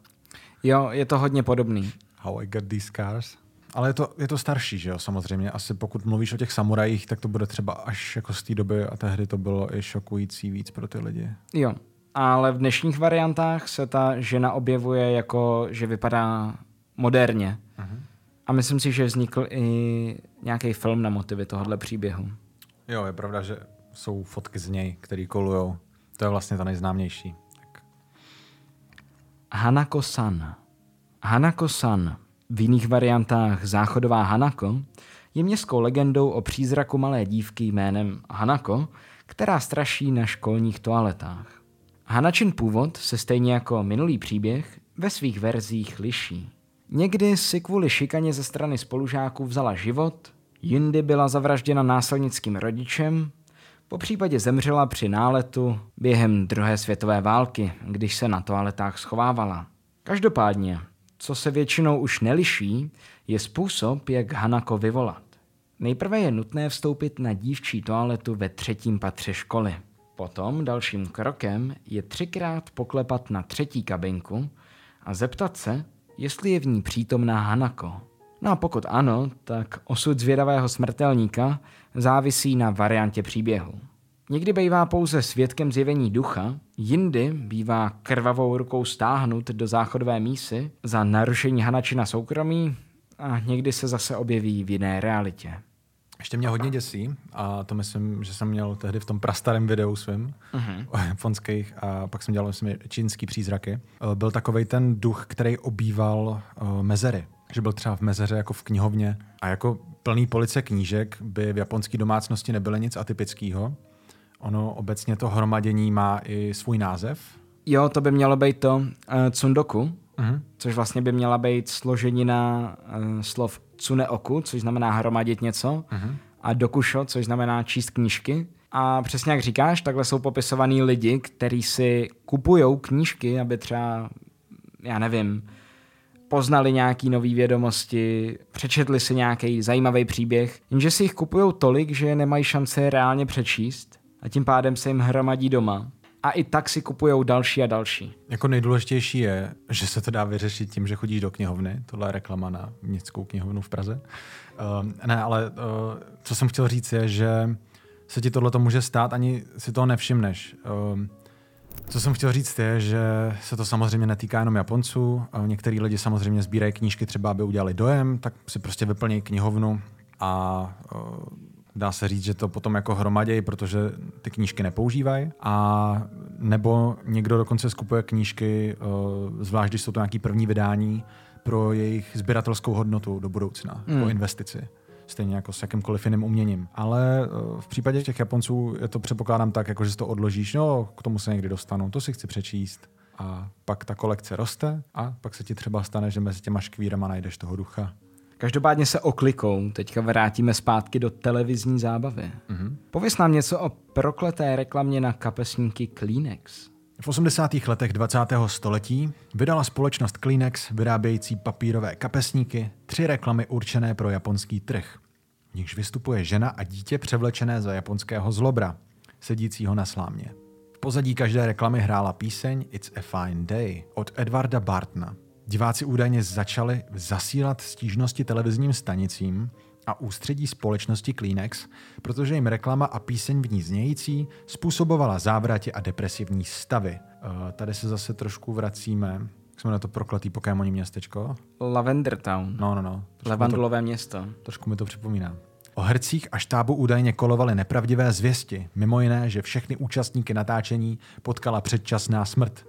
Jo, je to hodně podobný. How I Got These Scars. Ale je to, je to starší, že jo, samozřejmě. Asi pokud mluvíš o těch samurajích, tak to bude třeba až jako z té doby a tehdy to bylo i šokující víc pro ty lidi. Jo, ale v dnešních variantách se ta žena objevuje jako, že vypadá moderně. Uh-huh. A myslím si, že vznikl i nějaký film na motivy tohohle příběhu. Jo, je pravda, že jsou fotky z něj, které kolujou. To je vlastně ta nejznámější. Tak. Hanako-san. Hanako-san, v jiných variantách záchodová Hanako, je městskou legendou o přízraku malé dívky jménem Hanako, která straší na školních toaletách. Hanačin původ se stejně jako minulý příběh ve svých verzích liší. Někdy si kvůli šikaně ze strany spolužáků vzala život, jindy byla zavražděna násilnickým rodičem, po případě zemřela při náletu během druhé světové války, když se na toaletách schovávala. Každopádně, co se většinou už neliší, je způsob, jak Hanako vyvolat. Nejprve je nutné vstoupit na dívčí toaletu ve třetím patře školy. Potom dalším krokem je třikrát poklepat na třetí kabinku a zeptat se, jestli je v ní přítomná Hanako. No a pokud ano, tak osud zvědavého smrtelníka závisí na variantě příběhu. Někdy bývá pouze svědkem zjevení ducha, jindy bývá krvavou rukou stáhnut do záchodové mísy za narušení Hanačina soukromí a někdy se zase objeví v jiné realitě. Ještě mě hodně děsí, a to myslím, že jsem měl tehdy v tom prastarém videu svým, uh-huh. o japonských, a pak jsem dělal, myslím, čínský přízraky. Eh, byl takový ten duch, který obýval uh, mezery. Že byl třeba v mezeře jako v knihovně a jako plný police knížek by v japonské domácnosti nebyly nic atypického. Ono obecně to hromadění má i svůj název. Jo, to by mělo být to uh, tsundoku, uh-huh. což vlastně by měla být složenina uh, slov tsuneoku, což znamená hromadit něco, uh-huh. a dokusho, což znamená číst knížky. A přesně jak říkáš, takhle jsou popisovaný lidi, kteří si kupují knížky, aby třeba, já nevím, poznali nějaký nové vědomosti, přečetli si nějaký zajímavý příběh, jenže si jich kupují tolik, že nemají šanci reálně přečíst a tím pádem se jim hromadí doma. A i tak si kupují další a další. Jako nejdůležitější je, že se to dá vyřešit tím, že chodíš do knihovny. Tohle je reklama na městskou knihovnu v Praze. Uh, ne, ale uh, co jsem chtěl říct je, že se ti tohle může stát, ani si toho nevšimneš. Uh, co jsem chtěl říct je, že se to samozřejmě netýká jenom Japonců. Některý lidi samozřejmě sbírají knížky třeba, aby udělali dojem, tak si prostě vyplní knihovnu a dá se říct, že to potom jako hromadějí, protože ty knížky nepoužívají. A nebo někdo dokonce skupuje knížky, zvlášť když jsou to nějaký první vydání, pro jejich sběratelskou hodnotu do budoucna, mm. jako investici stejně jako s jakýmkoliv jiným uměním. Ale eh, v případě těch Japonců je to předpokládám tak, jako že to odložíš, no k tomu se někdy dostanu, to si chci přečíst. A pak ta kolekce roste a pak se ti třeba stane, že mezi těma škvírama najdeš toho ducha. Každopádně se oklikou teďka vrátíme zpátky do televizní zábavy. Mm-hmm. Pověz nám něco o prokleté reklamě na kapesníky Kleenex. V 80. letech 20. století vydala společnost Kleenex, vyrábějící papírové kapesníky, tři reklamy určené pro japonský trh. V nichž vystupuje žena a dítě převlečené za japonského zlobra, sedícího na slámě. V pozadí každé reklamy hrála píseň It's a Fine Day od Edwarda Bartna. Diváci údajně začali zasílat stížnosti televizním stanicím, a ústředí společnosti Kleenex, protože jim reklama a píseň v ní znějící způsobovala závratě a depresivní stavy. Uh, tady se zase trošku vracíme. Jak jsme na to prokletý Pokémoní městečko? Lavender Town. No, no, no. Levandulové město. Trošku mi to připomíná. O hercích a štábu údajně kolovaly nepravdivé zvěsti, mimo jiné, že všechny účastníky natáčení potkala předčasná smrt.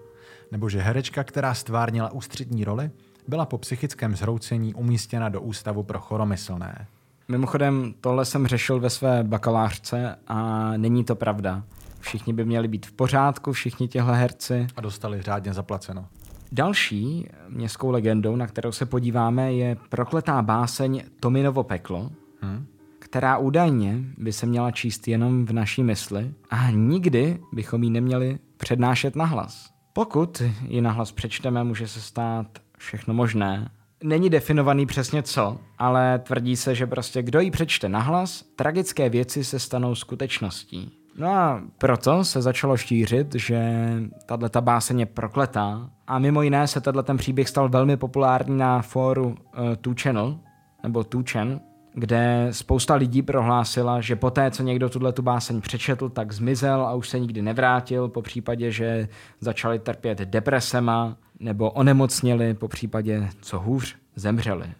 Nebo že herečka, která stvárnila ústřední roli, byla po psychickém zhroucení umístěna do ústavu pro choromyslné. Mimochodem, tohle jsem řešil ve své bakalářce a není to pravda. Všichni by měli být v pořádku, všichni těhle herci. A dostali řádně zaplaceno. Další městskou legendou, na kterou se podíváme, je prokletá báseň Tominovo peklo, hmm. která údajně by se měla číst jenom v naší mysli a nikdy bychom ji neměli přednášet nahlas. Pokud ji nahlas přečteme, může se stát všechno možné. Není definovaný přesně co, ale tvrdí se, že prostě kdo ji přečte nahlas, tragické věci se stanou skutečností. No a proto se začalo šířit, že tato báseň je prokletá a mimo jiné se tenhle ten příběh stal velmi populární na fóru uh, Two Channel, nebo Two Chan, kde spousta lidí prohlásila, že poté, co někdo tuhle tu báseň přečetl, tak zmizel a už se nikdy nevrátil, po případě, že začali trpět depresema nebo onemocněli, po případě, co hůř, zemřeli.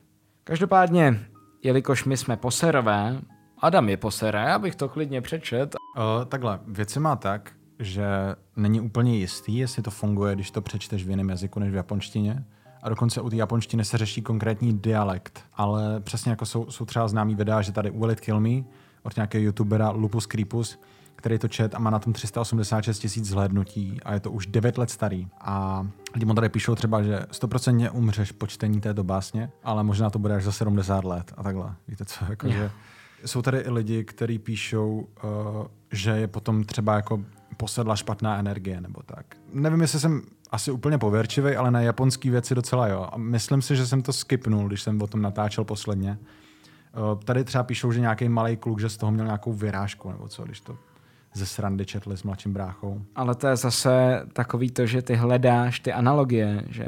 Každopádně, jelikož my jsme poserové, Adam je poseré, abych to klidně přečet. Uh, takhle, věci má tak, že není úplně jistý, jestli to funguje, když to přečteš v jiném jazyku než v japonštině. A dokonce u té japonštiny se řeší konkrétní dialekt. Ale přesně jako jsou, jsou třeba známý videa, že tady Will It Kill Me od nějakého youtubera Lupus Creepus, který to čet a má na tom 386 tisíc zhlédnutí a je to už 9 let starý. A lidi mu tady píšou třeba, že 100% umřeš po čtení této básně, ale možná to bude až za 70 let a takhle. Víte co, jako, že jsou tady i lidi, kteří píšou, uh, že je potom třeba jako posedla špatná energie nebo tak. Nevím, jestli jsem asi úplně pověrčivý, ale na japonský věci docela jo. A myslím si, že jsem to skipnul, když jsem o tom natáčel posledně. Uh, tady třeba píšou, že nějaký malý kluk, že z toho měl nějakou vyrážku nebo co, když to ze srandy četli s mladším bráchou. Ale to je zase takový to, že ty hledáš ty analogie, že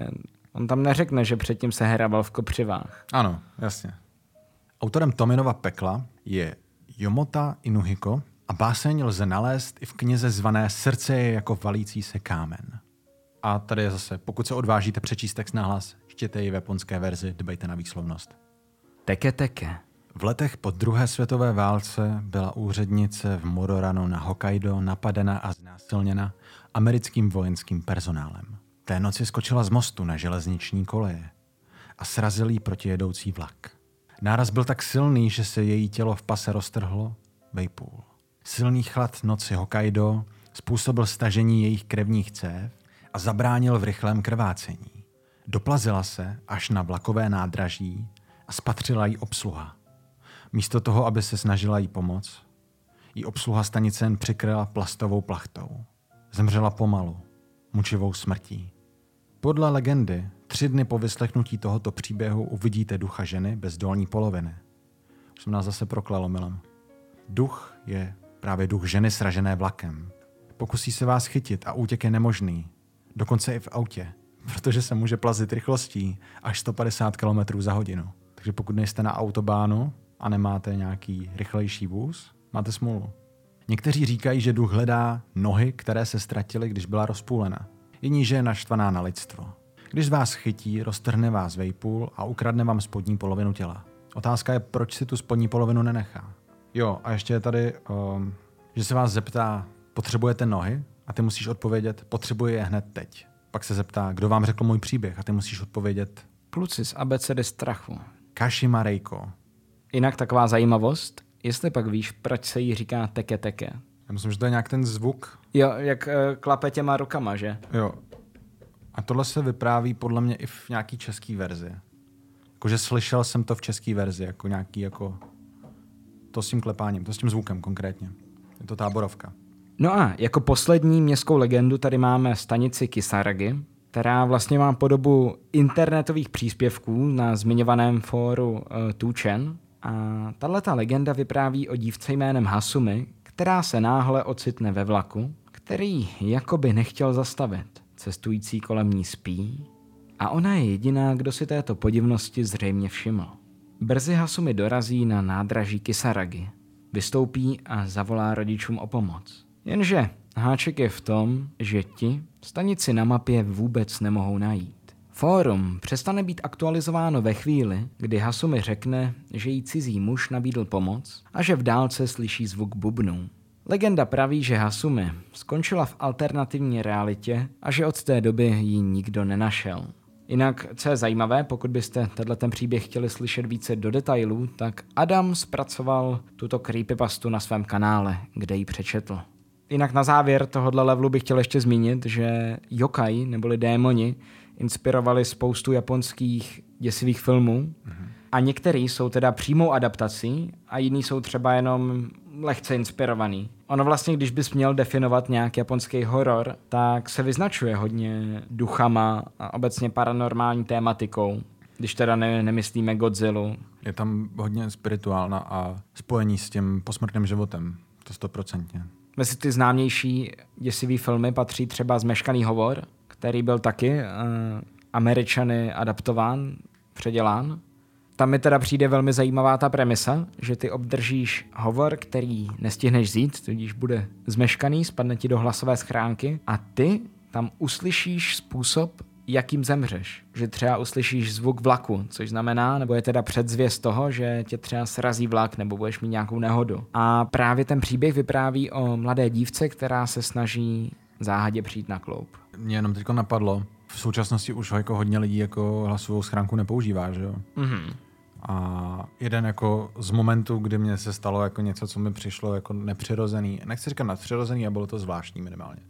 on tam neřekne, že předtím se hrával v kopřivách. Ano, jasně. Autorem Tominova pekla je Jomota Inuhiko a báseň lze nalézt i v knize zvané Srdce je jako valící se kámen. A tady je zase, pokud se odvážíte přečíst text nahlas, čtěte ji v japonské verzi, dbejte na výslovnost. Teke teke. V letech po druhé světové válce byla úřednice v Mororanu na Hokkaido napadena a znásilněna americkým vojenským personálem. Té noci skočila z mostu na železniční koleje a srazil jí protijedoucí vlak. Náraz byl tak silný, že se její tělo v pase roztrhlo vejpůl. Silný chlad noci Hokkaido způsobil stažení jejich krevních cév a zabránil v rychlém krvácení. Doplazila se až na vlakové nádraží a spatřila jí obsluha. Místo toho, aby se snažila jí pomoct, jí obsluha stanice jen přikryla plastovou plachtou. Zemřela pomalu, mučivou smrtí. Podle legendy, tři dny po vyslechnutí tohoto příběhu uvidíte ducha ženy bez dolní poloviny. Už jsem nás zase proklalo, milem. Duch je právě duch ženy sražené vlakem. Pokusí se vás chytit a útěk je nemožný. Dokonce i v autě, protože se může plazit rychlostí až 150 km za hodinu. Takže pokud nejste na autobánu a nemáte nějaký rychlejší vůz, máte smůlu. Někteří říkají, že duch hledá nohy, které se ztratily, když byla rozpůlena. Jiní, že je naštvaná na lidstvo. Když vás chytí, roztrhne vás vejpůl a ukradne vám spodní polovinu těla. Otázka je, proč si tu spodní polovinu nenechá. Jo, a ještě je tady, um, že se vás zeptá, potřebujete nohy? A ty musíš odpovědět, potřebuji je hned teď. Pak se zeptá, kdo vám řekl můj příběh? A ty musíš odpovědět, Kluci z abecedy strachu. Kashima Reiko. Jinak taková zajímavost, jestli pak víš, proč se jí říká teke teke. Já myslím, že to je nějak ten zvuk. Jo, jak uh, klape těma rukama, že? Jo. A tohle se vypráví podle mě i v nějaký český verzi. Jakože slyšel jsem to v české verzi, jako nějaký jako to s tím klepáním, to s tím zvukem konkrétně. Je to táborovka. No a jako poslední městskou legendu tady máme stanici Kisaragi, která vlastně má podobu internetových příspěvků na zmiňovaném fóru uh, Tuchen. A tato legenda vypráví o dívce jménem Hasumi, která se náhle ocitne ve vlaku, který jakoby nechtěl zastavit. Cestující kolem ní spí a ona je jediná, kdo si této podivnosti zřejmě všiml. Brzy Hasumi dorazí na nádraží Kisaragi, vystoupí a zavolá rodičům o pomoc. Jenže háček je v tom, že ti stanici na mapě vůbec nemohou najít. Fórum přestane být aktualizováno ve chvíli, kdy Hasumi řekne, že jí cizí muž nabídl pomoc a že v dálce slyší zvuk bubnů. Legenda praví, že Hasumi skončila v alternativní realitě a že od té doby ji nikdo nenašel. Jinak, co je zajímavé, pokud byste tenhle ten příběh chtěli slyšet více do detailů, tak Adam zpracoval tuto creepypastu na svém kanále, kde ji přečetl. Jinak na závěr tohohle levelu bych chtěl ještě zmínit, že yokai, neboli démoni, inspirovali spoustu japonských děsivých filmů. Mm-hmm. A některý jsou teda přímou adaptací a jiný jsou třeba jenom lehce inspirovaný. Ono vlastně, když bys měl definovat nějaký japonský horor, tak se vyznačuje hodně duchama a obecně paranormální tématikou. Když teda ne, nemyslíme Godzilla. Je tam hodně spirituálna a spojení s tím posmrtným životem. To stoprocentně. Mezi ty známější děsivý filmy patří třeba Zmeškaný hovor, který byl taky uh, Američany adaptován, předělán. Tam mi teda přijde velmi zajímavá ta premisa, že ty obdržíš hovor, který nestihneš vzít, tudíž bude zmeškaný, spadne ti do hlasové schránky a ty tam uslyšíš způsob, jakým zemřeš. Že třeba uslyšíš zvuk vlaku, což znamená, nebo je teda předzvěst toho, že tě třeba srazí vlak nebo budeš mít nějakou nehodu. A právě ten příběh vypráví o mladé dívce, která se snaží záhadě přijít na kloup. Mě jenom teď napadlo, v současnosti už jako hodně lidí jako hlasovou schránku nepoužívá, že jo? Mm-hmm. A jeden jako z momentů, kdy mě se stalo jako něco, co mi přišlo jako nepřirozený, nechci říkat nadpřirozený, a bylo to zvláštní minimálně,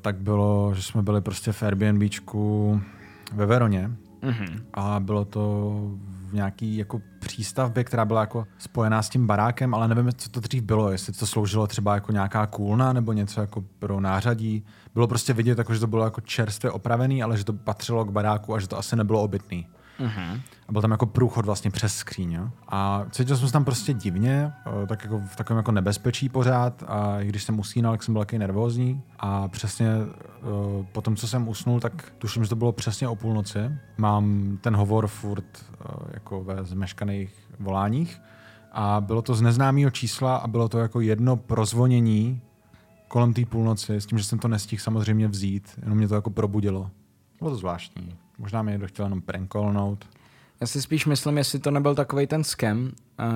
tak bylo, že jsme byli prostě v Airbnbčku ve Veroně mm-hmm. a bylo to v nějaký jako přístavbě, která byla jako spojená s tím barákem, ale nevím, co to dřív bylo, jestli to sloužilo třeba jako nějaká kůlna nebo něco jako pro nářadí. Bylo prostě vidět, jako, že to bylo jako čerstvě opravený, ale že to patřilo k baráku a že to asi nebylo obytný. Uh-huh. A byl tam jako průchod vlastně přes skříň. Jo? A cítil jsem se tam prostě divně, eh, tak jako v takovém jako nebezpečí pořád a i když jsem usínal, tak jsem byl taky nervózní a přesně uh, po tom, co jsem usnul, tak tuším, že to bylo přesně o půlnoci. Mám ten hovor furt uh, jako ve zmeškaných voláních a bylo to z neznámého čísla a bylo to jako jedno prozvonění kolem té půlnoci, s tím, že jsem to nestihl samozřejmě vzít, jenom mě to jako probudilo. Bylo to zvláštní. Možná mě někdo chtěl jenom prankolnout. Já si spíš myslím, jestli to nebyl takový ten scam.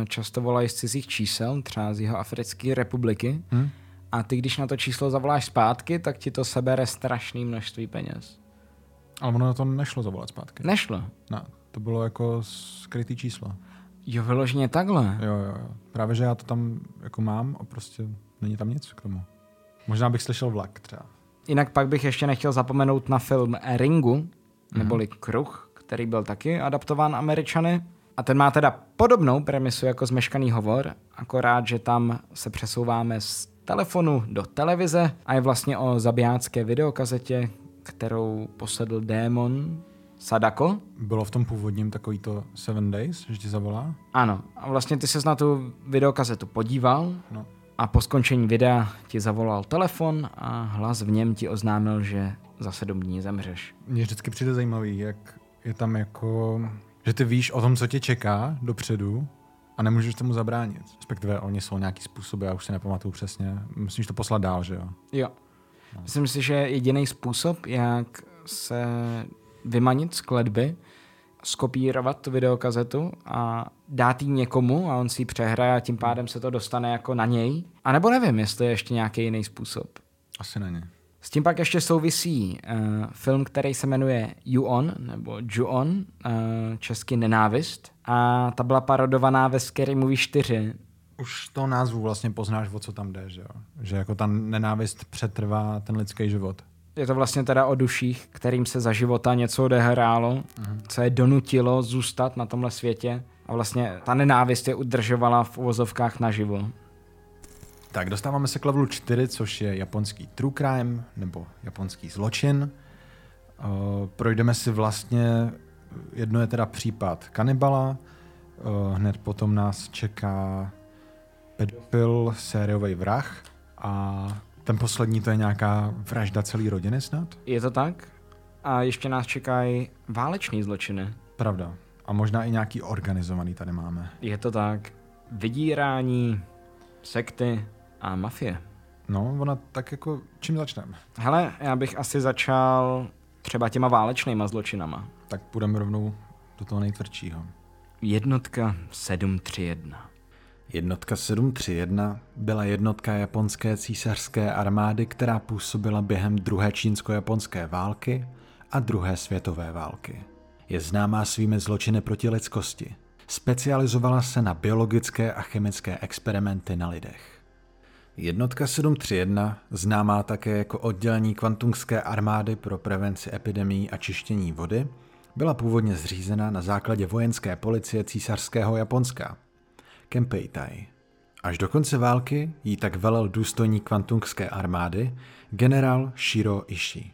Často volají z cizích čísel, třeba z jeho Africké republiky. Hmm? A ty, když na to číslo zavoláš zpátky, tak ti to sebere strašné množství peněz. Ale ono na to nešlo zavolat zpátky. Nešlo? Ne, to bylo jako skrytý číslo. Jo, vyloženě takhle. Jo, jo, jo. Právě, že já to tam jako mám a prostě není tam nic k tomu. Možná bych slyšel vlak třeba. Jinak pak bych ještě nechtěl zapomenout na film Ringu, mm-hmm. neboli Kruh, který byl taky adaptován Američany. A ten má teda podobnou premisu jako zmeškaný hovor, akorát, že tam se přesouváme z telefonu do televize a je vlastně o zabijácké videokazetě, kterou posedl démon Sadako. Bylo v tom původním takový to Seven Days, že ti zavolá? Ano. A vlastně ty se na tu videokazetu podíval no. a po skončení videa ti zavolal telefon a hlas v něm ti oznámil, že za sedm dní zemřeš. Mně vždycky přijde zajímavý, jak je tam jako, že ty víš o tom, co tě čeká dopředu a nemůžeš tomu zabránit. Respektive oni jsou nějaký způsoby, já už si nepamatuju přesně. Musíš to poslat dál, že jo? Jo. No. Myslím si, že jediný způsob, jak se vymanit z kledby, skopírovat tu videokazetu a dát ji někomu a on si ji přehraje a tím pádem se to dostane jako na něj. A nebo nevím, jestli je ještě nějaký jiný způsob. Asi není. S tím pak ještě souvisí uh, film, který se jmenuje Ju-On, nebo Ju-On, uh, český Nenávist. A ta byla parodovaná ve Scary Movie 4. Už to názvu vlastně poznáš, o co tam jde, že jo? Že jako ta nenávist přetrvá ten lidský život. Je to vlastně teda o duších, kterým se za života něco odehrálo, uh-huh. co je donutilo zůstat na tomhle světě. A vlastně ta nenávist je udržovala v uvozovkách naživo. Tak dostáváme se k levelu 4, což je japonský true crime nebo japonský zločin. Uh, projdeme si vlastně, jedno je teda případ kanibala, uh, hned potom nás čeká pedofil, sériový vrah a ten poslední to je nějaká vražda celé rodiny snad? Je to tak? A ještě nás čekají váleční zločiny. Pravda. A možná i nějaký organizovaný tady máme. Je to tak. Vydírání, sekty, a mafie. No, ona tak jako, čím začneme? Hele, já bych asi začal třeba těma válečnýma zločinama. Tak půjdeme rovnou do toho nejtvrdšího. Jednotka 731. Jednotka 731 byla jednotka japonské císařské armády, která působila během druhé čínsko-japonské války a druhé světové války. Je známá svými zločiny proti lidskosti. Specializovala se na biologické a chemické experimenty na lidech. Jednotka 731, známá také jako oddělení kvantungské armády pro prevenci epidemí a čištění vody, Byla původně zřízena na základě vojenské policie císařského Japonska, Kempeitai. Až do konce války jí tak velel důstojník kvantungské armády generál Shiro Ishii.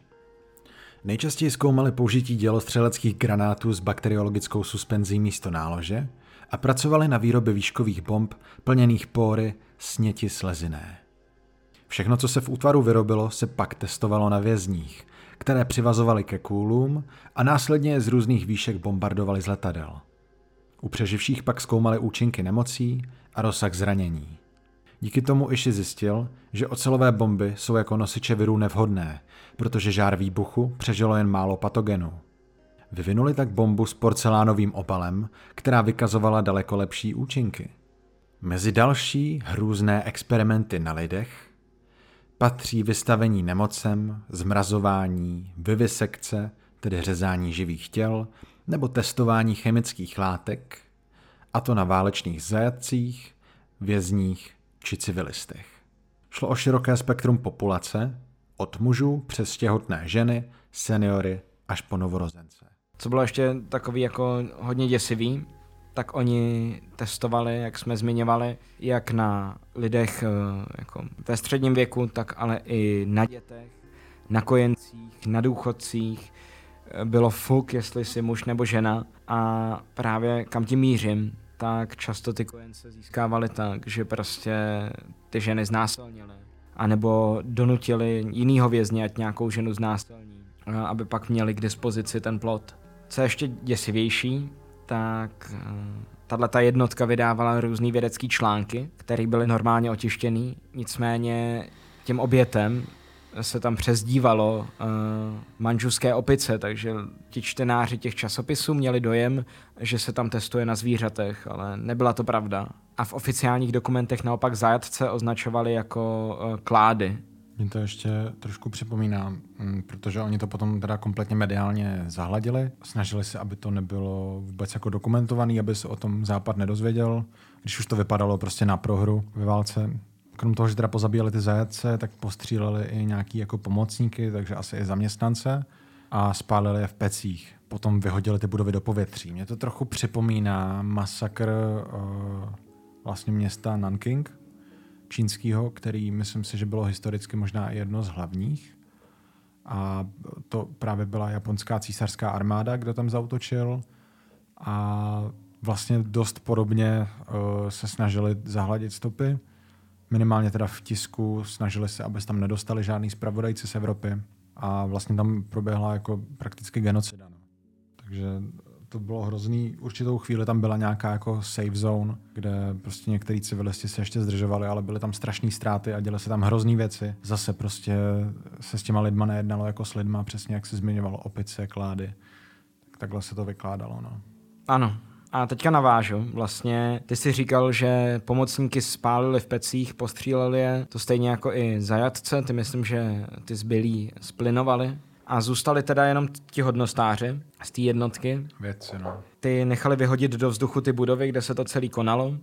Nejčastěji zkoumali použití dělostřeleckých granátů s bakteriologickou suspenzí místo nálože a pracovali na výrobě výškových bomb plněných póry sněti sleziné. Všechno, co se v útvaru vyrobilo, se pak testovalo na vězních, které přivazovali ke kůlům a následně z různých výšek bombardovali z letadel. U přeživších pak zkoumali účinky nemocí a rozsah zranění. Díky tomu Iši zjistil, že ocelové bomby jsou jako nosiče virů nevhodné, protože žár výbuchu přežilo jen málo patogenů. Vyvinuli tak bombu s porcelánovým opalem, která vykazovala daleko lepší účinky. Mezi další hrůzné experimenty na lidech patří vystavení nemocem, zmrazování, vyvisekce, tedy řezání živých těl, nebo testování chemických látek, a to na válečných zajatcích, vězních či civilistech. Šlo o široké spektrum populace, od mužů přes těhotné ženy, seniory až po novorozence. Co bylo ještě takový jako hodně děsivý, tak oni testovali, jak jsme zmiňovali, jak na lidech eh, jako ve středním věku, tak ale i na dětech, na kojencích, na důchodcích. Eh, bylo fuk, jestli jsi muž nebo žena a právě kam tím mířím, tak často ty kojence získávali tak, že prostě ty ženy znásilnily. A nebo donutili jinýho vězně, ať nějakou ženu znásilní, aby pak měli k dispozici ten plot. Co je ještě děsivější, tak eh, tahle ta jednotka vydávala různé vědecké články, které byly normálně otištěný, nicméně těm obětem se tam přezdívalo uh, manžuské opice, takže ti čtenáři těch časopisů měli dojem, že se tam testuje na zvířatech, ale nebyla to pravda. A v oficiálních dokumentech naopak zajatce označovali jako uh, klády. Mě to ještě trošku připomíná, mm, protože oni to potom teda kompletně mediálně zahladili. Snažili se, aby to nebylo vůbec jako dokumentovaný, aby se o tom Západ nedozvěděl. Když už to vypadalo prostě na prohru ve válce, krom toho, že teda pozabíjeli ty zajatce, tak postříleli i nějaký jako pomocníky, takže asi i zaměstnance a spálili je v pecích. Potom vyhodili ty budovy do povětří. Mě to trochu připomíná masakr uh, vlastně města Nanking, čínského, který myslím si, že bylo historicky možná jedno z hlavních. A to právě byla japonská císařská armáda, kdo tam zautočil. A vlastně dost podobně uh, se snažili zahladit stopy minimálně teda v tisku snažili se, aby se tam nedostali žádný zpravodajci z Evropy a vlastně tam proběhla jako prakticky genocida. No. Takže to bylo hrozný. Určitou chvíli tam byla nějaká jako safe zone, kde prostě některý civilisti se ještě zdržovali, ale byly tam strašné ztráty a děly se tam hrozný věci. Zase prostě se s těma lidma nejednalo jako s lidma, přesně jak se zmiňovalo opice, klády. Tak takhle se to vykládalo. No. Ano, a teďka navážu. Vlastně ty si říkal, že pomocníky spálili v pecích, postříleli je, to stejně jako i zajatce, ty myslím, že ty zbylí splinovali. A zůstali teda jenom ti hodnostáři z té jednotky. Věci, no. Ty nechali vyhodit do vzduchu ty budovy, kde se to celé konalo,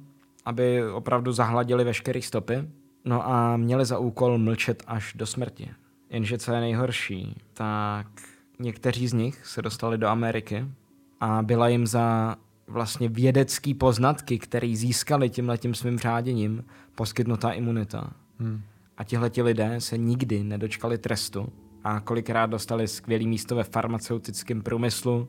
aby opravdu zahladili veškeré stopy. No a měli za úkol mlčet až do smrti. Jenže co je nejhorší, tak někteří z nich se dostali do Ameriky a byla jim za vlastně vědecký poznatky, který získali tímhletím svým řáděním, poskytnutá imunita. Hmm. A tihleti lidé se nikdy nedočkali trestu a kolikrát dostali skvělý místo ve farmaceutickém průmyslu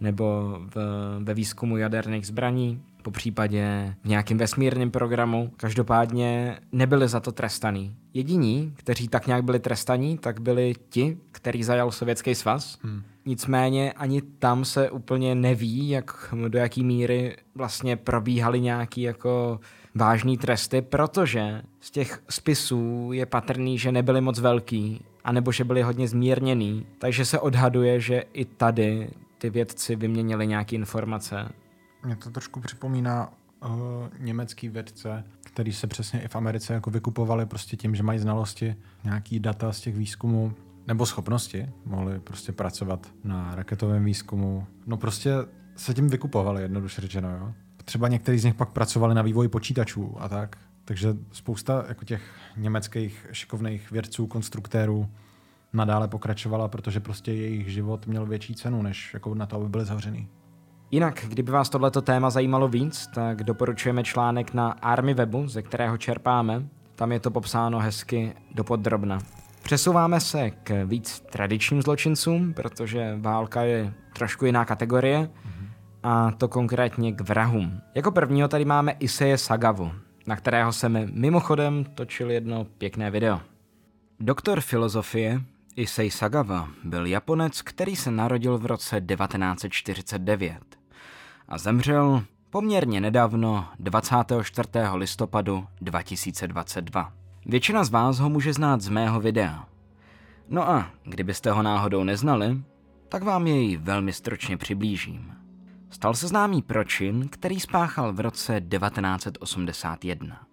nebo v, ve výzkumu jaderných zbraní, po případě v nějakém vesmírném programu. Každopádně nebyli za to trestaní. Jediní, kteří tak nějak byli trestaní, tak byli ti, který zajal Sovětský svaz. Hmm. Nicméně ani tam se úplně neví, jak, do jaký míry vlastně probíhaly nějaký jako vážný tresty, protože z těch spisů je patrný, že nebyly moc velký, anebo že byly hodně zmírněný, takže se odhaduje, že i tady ty vědci vyměnili nějaké informace. Mě to trošku připomíná uh, německý vědce, který se přesně i v Americe jako vykupovali prostě tím, že mají znalosti, nějaký data z těch výzkumů nebo schopnosti, mohli prostě pracovat na raketovém výzkumu. No prostě se tím vykupovali, jednoduše řečeno. Jo? Třeba někteří z nich pak pracovali na vývoji počítačů a tak. Takže spousta jako těch německých šikovných vědců, konstruktérů nadále pokračovala, protože prostě jejich život měl větší cenu, než jako na to, aby byli zavřený. Jinak, kdyby vás tohleto téma zajímalo víc, tak doporučujeme článek na Army webu, ze kterého čerpáme. Tam je to popsáno hezky do podrobna. Přesouváme se k víc tradičním zločincům, protože válka je trošku jiná kategorie, a to konkrétně k vrahům. Jako prvního tady máme Iseje Sagavu, na kterého jsem mimochodem točil jedno pěkné video. Doktor filozofie Issei Sagawa byl Japonec, který se narodil v roce 1949 a zemřel poměrně nedávno 24. listopadu 2022. Většina z vás ho může znát z mého videa. No a kdybyste ho náhodou neznali, tak vám jej velmi stručně přiblížím. Stal se známý pročin, který spáchal v roce 1981.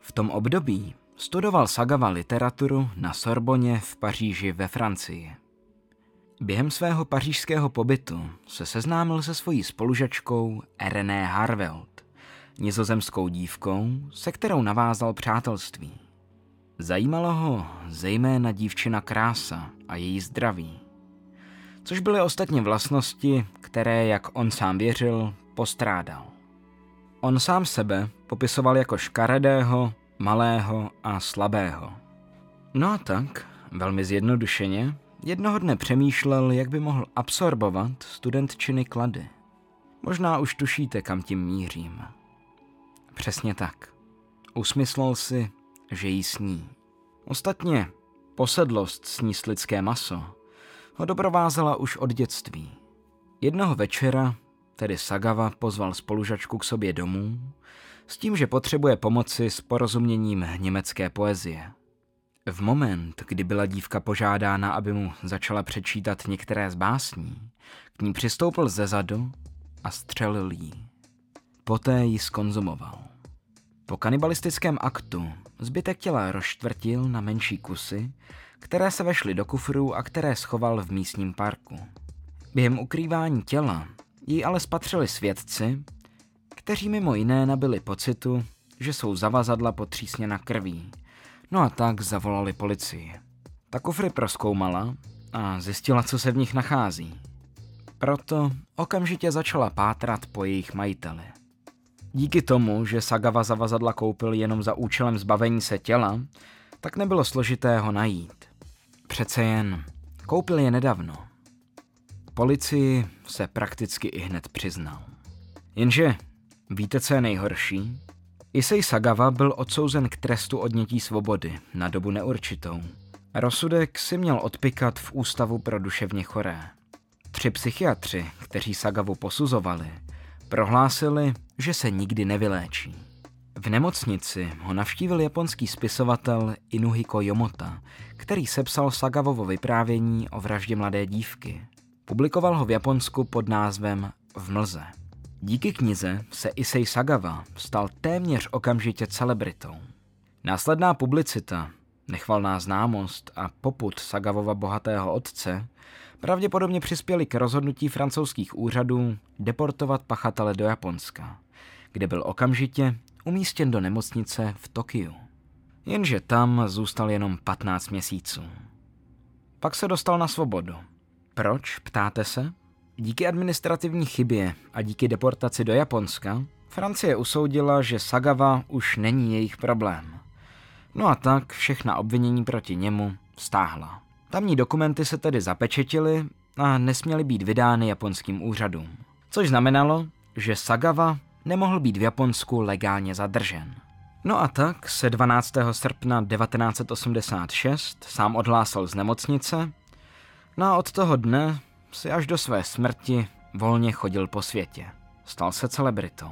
V tom období studoval Sagawa literaturu na Sorboně v Paříži ve Francii. Během svého pařížského pobytu se seznámil se svojí spolužačkou René Harveld, nizozemskou dívkou, se kterou navázal přátelství. Zajímalo ho zejména dívčina krása a její zdraví, což byly ostatně vlastnosti, které, jak on sám věřil, postrádal. On sám sebe popisoval jako škaredého, malého a slabého. No a tak, velmi zjednodušeně, jednoho dne přemýšlel, jak by mohl absorbovat studentčiny klady. Možná už tušíte, kam tím mířím. Přesně tak. Usmyslel si, že jí sní. Ostatně, posedlost sníst lidské maso ho doprovázela už od dětství. Jednoho večera tedy Sagava pozval spolužačku k sobě domů s tím, že potřebuje pomoci s porozuměním německé poezie. V moment, kdy byla dívka požádána, aby mu začala přečítat některé z básní, k ní přistoupil ze zadu a střelil jí. Poté ji skonzumoval. Po kanibalistickém aktu zbytek těla rozštvrtil na menší kusy, které se vešly do kufru a které schoval v místním parku. Během ukrývání těla ji ale spatřili svědci, kteří mimo jiné nabili pocitu, že jsou zavazadla potřísněna krví. No a tak zavolali policii. Ta kufry proskoumala a zjistila, co se v nich nachází. Proto okamžitě začala pátrat po jejich majiteli. Díky tomu, že Sagava zavazadla koupil jenom za účelem zbavení se těla, tak nebylo složité ho najít. Přece jen koupil je nedávno. Policii se prakticky i hned přiznal. Jenže víte, co je nejhorší? Isej Sagawa byl odsouzen k trestu odnětí svobody na dobu neurčitou. Rozsudek si měl odpikat v Ústavu pro duševně choré. Tři psychiatři, kteří Sagavu posuzovali, prohlásili, že se nikdy nevyléčí. V nemocnici ho navštívil japonský spisovatel Inuhiko Yomota, který sepsal Sagavovo vyprávění o vraždě mladé dívky. Publikoval ho v Japonsku pod názvem V mlze. Díky knize se Issei Sagawa stal téměř okamžitě celebritou. Následná publicita, nechvalná známost a poput Sagavova bohatého otce pravděpodobně přispěli k rozhodnutí francouzských úřadů deportovat pachatele do Japonska, kde byl okamžitě umístěn do nemocnice v Tokiu. Jenže tam zůstal jenom 15 měsíců. Pak se dostal na svobodu. Proč, ptáte se? Díky administrativní chybě a díky deportaci do Japonska Francie usoudila, že Sagawa už není jejich problém. No a tak všechna obvinění proti němu stáhla. Tamní dokumenty se tedy zapečetily a nesměly být vydány japonským úřadům. Což znamenalo, že Sagawa nemohl být v Japonsku legálně zadržen. No a tak se 12. srpna 1986 sám odhlásal z nemocnice, no a od toho dne si až do své smrti volně chodil po světě. Stal se celebritou.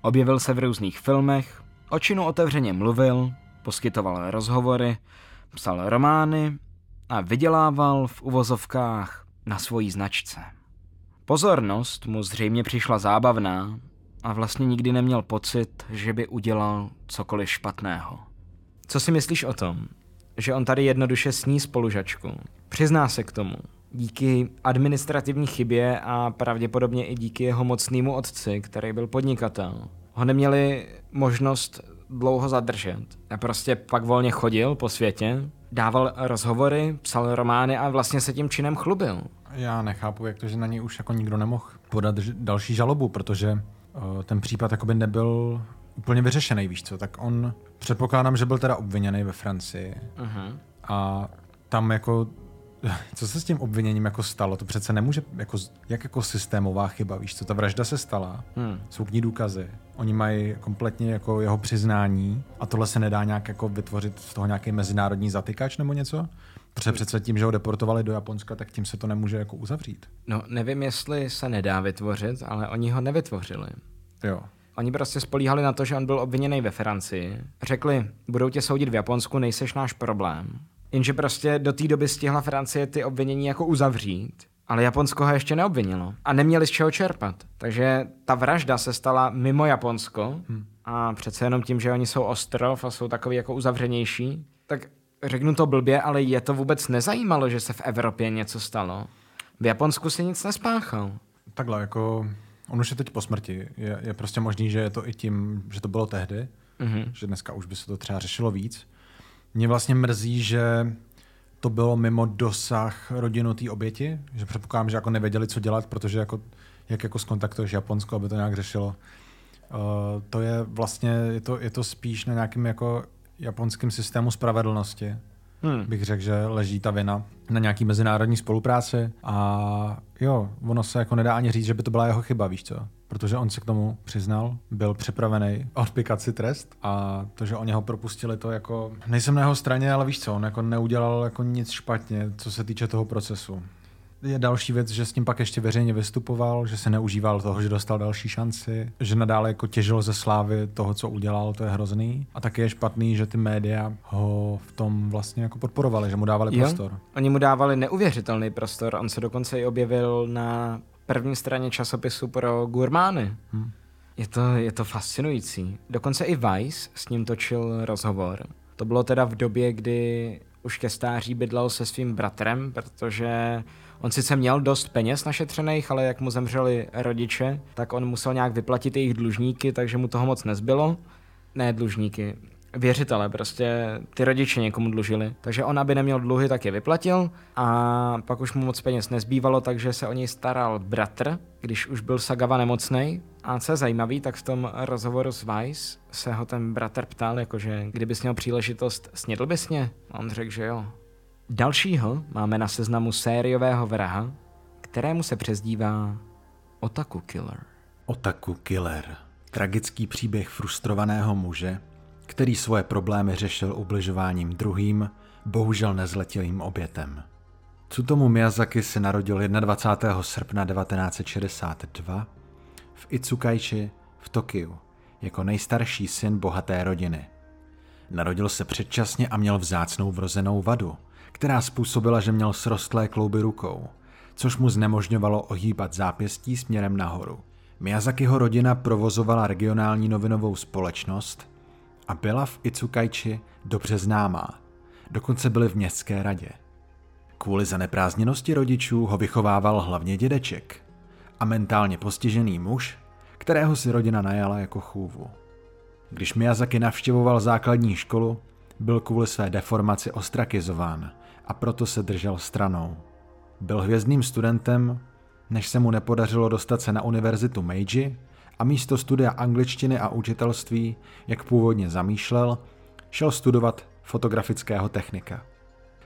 Objevil se v různých filmech, o činu otevřeně mluvil, poskytoval rozhovory, psal romány a vydělával v uvozovkách na svojí značce. Pozornost mu zřejmě přišla zábavná a vlastně nikdy neměl pocit, že by udělal cokoliv špatného. Co si myslíš o tom, že on tady jednoduše sní spolužačku? Přizná se k tomu. Díky administrativní chybě a pravděpodobně i díky jeho mocnému otci, který byl podnikatel, ho neměli možnost dlouho zadržet. A prostě pak volně chodil po světě, Dával rozhovory, psal romány a vlastně se tím činem chlubil. Já nechápu, jak to, že na něj už jako nikdo nemohl podat další žalobu, protože ten případ jakoby nebyl úplně vyřešený, víš co, tak on, předpokládám, že byl teda obviněný ve Francii uh-huh. a tam jako co se s tím obviněním jako stalo? To přece nemůže, jako, jak jako systémová chyba, víš co, ta vražda se stala, hmm. jsou k ní důkazy, oni mají kompletně jako jeho přiznání a tohle se nedá nějak jako vytvořit z toho nějaký mezinárodní zatykač nebo něco? Protože přece tím, že ho deportovali do Japonska, tak tím se to nemůže jako uzavřít. No, nevím, jestli se nedá vytvořit, ale oni ho nevytvořili. Jo. Oni prostě spolíhali na to, že on byl obviněný ve Francii. Řekli, budou tě soudit v Japonsku, nejseš náš problém. Jenže prostě do té doby stihla Francie ty obvinění jako uzavřít, ale Japonsko ho ještě neobvinilo a neměli z čeho čerpat. Takže ta vražda se stala mimo Japonsko hmm. a přece jenom tím, že oni jsou ostrov a jsou takový jako uzavřenější, tak řeknu to blbě, ale je to vůbec nezajímalo, že se v Evropě něco stalo. V Japonsku si nic nespáchal. Takhle, jako on už je teď po smrti. Je, je prostě možný, že je to i tím, že to bylo tehdy, mm-hmm. že dneska už by se to třeba řešilo víc. Mě vlastně mrzí, že to bylo mimo dosah rodinu té oběti, že předpokládám, že jako nevěděli, co dělat, protože jako, jak jako skontaktuješ Japonsko, aby to nějak řešilo. Uh, to je vlastně, je to, je to spíš na nějakém jako japonském systému spravedlnosti, hmm. bych řekl, že leží ta vina na nějaký mezinárodní spolupráci a jo, ono se jako nedá ani říct, že by to byla jeho chyba, víš co? Protože on se k tomu přiznal, byl připravený odpikat si trest a to, že oni ho propustili, to jako, nejsem na jeho straně, ale víš co, on jako neudělal jako nic špatně, co se týče toho procesu je další věc, že s tím pak ještě veřejně vystupoval, že se neužíval toho, že dostal další šanci, že nadále jako těžil ze slávy toho, co udělal, to je hrozný. A taky je špatný, že ty média ho v tom vlastně jako podporovali, že mu dávali jo. prostor. Oni mu dávali neuvěřitelný prostor, on se dokonce i objevil na první straně časopisu pro gurmány. Hmm. Je to, je to fascinující. Dokonce i Vice s ním točil rozhovor. To bylo teda v době, kdy už ke stáří bydlel se svým bratrem, protože On sice měl dost peněz našetřených, ale jak mu zemřeli rodiče, tak on musel nějak vyplatit jejich dlužníky, takže mu toho moc nezbylo. Ne dlužníky, věřitele, prostě ty rodiče někomu dlužili. Takže on, aby neměl dluhy, tak je vyplatil a pak už mu moc peněz nezbývalo, takže se o něj staral bratr, když už byl Sagava nemocný. A co je zajímavý, tak v tom rozhovoru s Vice se ho ten bratr ptal, jakože kdybys měl příležitost, snědl bys mě? A on řekl, že jo. Dalšího máme na seznamu sériového vraha, kterému se přezdívá Otaku Killer. Otaku Killer. Tragický příběh frustrovaného muže, který svoje problémy řešil ubližováním druhým, bohužel nezletilým obětem. Tsutomu Miyazaki se narodil 21. srpna 1962 v Itsukaichi v Tokiu jako nejstarší syn bohaté rodiny. Narodil se předčasně a měl vzácnou vrozenou vadu – která způsobila, že měl srostlé klouby rukou, což mu znemožňovalo ohýbat zápěstí směrem nahoru. Miyazakiho rodina provozovala regionální novinovou společnost a byla v Itsukaichi dobře známá. Dokonce byli v městské radě. Kvůli zaneprázdněnosti rodičů ho vychovával hlavně dědeček a mentálně postižený muž, kterého si rodina najala jako chůvu. Když Miyazaki navštěvoval základní školu, byl kvůli své deformaci ostrakizován a proto se držel stranou. Byl hvězdným studentem, než se mu nepodařilo dostat se na univerzitu Meiji a místo studia angličtiny a učitelství, jak původně zamýšlel, šel studovat fotografického technika.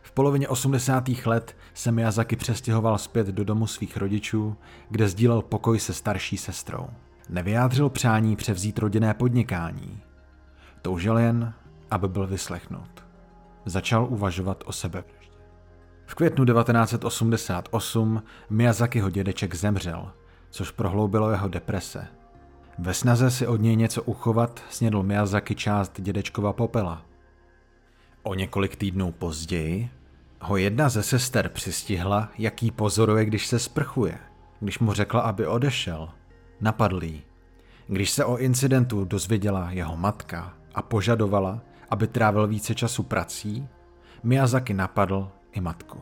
V polovině 80. let se Miyazaki přestěhoval zpět do domu svých rodičů, kde sdílel pokoj se starší sestrou. Nevyjádřil přání převzít rodinné podnikání. Toužil jen, aby byl vyslechnut. Začal uvažovat o sebe. V květnu 1988 Miyazakiho dědeček zemřel, což prohloubilo jeho deprese. Ve snaze si od něj něco uchovat snědl Miyazaki část dědečkova popela. O několik týdnů později ho jedna ze sester přistihla, jaký pozoruje, když se sprchuje. Když mu řekla, aby odešel, napadl jí. Když se o incidentu dozvěděla jeho matka a požadovala, aby trávil více času prací, Miyazaki napadl i matku.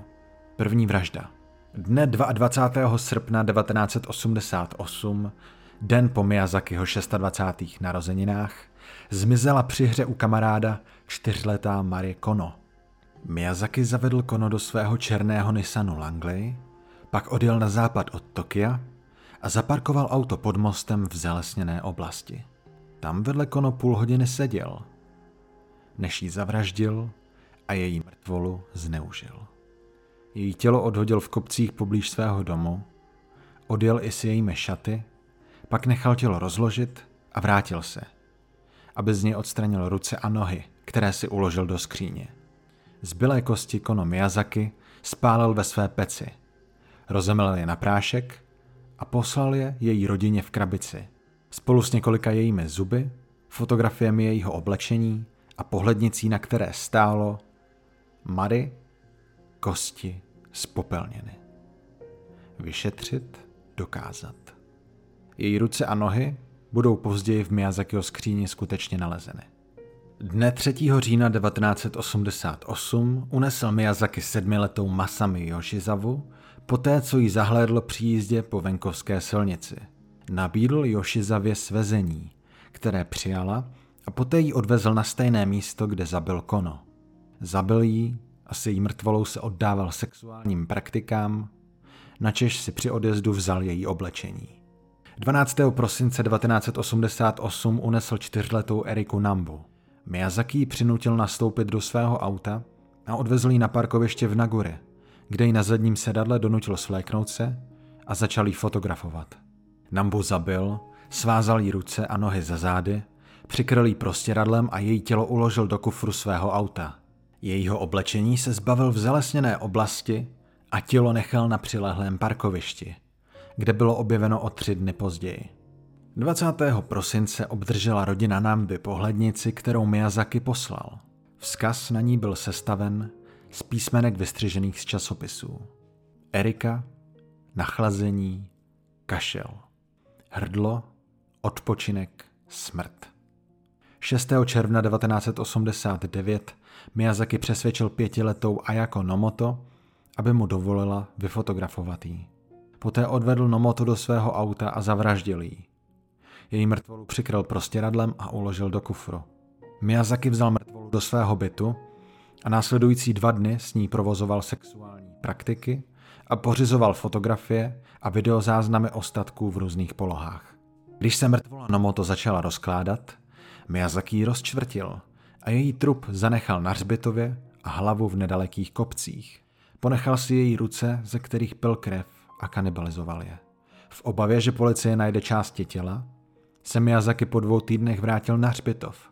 První vražda. Dne 22. srpna 1988, den po Miyazakiho 26. narozeninách, zmizela při hře u kamaráda čtyřletá Marie Kono. Miyazaki zavedl Kono do svého černého Nissanu Langley, pak odjel na západ od Tokia a zaparkoval auto pod mostem v zalesněné oblasti. Tam vedle Kono půl hodiny seděl, než ji zavraždil a její mrtvolu zneužil. Její tělo odhodil v kopcích poblíž svého domu, odjel i s jejími šaty, pak nechal tělo rozložit a vrátil se, aby z něj odstranil ruce a nohy, které si uložil do skříně. Zbylé kosti Kono Miyazaki spálil ve své peci, rozemlel je na prášek a poslal je její rodině v krabici, spolu s několika jejími zuby, fotografiemi jejího oblečení a pohlednicí, na které stálo Mary, kosti spopelněny. Vyšetřit, dokázat. Její ruce a nohy budou později v Miyazakiho skříni skutečně nalezeny. Dne 3. října 1988 unesl Miyazaki sedmiletou Masami Yoshizavu, poté co ji zahlédl při jízdě po venkovské silnici. Nabídl Yoshizavě svezení, které přijala a poté ji odvezl na stejné místo, kde zabil Kono. Zabil ji a s její mrtvolou se oddával sexuálním praktikám, načež si při odjezdu vzal její oblečení. 12. prosince 1988 unesl čtyřletou Eriku Nambu. Miyazaki ji přinutil nastoupit do svého auta a odvezl ji na parkoviště v Nagure, kde ji na zadním sedadle donutil svléknout se a začal ji fotografovat. Nambu zabil, svázal jí ruce a nohy za zády, přikryl jí prostěradlem a její tělo uložil do kufru svého auta. Jejího oblečení se zbavil v zalesněné oblasti a tělo nechal na přilehlém parkovišti, kde bylo objeveno o tři dny později. 20. prosince obdržela rodina Namby pohlednici, kterou Miyazaki poslal. Vzkaz na ní byl sestaven z písmenek vystřižených z časopisů. Erika, nachlazení, kašel. Hrdlo, odpočinek, smrt. 6. června 1989 Miyazaki přesvědčil pětiletou Ayako Nomoto, aby mu dovolila vyfotografovat jí. Poté odvedl Nomoto do svého auta a zavraždil ji. Její mrtvolu přikryl prostěradlem a uložil do kufru. Miyazaki vzal mrtvolu do svého bytu a následující dva dny s ní provozoval sexuální praktiky a pořizoval fotografie a videozáznamy ostatků v různých polohách. Když se mrtvola Nomoto začala rozkládat, Miyazaki ji rozčtvrtil a její trup zanechal na hřbitově a hlavu v nedalekých kopcích. Ponechal si její ruce, ze kterých pil krev a kanibalizoval je. V obavě, že policie najde části těla, se Miyazaki po dvou týdnech vrátil na hřbitov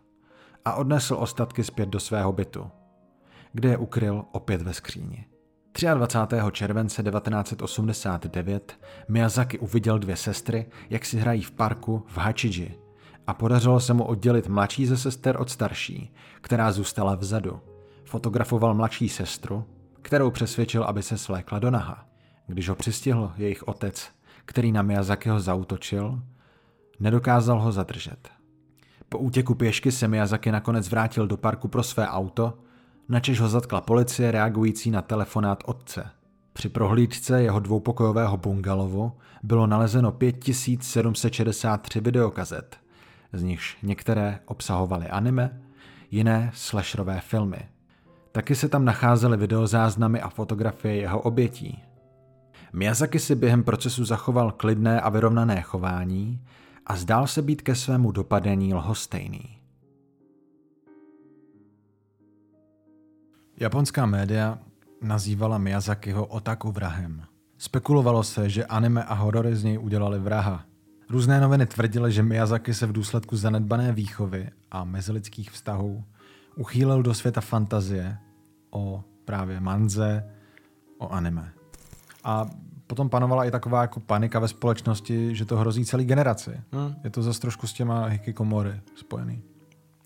a odnesl ostatky zpět do svého bytu, kde je ukryl opět ve skříni. 23. července 1989 Miyazaki uviděl dvě sestry, jak si hrají v parku v Hachiji a podařilo se mu oddělit mladší ze sester od starší, která zůstala vzadu. Fotografoval mladší sestru, kterou přesvědčil, aby se svlékla do naha. Když ho přistihl jejich otec, který na Miyazakiho zautočil, nedokázal ho zadržet. Po útěku pěšky se Miyazaki nakonec vrátil do parku pro své auto, načež ho zatkla policie reagující na telefonát otce. Při prohlídce jeho dvoupokojového bungalovu bylo nalezeno 5763 videokazet, z nichž některé obsahovaly anime, jiné slasherové filmy. Taky se tam nacházely videozáznamy a fotografie jeho obětí. Miyazaki si během procesu zachoval klidné a vyrovnané chování a zdál se být ke svému dopadení lhostejný. Japonská média nazývala Miyazakiho otaku vrahem. Spekulovalo se, že anime a horory z něj udělali vraha. Různé noviny tvrdily, že Miyazaki se v důsledku zanedbané výchovy a mezilidských vztahů uchýlil do světa fantazie o právě manze, o anime. A potom panovala i taková jako panika ve společnosti, že to hrozí celý generaci. Hmm. Je to zase trošku s těma hikikomory spojený.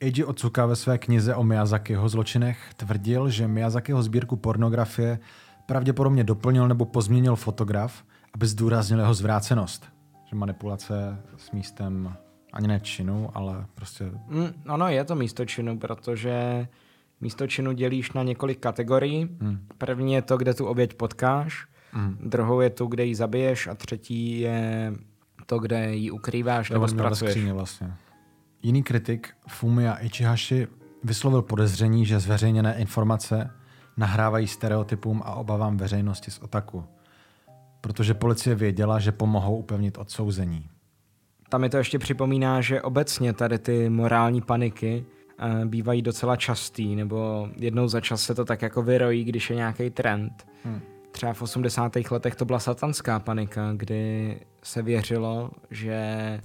Eiji Otsuka ve své knize o Miyazakiho zločinech tvrdil, že Miyazakiho sbírku pornografie pravděpodobně doplnil nebo pozměnil fotograf, aby zdůraznil jeho zvrácenost. Že manipulace s místem ani ne činu, ale prostě... Mm, ano, je to místo činu, protože místo činu dělíš na několik kategorií. Hmm. První je to, kde tu oběť potkáš, hmm. druhou je tu, kde ji zabiješ a třetí je to, kde ji ukrýváš nebo zpracuješ. vlastně. Jiný kritik, Fumia Ichihashi, vyslovil podezření, že zveřejněné informace nahrávají stereotypům a obavám veřejnosti z otaku. Protože policie věděla, že pomohou upevnit odsouzení. Tam mi to ještě připomíná, že obecně tady ty morální paniky eh, bývají docela častý, nebo jednou za čas se to tak jako vyrojí, když je nějaký trend. Hmm. Třeba v 80. letech to byla satanská panika, kdy se věřilo, že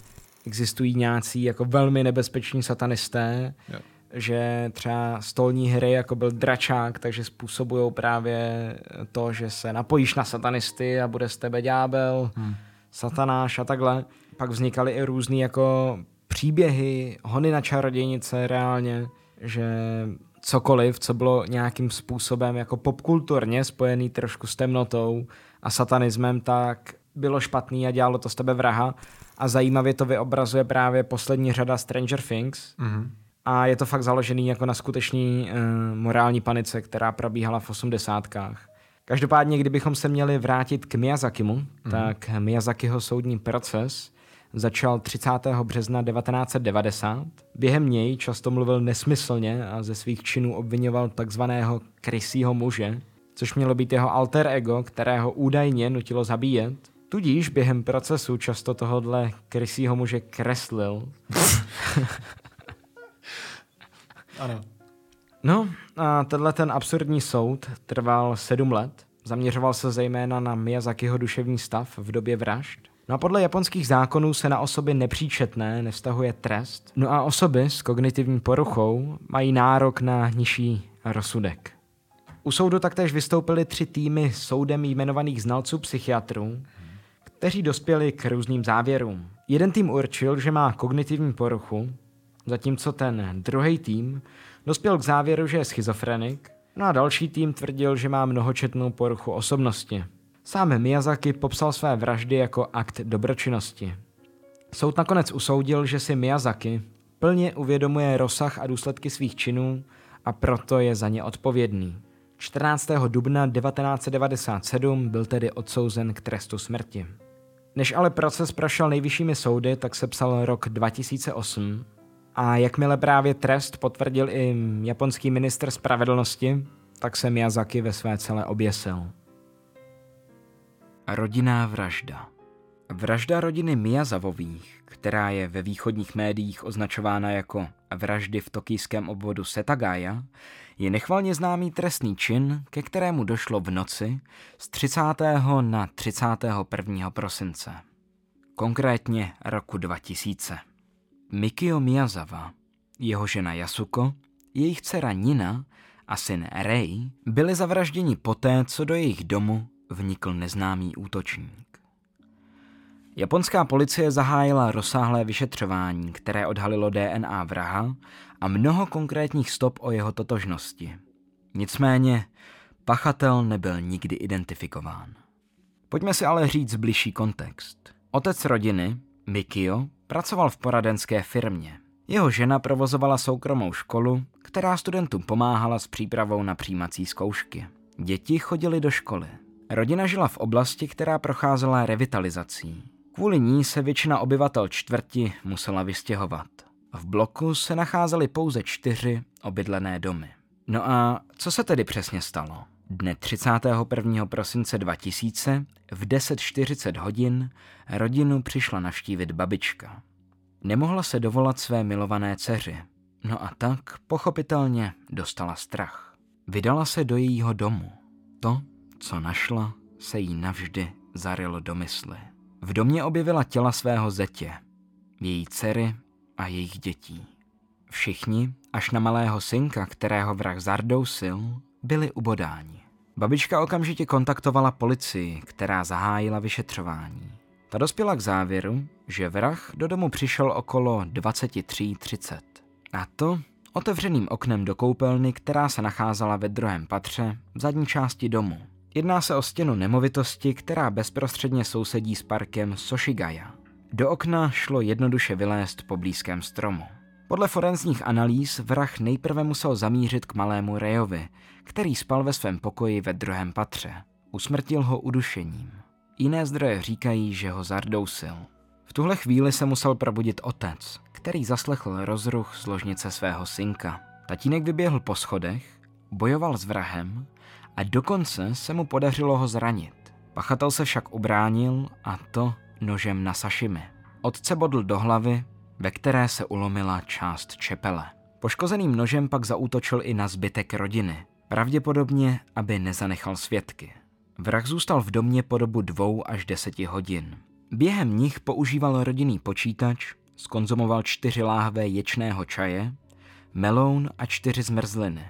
existují nějací jako velmi nebezpeční satanisté, jo. Že třeba stolní hry, jako byl dračák, takže způsobují právě to, že se napojíš na satanisty a bude z tebe ďábel, hmm. satanáš a takhle. Pak vznikaly i různé jako příběhy, hony na čarodějnice reálně, že cokoliv, co bylo nějakým způsobem jako popkulturně spojený trošku s temnotou a satanismem, tak bylo špatný a dělalo to z tebe vraha. A zajímavě to vyobrazuje právě poslední řada Stranger Things. Mm-hmm. A je to fakt založený jako na skutečný uh, morální panice, která probíhala v osmdesátkách. Každopádně, kdybychom se měli vrátit k Miyazakimu, mm-hmm. tak Miyazakiho soudní proces začal 30. března 1990. Během něj často mluvil nesmyslně a ze svých činů obvinoval takzvaného krysího muže, což mělo být jeho alter ego, kterého údajně nutilo zabíjet. Tudíž během procesu často tohodle krysího muže kreslil. ano. No a tenhle ten absurdní soud trval sedm let. Zaměřoval se zejména na Miyazakiho duševní stav v době vražd No a podle japonských zákonů se na osoby nepříčetné nevztahuje trest, no a osoby s kognitivní poruchou mají nárok na nižší rozsudek. U soudu taktéž vystoupily tři týmy soudem jmenovaných znalců psychiatrů, kteří dospěli k různým závěrům. Jeden tým určil, že má kognitivní poruchu, zatímco ten druhý tým dospěl k závěru, že je schizofrenik, no a další tým tvrdil, že má mnohočetnou poruchu osobnosti. Sám Miyazaki popsal své vraždy jako akt dobročinnosti. Soud nakonec usoudil, že si Miyazaki plně uvědomuje rozsah a důsledky svých činů a proto je za ně odpovědný. 14. dubna 1997 byl tedy odsouzen k trestu smrti. Než ale proces prošel nejvyššími soudy, tak se psal rok 2008 a jakmile právě trest potvrdil i japonský minister spravedlnosti, tak se Miyazaki ve své celé oběsil. Rodinná vražda. Vražda rodiny Miyazavových, která je ve východních médiích označována jako vraždy v tokijském obvodu Setagaya, je nechvalně známý trestný čin, ke kterému došlo v noci z 30. na 31. prosince. Konkrétně roku 2000. Mikio Miyazawa, jeho žena Yasuko, jejich dcera Nina a syn Rei byli zavražděni poté, co do jejich domu vnikl neznámý útočník. Japonská policie zahájila rozsáhlé vyšetřování, které odhalilo DNA vraha a mnoho konkrétních stop o jeho totožnosti. Nicméně pachatel nebyl nikdy identifikován. Pojďme si ale říct bližší kontext. Otec rodiny, Mikio, pracoval v poradenské firmě. Jeho žena provozovala soukromou školu, která studentům pomáhala s přípravou na přijímací zkoušky. Děti chodili do školy. Rodina žila v oblasti, která procházela revitalizací. Kvůli ní se většina obyvatel čtvrti musela vystěhovat. V bloku se nacházely pouze čtyři obydlené domy. No a co se tedy přesně stalo? Dne 31. prosince 2000 v 10.40 hodin rodinu přišla navštívit babička. Nemohla se dovolat své milované dceři, no a tak pochopitelně dostala strach. Vydala se do jejího domu. To co našla, se jí navždy zarylo do mysli. V domě objevila těla svého zetě, její dcery a jejich dětí. Všichni, až na malého synka, kterého vrah zardousil, byli ubodáni. Babička okamžitě kontaktovala policii, která zahájila vyšetřování. Ta dospěla k závěru, že vrah do domu přišel okolo 23.30. A to otevřeným oknem do koupelny, která se nacházela ve druhém patře v zadní části domu. Jedná se o stěnu nemovitosti, která bezprostředně sousedí s parkem Soshigaya. Do okna šlo jednoduše vylézt po blízkém stromu. Podle forenzních analýz vrah nejprve musel zamířit k malému Rejovi, který spal ve svém pokoji ve druhém patře. Usmrtil ho udušením. Jiné zdroje říkají, že ho zardousil. V tuhle chvíli se musel probudit otec, který zaslechl rozruch z ložnice svého synka. Tatínek vyběhl po schodech bojoval s vrahem a dokonce se mu podařilo ho zranit. Pachatel se však ubránil a to nožem na sašimi. Otce bodl do hlavy, ve které se ulomila část čepele. Poškozeným nožem pak zaútočil i na zbytek rodiny, pravděpodobně, aby nezanechal svědky. Vrah zůstal v domě po dobu dvou až deseti hodin. Během nich používal rodinný počítač, skonzumoval čtyři láhve ječného čaje, meloun a čtyři zmrzliny.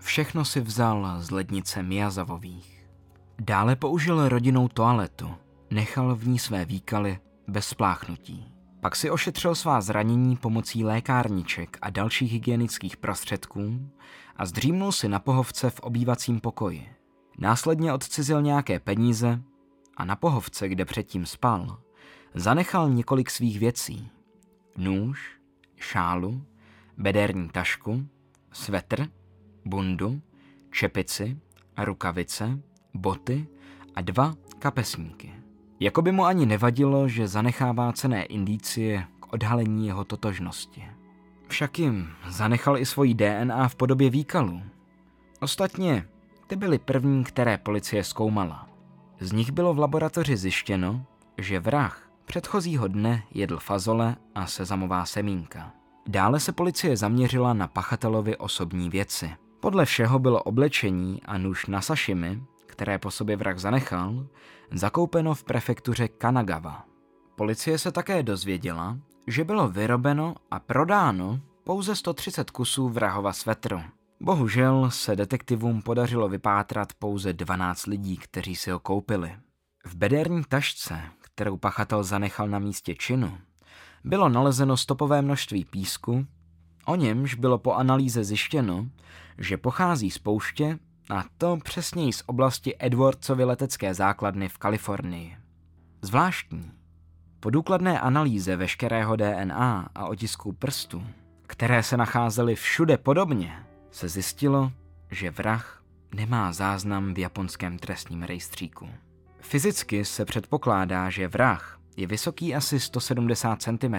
Všechno si vzal z lednice Miazavových. Dále použil rodinnou toaletu, nechal v ní své výkaly bez spláchnutí. Pak si ošetřil svá zranění pomocí lékárniček a dalších hygienických prostředků a zdřímnul si na pohovce v obývacím pokoji. Následně odcizil nějaké peníze a na pohovce, kde předtím spal, zanechal několik svých věcí. Nůž, šálu, bederní tašku, svetr, bundu, čepici, rukavice, boty a dva kapesníky. Jako by mu ani nevadilo, že zanechává cené indicie k odhalení jeho totožnosti. Však jim zanechal i svoji DNA v podobě výkalů. Ostatně, ty byly první, které policie zkoumala. Z nich bylo v laboratoři zjištěno, že vrah předchozího dne jedl fazole a sezamová semínka. Dále se policie zaměřila na pachatelovi osobní věci. Podle všeho bylo oblečení a nůž na sašimi, které po sobě vrah zanechal, zakoupeno v prefektuře Kanagawa. Policie se také dozvěděla, že bylo vyrobeno a prodáno pouze 130 kusů vrahova svetru. Bohužel se detektivům podařilo vypátrat pouze 12 lidí, kteří si ho koupili. V bederní tašce, kterou pachatel zanechal na místě činu, bylo nalezeno stopové množství písku, o němž bylo po analýze zjištěno, že pochází z pouště a to přesněji z oblasti Edwardsovy letecké základny v Kalifornii. Zvláštní. Po důkladné analýze veškerého DNA a otisků prstů, které se nacházely všude podobně, se zjistilo, že vrah nemá záznam v japonském trestním rejstříku. Fyzicky se předpokládá, že vrah je vysoký asi 170 cm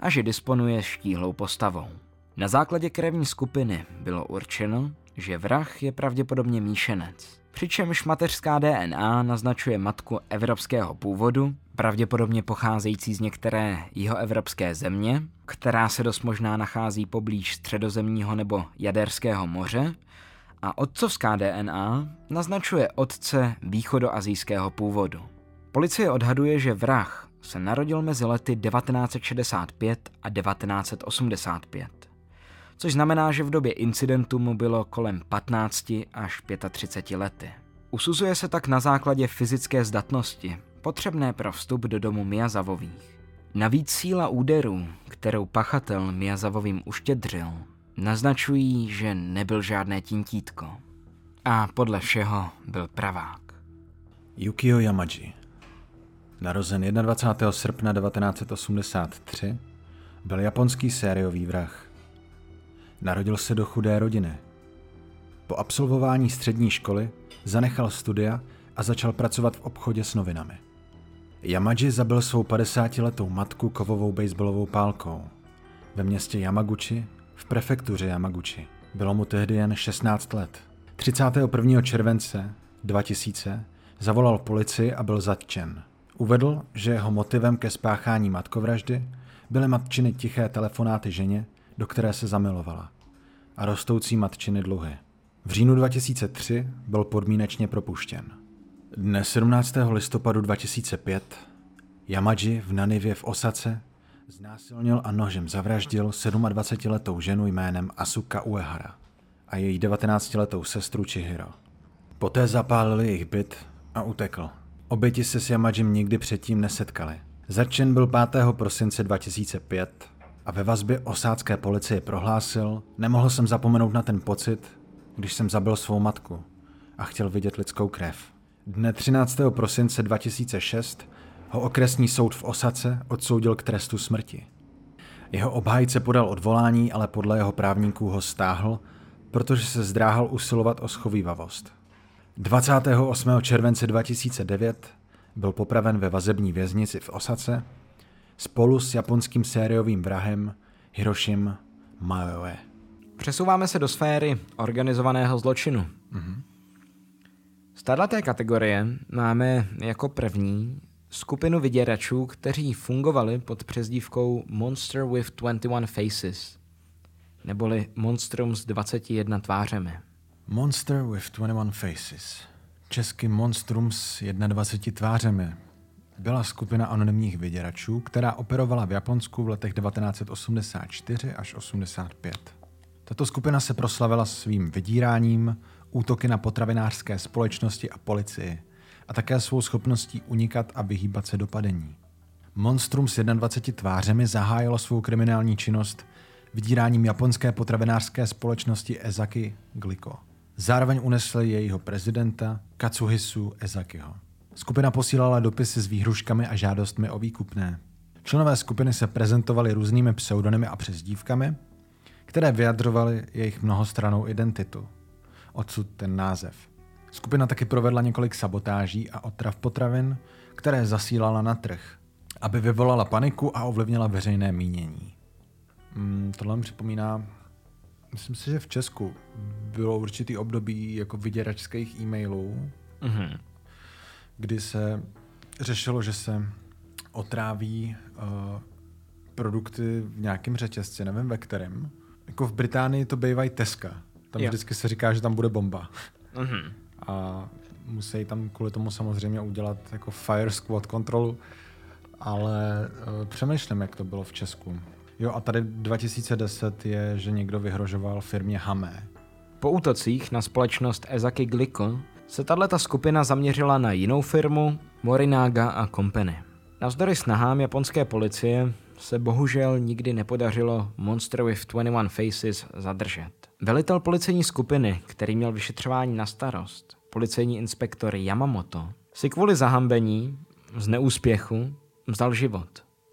a že disponuje štíhlou postavou. Na základě krevní skupiny bylo určeno, že vrah je pravděpodobně míšenec. Přičemž mateřská DNA naznačuje matku evropského původu, pravděpodobně pocházející z některé evropské země, která se dost možná nachází poblíž středozemního nebo jaderského moře, a otcovská DNA naznačuje otce východoazijského původu. Policie odhaduje, že vrah se narodil mezi lety 1965 a 1985 což znamená, že v době incidentu mu bylo kolem 15 až 35 lety. Usuzuje se tak na základě fyzické zdatnosti, potřebné pro vstup do domu Miazavových. Navíc síla úderů, kterou pachatel Miazavovým uštědřil, naznačují, že nebyl žádné tintítko. A podle všeho byl pravák. Yukio Yamaji, narozen 21. srpna 1983, byl japonský sériový vrah. Narodil se do chudé rodiny. Po absolvování střední školy zanechal studia a začal pracovat v obchodě s novinami. Yamaji zabil svou 50-letou matku kovovou baseballovou pálkou. Ve městě Yamaguchi, v prefektuře Yamaguchi. Bylo mu tehdy jen 16 let. 31. července 2000 zavolal policii a byl zatčen. Uvedl, že jeho motivem ke spáchání matkovraždy byly matčiny tiché telefonáty ženě, do které se zamilovala, a rostoucí matčiny dluhy. V říjnu 2003 byl podmínečně propuštěn. Dne 17. listopadu 2005 Yamaji v Nanivě v Osace znásilnil a nožem zavraždil 27-letou ženu jménem Asuka Uehara a její 19-letou sestru Chihiro. Poté zapálil jejich byt a utekl. Oběti se s Yamajim nikdy předtím nesetkali. Začen byl 5. prosince 2005 a ve vazbě osádské policie prohlásil, nemohl jsem zapomenout na ten pocit, když jsem zabil svou matku a chtěl vidět lidskou krev. Dne 13. prosince 2006 ho okresní soud v Osace odsoudil k trestu smrti. Jeho obhájce podal odvolání, ale podle jeho právníků ho stáhl, protože se zdráhal usilovat o schovývavost. 28. července 2009 byl popraven ve vazební věznici v Osace spolu s japonským sériovým vrahem Hiroshim Maoe. Přesouváme se do sféry organizovaného zločinu. Mm-hmm. Z této kategorie máme jako první skupinu vyděračů, kteří fungovali pod přezdívkou Monster with 21 Faces, neboli Monstrum s 21 tvářemi. Monster with 21 Faces. Český Monstrum s 21 tvářemi. Byla skupina anonymních vyděračů, která operovala v Japonsku v letech 1984 až 85. Tato skupina se proslavila svým vydíráním, útoky na potravinářské společnosti a policii a také svou schopností unikat a vyhýbat se dopadení. Monstrum s 21 tvářemi zahájilo svou kriminální činnost vydíráním japonské potravinářské společnosti Ezaki Gliko. Zároveň unesli jejího prezidenta Katsuhisu Ezakiho. Skupina posílala dopisy s výhruškami a žádostmi o výkupné. Členové skupiny se prezentovali různými pseudonymy a přezdívkami, které vyjadřovaly jejich mnohostranou identitu. Odsud ten název. Skupina taky provedla několik sabotáží a otrav potravin, které zasílala na trh, aby vyvolala paniku a ovlivnila veřejné mínění. Hmm, tohle mi připomíná, myslím si, že v Česku bylo určitý období jako vyděračských e-mailů, mm-hmm. Kdy se řešilo, že se otráví uh, produkty v nějakém řetězci, nevím ve kterém. Jako v Británii to bývají Teska. Tam jo. vždycky se říká, že tam bude bomba. Mm-hmm. A musí tam kvůli tomu samozřejmě udělat jako fire squad kontrolu, ale uh, přemýšlím, jak to bylo v Česku. Jo a tady 2010 je, že někdo vyhrožoval firmě Hamé. Po útocích na společnost Ezaki Gliko se tato skupina zaměřila na jinou firmu Morinaga a Company. Navzdory snahám japonské policie se bohužel nikdy nepodařilo Monster with 21 Faces zadržet. Velitel policejní skupiny, který měl vyšetřování na starost, policejní inspektor Yamamoto, si kvůli zahambení z neúspěchu vzal život.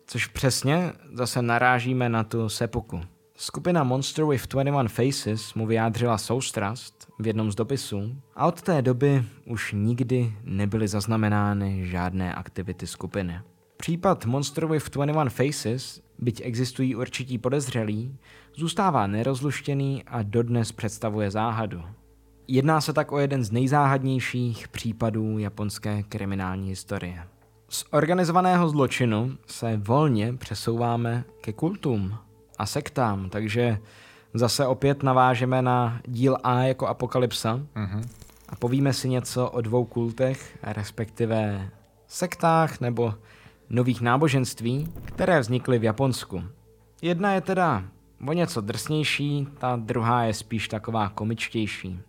Což přesně zase narážíme na tu sepuku. Skupina Monster with 21 Faces mu vyjádřila soustrast v jednom z dopisů a od té doby už nikdy nebyly zaznamenány žádné aktivity skupiny. Případ Monster with 21 Faces, byť existují určití podezřelí, zůstává nerozluštěný a dodnes představuje záhadu. Jedná se tak o jeden z nejzáhadnějších případů japonské kriminální historie. Z organizovaného zločinu se volně přesouváme ke kultům a sektám, takže zase opět navážeme na díl A jako apokalypsa uh-huh. a povíme si něco o dvou kultech, respektive sektách nebo nových náboženství, které vznikly v Japonsku. Jedna je teda o něco drsnější, ta druhá je spíš taková komičtější.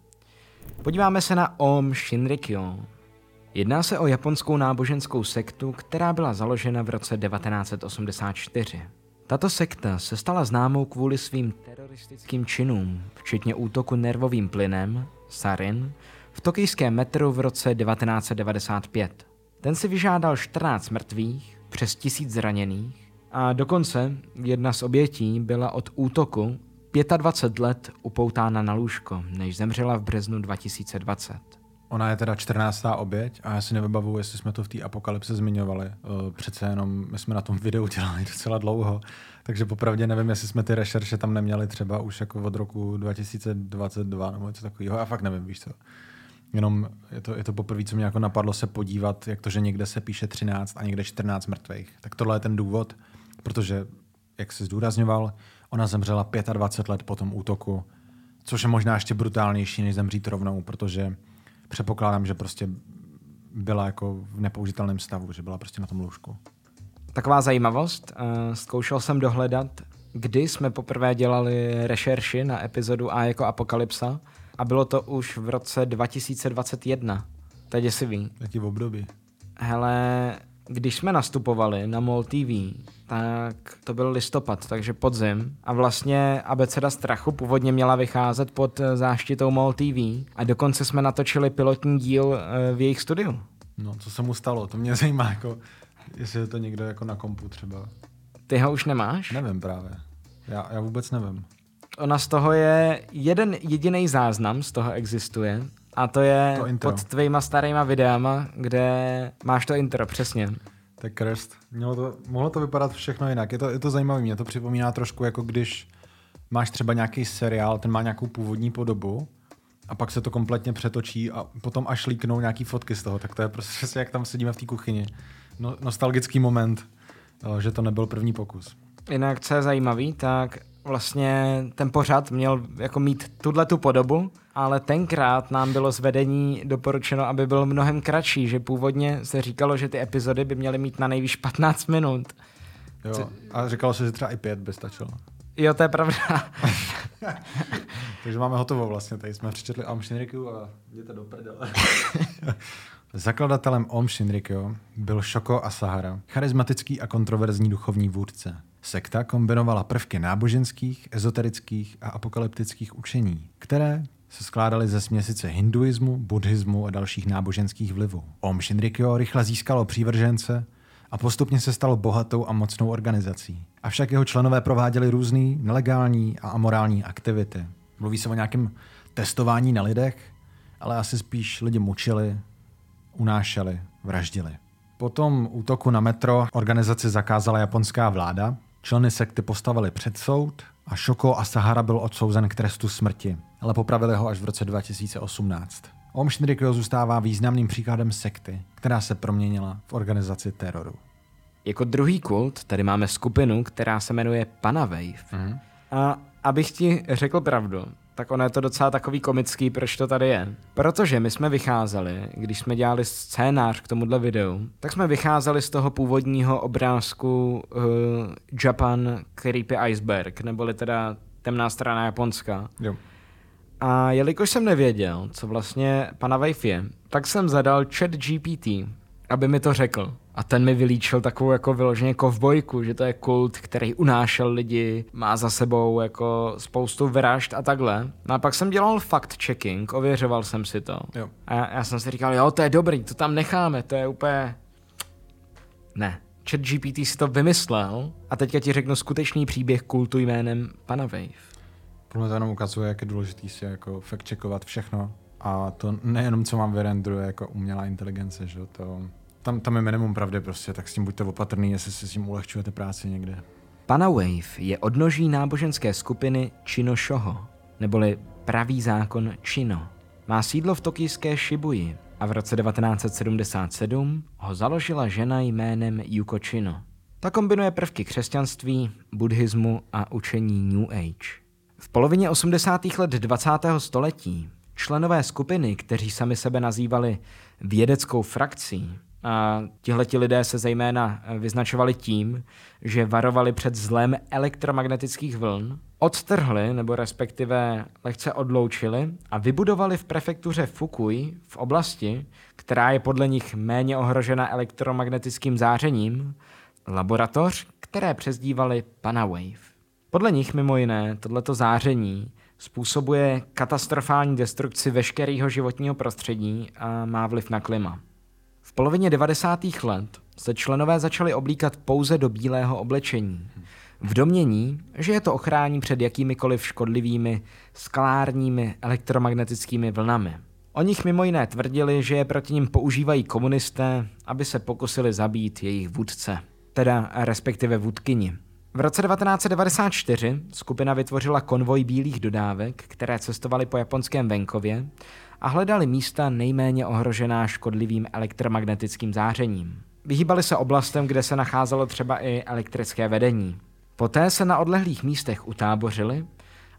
Podíváme se na Om Shinrikyo. Jedná se o japonskou náboženskou sektu, která byla založena v roce 1984. Tato sekta se stala známou kvůli svým teroristickým činům, včetně útoku nervovým plynem, sarin, v tokijském metru v roce 1995. Ten si vyžádal 14 mrtvých, přes tisíc zraněných a dokonce jedna z obětí byla od útoku 25 let upoutána na lůžko, než zemřela v březnu 2020. Ona je teda 14. oběť a já si nevybavuju, jestli jsme to v té apokalypse zmiňovali. Uh, přece jenom my jsme na tom videu dělali docela dlouho, takže popravdě nevím, jestli jsme ty rešerše tam neměli třeba už jako od roku 2022 nebo něco takového. Já fakt nevím, víš co. Jenom je to, je to poprvé, co mě jako napadlo se podívat, jak to, že někde se píše 13 a někde 14 mrtvých. Tak tohle je ten důvod, protože, jak se zdůrazňoval, ona zemřela 25 let po tom útoku, což je možná ještě brutálnější, než zemřít rovnou, protože předpokládám, že prostě byla jako v nepoužitelném stavu, že byla prostě na tom lůžku. Taková zajímavost, uh, zkoušel jsem dohledat, kdy jsme poprvé dělali rešerši na epizodu A jako Apokalypsa a bylo to už v roce 2021. To je děsivý. Jaký v období? Hele, když jsme nastupovali na MOL TV, tak to byl listopad, takže podzim. A vlastně Abeceda strachu původně měla vycházet pod záštitou MOL TV a dokonce jsme natočili pilotní díl eh, v jejich studiu. No, co se mu stalo? To mě zajímá, jako, jestli je to někdo jako na kompu třeba. Ty ho už nemáš? Nevím právě. Já, já vůbec nevím. Ona z toho je, jeden jediný záznam z toho existuje a to je to pod tvýma starýma videama, kde máš to intro, přesně. Je krst. Mělo to, mohlo to vypadat všechno jinak. Je to, je to zajímavé. Mě to připomíná trošku, jako když máš třeba nějaký seriál, ten má nějakou původní podobu a pak se to kompletně přetočí a potom až líknou nějaký fotky z toho, tak to je prostě přesně jak tam sedíme v té kuchyni. No, nostalgický moment, eh, že to nebyl první pokus. Jinak, co je zajímavý, tak vlastně ten pořad měl jako mít tuhle tu podobu, ale tenkrát nám bylo z vedení doporučeno, aby byl mnohem kratší, že původně se říkalo, že ty epizody by měly mít na nejvýš 15 minut. Jo. A říkalo se, že třeba i pět by stačilo. Jo, to je pravda. Takže máme hotovo vlastně. Tady jsme přečetli Om Shinrikyo a jděte do prdele. Zakladatelem Om Shinrikyo byl Shoko Asahara, charismatický a kontroverzní duchovní vůdce. Sekta kombinovala prvky náboženských, ezoterických a apokalyptických učení, které se skládaly ze směsice hinduismu, buddhismu a dalších náboženských vlivů. Om Shinrikyo rychle získalo přívržence a postupně se stalo bohatou a mocnou organizací. Avšak jeho členové prováděli různé nelegální a amorální aktivity. Mluví se o nějakém testování na lidech, ale asi spíš lidi mučili, unášeli, vraždili. Po tom útoku na metro organizaci zakázala japonská vláda, členy sekty postavili před soud a Shoko Asahara byl odsouzen k trestu smrti, ale popravili ho až v roce 2018. Om Shinrikyo zůstává významným příkladem sekty, která se proměnila v organizaci teroru. Jako druhý kult tady máme skupinu, která se jmenuje Panawave. Mm. A abych ti řekl pravdu, tak ono je to docela takový komický, proč to tady je. Protože my jsme vycházeli, když jsme dělali scénář k tomuhle videu, tak jsme vycházeli z toho původního obrázku uh, Japan Creepy Iceberg, neboli teda temná strana Japonska. Jo. A jelikož jsem nevěděl, co vlastně pana Wave je, tak jsem zadal chat GPT, aby mi to řekl. A ten mi vylíčil takovou jako vyloženě kovbojku, že to je kult, který unášel lidi, má za sebou jako spoustu vražd a takhle. No a pak jsem dělal fact-checking, ověřoval jsem si to. Jo. A já, já jsem si říkal, jo, to je dobrý, to tam necháme, to je úplně... Ne. Chat GPT si to vymyslel a teďka ti řeknu skutečný příběh kultu jménem Pana Wave. Pro mě to jenom ukazuje, jak je důležité si jako fakt checkovat všechno. A to nejenom, co mám vyrendruje jako umělá inteligence, že jo, to... Tam, tam je minimum pravdy prostě, tak s tím buďte opatrný, jestli si s tím ulehčujete práci někde. Panawave je odnoží náboženské skupiny Chinoshoho, neboli pravý zákon Chino. Má sídlo v tokijské Shibuji a v roce 1977 ho založila žena jménem Yuko Chino. Ta kombinuje prvky křesťanství, buddhismu a učení New Age. V polovině 80. let 20. století členové skupiny, kteří sami sebe nazývali vědeckou frakcí, tihleti lidé se zejména vyznačovali tím, že varovali před zlem elektromagnetických vln, odtrhli nebo respektive lehce odloučili a vybudovali v prefektuře Fukui v oblasti, která je podle nich méně ohrožena elektromagnetickým zářením, laboratoř, které přezdívali Panawave. Podle nich mimo jiné tohleto záření způsobuje katastrofální destrukci veškerého životního prostředí a má vliv na klima. Polovině 90. let se členové začali oblíkat pouze do bílého oblečení. V domění, že je to ochrání před jakýmikoliv škodlivými skalárními elektromagnetickými vlnami. O nich mimo jiné tvrdili, že je proti ním používají komunisté, aby se pokusili zabít jejich vůdce, teda respektive vůdkyni. V roce 1994 skupina vytvořila konvoj bílých dodávek, které cestovaly po japonském venkově a hledali místa nejméně ohrožená škodlivým elektromagnetickým zářením. Vyhýbali se oblastem, kde se nacházelo třeba i elektrické vedení. Poté se na odlehlých místech utábořili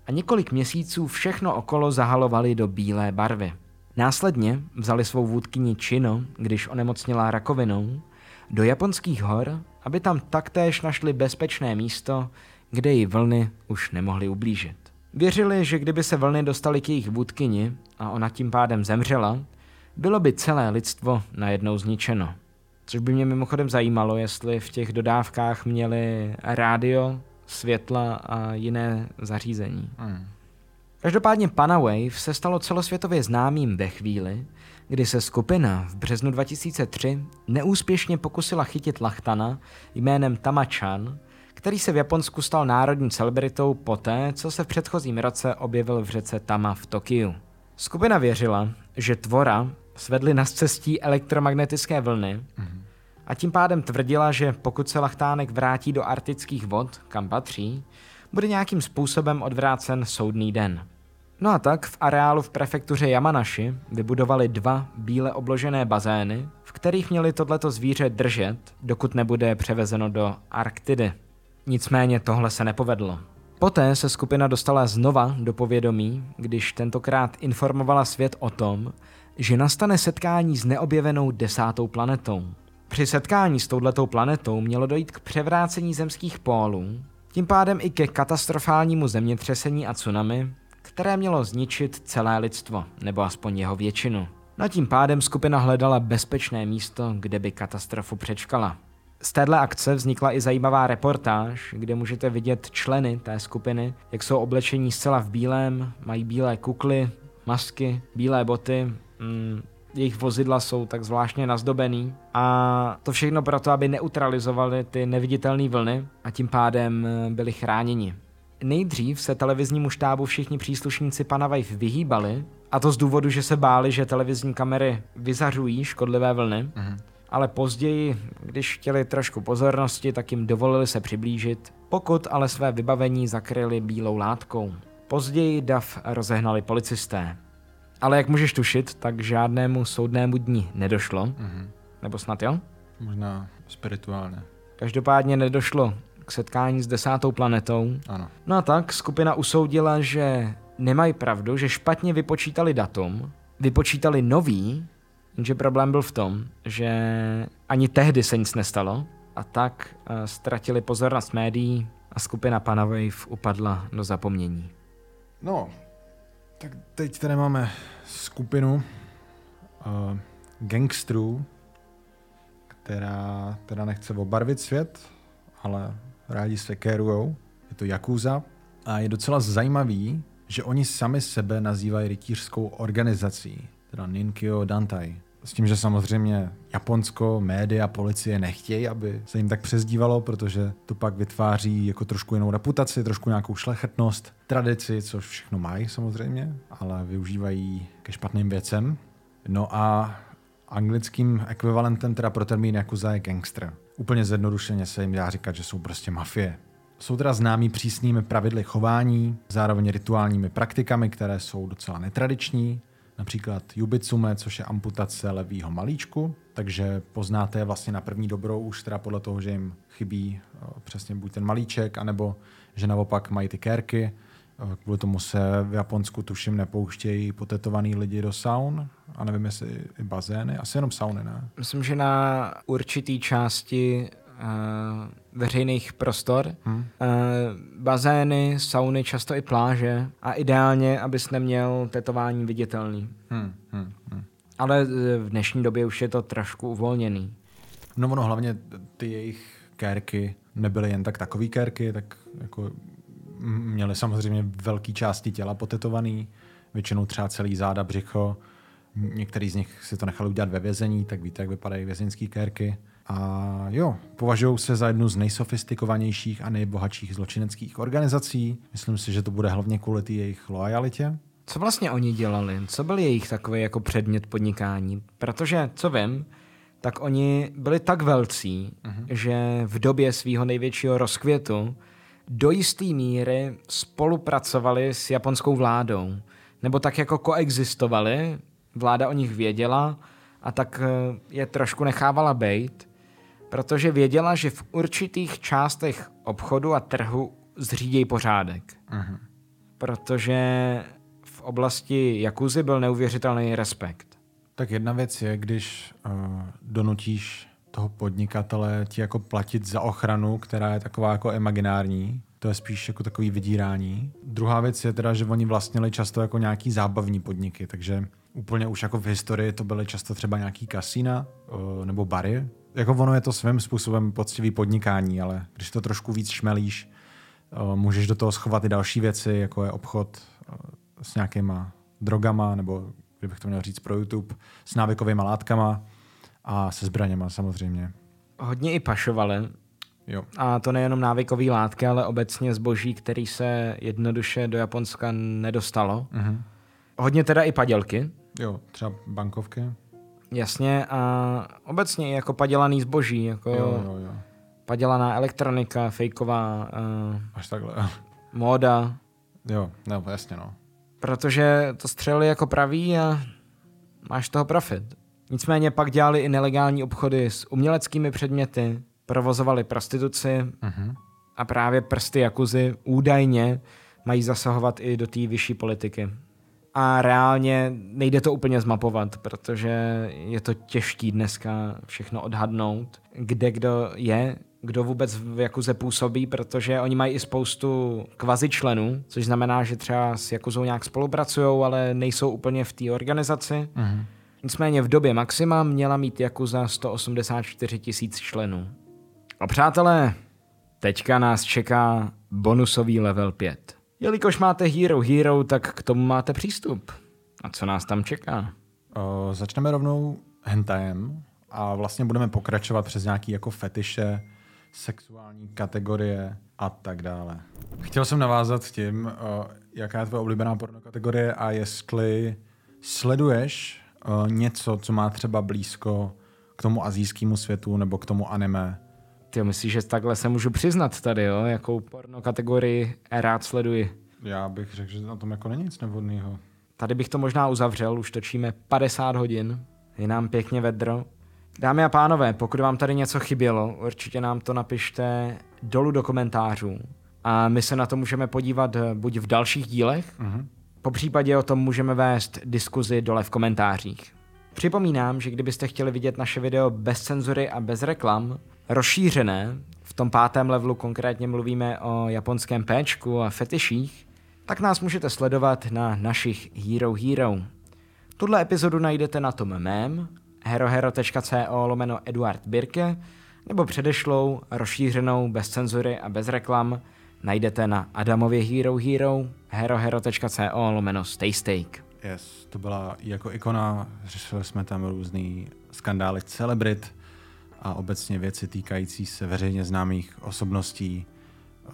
a několik měsíců všechno okolo zahalovali do bílé barvy. Následně vzali svou vůdkyni Chino, když onemocnila rakovinou, do japonských hor, aby tam taktéž našli bezpečné místo, kde ji vlny už nemohly ublížit. Věřili, že kdyby se vlny dostaly k jejich vůdkyni a ona tím pádem zemřela, bylo by celé lidstvo najednou zničeno. Což by mě mimochodem zajímalo, jestli v těch dodávkách měli rádio, světla a jiné zařízení. Hmm. Každopádně Panawave se stalo celosvětově známým ve chvíli, kdy se skupina v březnu 2003 neúspěšně pokusila chytit Lachtana jménem Tamachan, který se v Japonsku stal národní celebritou poté, co se v předchozím roce objevil v řece Tama v Tokiu. Skupina věřila, že tvora svedly na cestí elektromagnetické vlny a tím pádem tvrdila, že pokud se Lachtánek vrátí do arktických vod, kam patří, bude nějakým způsobem odvrácen soudný den. No a tak v areálu v prefektuře Yamanashi vybudovali dva bíle obložené bazény, v kterých měli tohleto zvíře držet, dokud nebude převezeno do Arktidy. Nicméně tohle se nepovedlo. Poté se skupina dostala znova do povědomí, když tentokrát informovala svět o tom, že nastane setkání s neobjevenou desátou planetou. Při setkání s touhletou planetou mělo dojít k převrácení zemských pólů, tím pádem i ke katastrofálnímu zemětřesení a tsunami, které mělo zničit celé lidstvo, nebo aspoň jeho většinu. No tím pádem skupina hledala bezpečné místo, kde by katastrofu přečkala. Z téhle akce vznikla i zajímavá reportáž, kde můžete vidět členy té skupiny, jak jsou oblečení zcela v bílém, mají bílé kukly, masky, bílé boty, mm, jejich vozidla jsou tak zvláštně nazdobený a to všechno proto, aby neutralizovali ty neviditelné vlny a tím pádem eh, byli chráněni. Nejdřív se televiznímu štábu všichni příslušníci pana Wave vyhýbali, a to z důvodu, že se báli, že televizní kamery vyzařují škodlivé vlny, mm-hmm. Ale později, když chtěli trošku pozornosti, tak jim dovolili se přiblížit, pokud ale své vybavení zakryli bílou látkou. Později DAF rozehnali policisté. Ale jak můžeš tušit, tak žádnému soudnému dni nedošlo. Mm-hmm. Nebo snad jo? Možná spirituálně. Každopádně nedošlo k setkání s desátou planetou. Ano. No a tak skupina usoudila, že nemají pravdu, že špatně vypočítali datum, vypočítali nový, jenže problém byl v tom, že ani tehdy se nic nestalo a tak uh, ztratili pozornost médií a skupina Panawave upadla do zapomnění. No, tak teď tady máme skupinu uh, gangstrů, která teda nechce obarvit svět, ale rádi se kérujou. Je to Yakuza a je docela zajímavý, že oni sami sebe nazývají rytířskou organizací, teda Ninkyo Dantai. S tím, že samozřejmě Japonsko, média, policie nechtějí, aby se jim tak přezdívalo, protože to pak vytváří jako trošku jinou reputaci, trošku nějakou šlechetnost, tradici, což všechno mají samozřejmě, ale využívají ke špatným věcem. No a anglickým ekvivalentem teda pro termín Yakuza je gangster. Úplně zjednodušeně se jim dá říkat, že jsou prostě mafie. Jsou teda známí přísnými pravidly chování, zároveň rituálními praktikami, které jsou docela netradiční, například jubitsume, což je amputace levýho malíčku, takže poznáte je vlastně na první dobrou už teda podle toho, že jim chybí eh, přesně buď ten malíček, anebo že naopak mají ty kérky. Eh, kvůli tomu se v Japonsku tuším nepouštějí potetovaný lidi do saun, a nevím jestli i bazény, asi jenom sauny, ne? Myslím, že na určitý části veřejných prostor, hmm. uh, bazény, sauny, často i pláže a ideálně, abys neměl tetování viditelný. Hmm. Hmm. Hmm. Ale eh, v dnešní době už je to trošku uvolněný. No ono hlavně ty jejich kérky nebyly jen tak takový kérky, tak jako měly samozřejmě velké části těla potetovaný, většinou třeba celý záda, břicho, Některý z nich si to nechali udělat ve vězení, tak víte, jak vypadají vězeňské kérky. A jo, považují se za jednu z nejsofistikovanějších a nejbohatších zločineckých organizací. Myslím si, že to bude hlavně kvůli té jejich lojalitě. Co vlastně oni dělali? Co byl jejich takový jako předmět podnikání? Protože, co vím, tak oni byli tak velcí, uh-huh. že v době svého největšího rozkvětu do jisté míry spolupracovali s japonskou vládou. Nebo tak jako koexistovali vláda o nich věděla a tak eh, je trošku nechávala bejt, protože věděla, že v určitých částech obchodu a trhu zřídějí pořádek. Uh-huh. Protože v oblasti Jakuzy byl neuvěřitelný respekt. Tak jedna věc je, když uh, donutíš toho podnikatele ti jako platit za ochranu, která je taková jako imaginární, to je spíš jako takový vydírání. Druhá věc je teda, že oni vlastnili často jako nějaký zábavní podniky, takže úplně už jako v historii to byly často třeba nějaký kasína uh, nebo bary. Jako ono je to svým způsobem poctivý podnikání, ale když to trošku víc šmelíš, uh, můžeš do toho schovat i další věci, jako je obchod uh, s nějakýma drogama, nebo kdybych to měl říct pro YouTube, s návykovými látkama a se zbraněma samozřejmě. Hodně i pašovali. Jo. A to nejenom návykové látky, ale obecně zboží, který se jednoduše do Japonska nedostalo. Uh-huh. Hodně teda i padělky. Jo, třeba bankovky. Jasně a obecně jako padělaný zboží, jako jo, jo, jo. padělaná elektronika, fejková. Uh, Až takhle. móda, Jo, no, jasně no. protože to střelili jako praví a máš toho profit. Nicméně pak dělali i nelegální obchody s uměleckými předměty, provozovali prostituci Mhm. a právě prsty Jakuzy údajně mají zasahovat i do té vyšší politiky. A reálně nejde to úplně zmapovat, protože je to těžký dneska všechno odhadnout, kde kdo je, kdo vůbec v Jakuze působí, protože oni mají i spoustu kvazi členů, což znamená, že třeba s Jakuzou nějak spolupracují, ale nejsou úplně v té organizaci. Mhm. Nicméně v době maxima měla mít Jakuza 184 tisíc členů. A přátelé, teďka nás čeká bonusový level 5. Jelikož máte Hero Hero, tak k tomu máte přístup. A co nás tam čeká? Uh, začneme rovnou hentajem a vlastně budeme pokračovat přes nějaký jako fetiše, sexuální kategorie a tak dále. Chtěl jsem navázat tím, uh, jaká je tvoje oblíbená porno kategorie a jestli sleduješ uh, něco, co má třeba blízko k tomu azijskému světu nebo k tomu anime. Ty myslíš, že takhle se můžu přiznat tady, jo? Jakou porno kategorii rád sleduji? Já bych řekl, že na tom jako není nic nevhodného. Tady bych to možná uzavřel, už točíme 50 hodin, je nám pěkně vedro. Dámy a pánové, pokud vám tady něco chybělo, určitě nám to napište dolů do komentářů. A my se na to můžeme podívat eh, buď v dalších dílech, Mhm. po případě o tom můžeme vést diskuzi dole v komentářích. Připomínám, že kdybyste chtěli vidět naše video bez cenzury a bez reklam, rozšířené, v tom pátém levelu konkrétně mluvíme o japonském péčku a fetiších, tak nás můžete sledovat na našich Hero Hero. Tuhle epizodu najdete na tom mém, herohero.co lomeno Eduard Birke, nebo předešlou, rozšířenou, bez cenzury a bez reklam najdete na Adamově Hero Hero, herohero.co lomeno Staysteak. Yes, to byla jako ikona, řešili jsme tam různý skandály celebrit a obecně věci týkající se veřejně známých osobností, eh,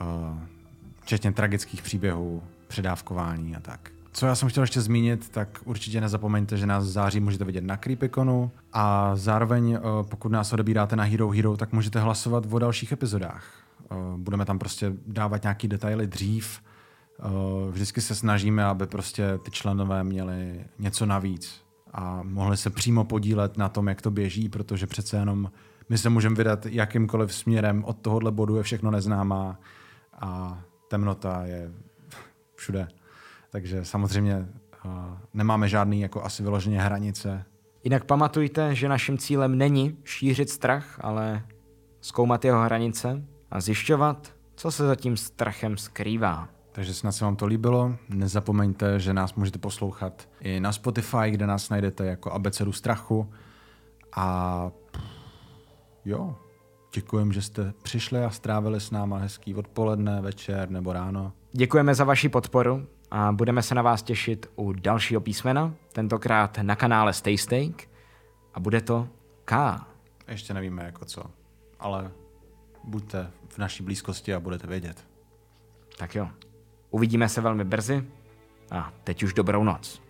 včetně tragických příběhů, předávkování a tak. Co já jsem chtěl ještě zmínit, tak určitě nezapomeňte, že nás v září můžete vidět na Creepiconu a zároveň, eh, pokud nás odebíráte na Hero Hero, tak můžete hlasovat o dalších epizodách. Eh, Budeme tam prostě dávat nějaký detaily dřív, Vždycky se snažíme, aby prostě ty členové měli něco navíc a mohli se přímo podílet na tom, jak to běží, protože přece jenom my se můžeme vydat jakýmkoliv směrem, od tohohle bodu je všechno neznámá a temnota je všude. Takže samozřejmě eh, nemáme žádný jako asi vyloženě hranice. Jinak pamatujte, že naším cílem není šířit strach, ale zkoumat jeho hranice a zjišťovat, co se za tím strachem skrývá. Takže snad se vám to líbilo. Nezapomeňte, že nás můžete poslouchat i na Spotify, kde nás najdete jako abecedu strachu. A jo, děkujem, že jste přišli a strávili s náma hezký odpoledne, večer nebo ráno. Děkujeme za vaši podporu a budeme se na vás těšit u dalšího písmena, tentokrát na kanále Stay Steak a bude to K. Ještě nevíme jako co, ale buďte v naší blízkosti a budete vědět. Tak jo, uvidíme se velmi brzy a teď už dobrou noc.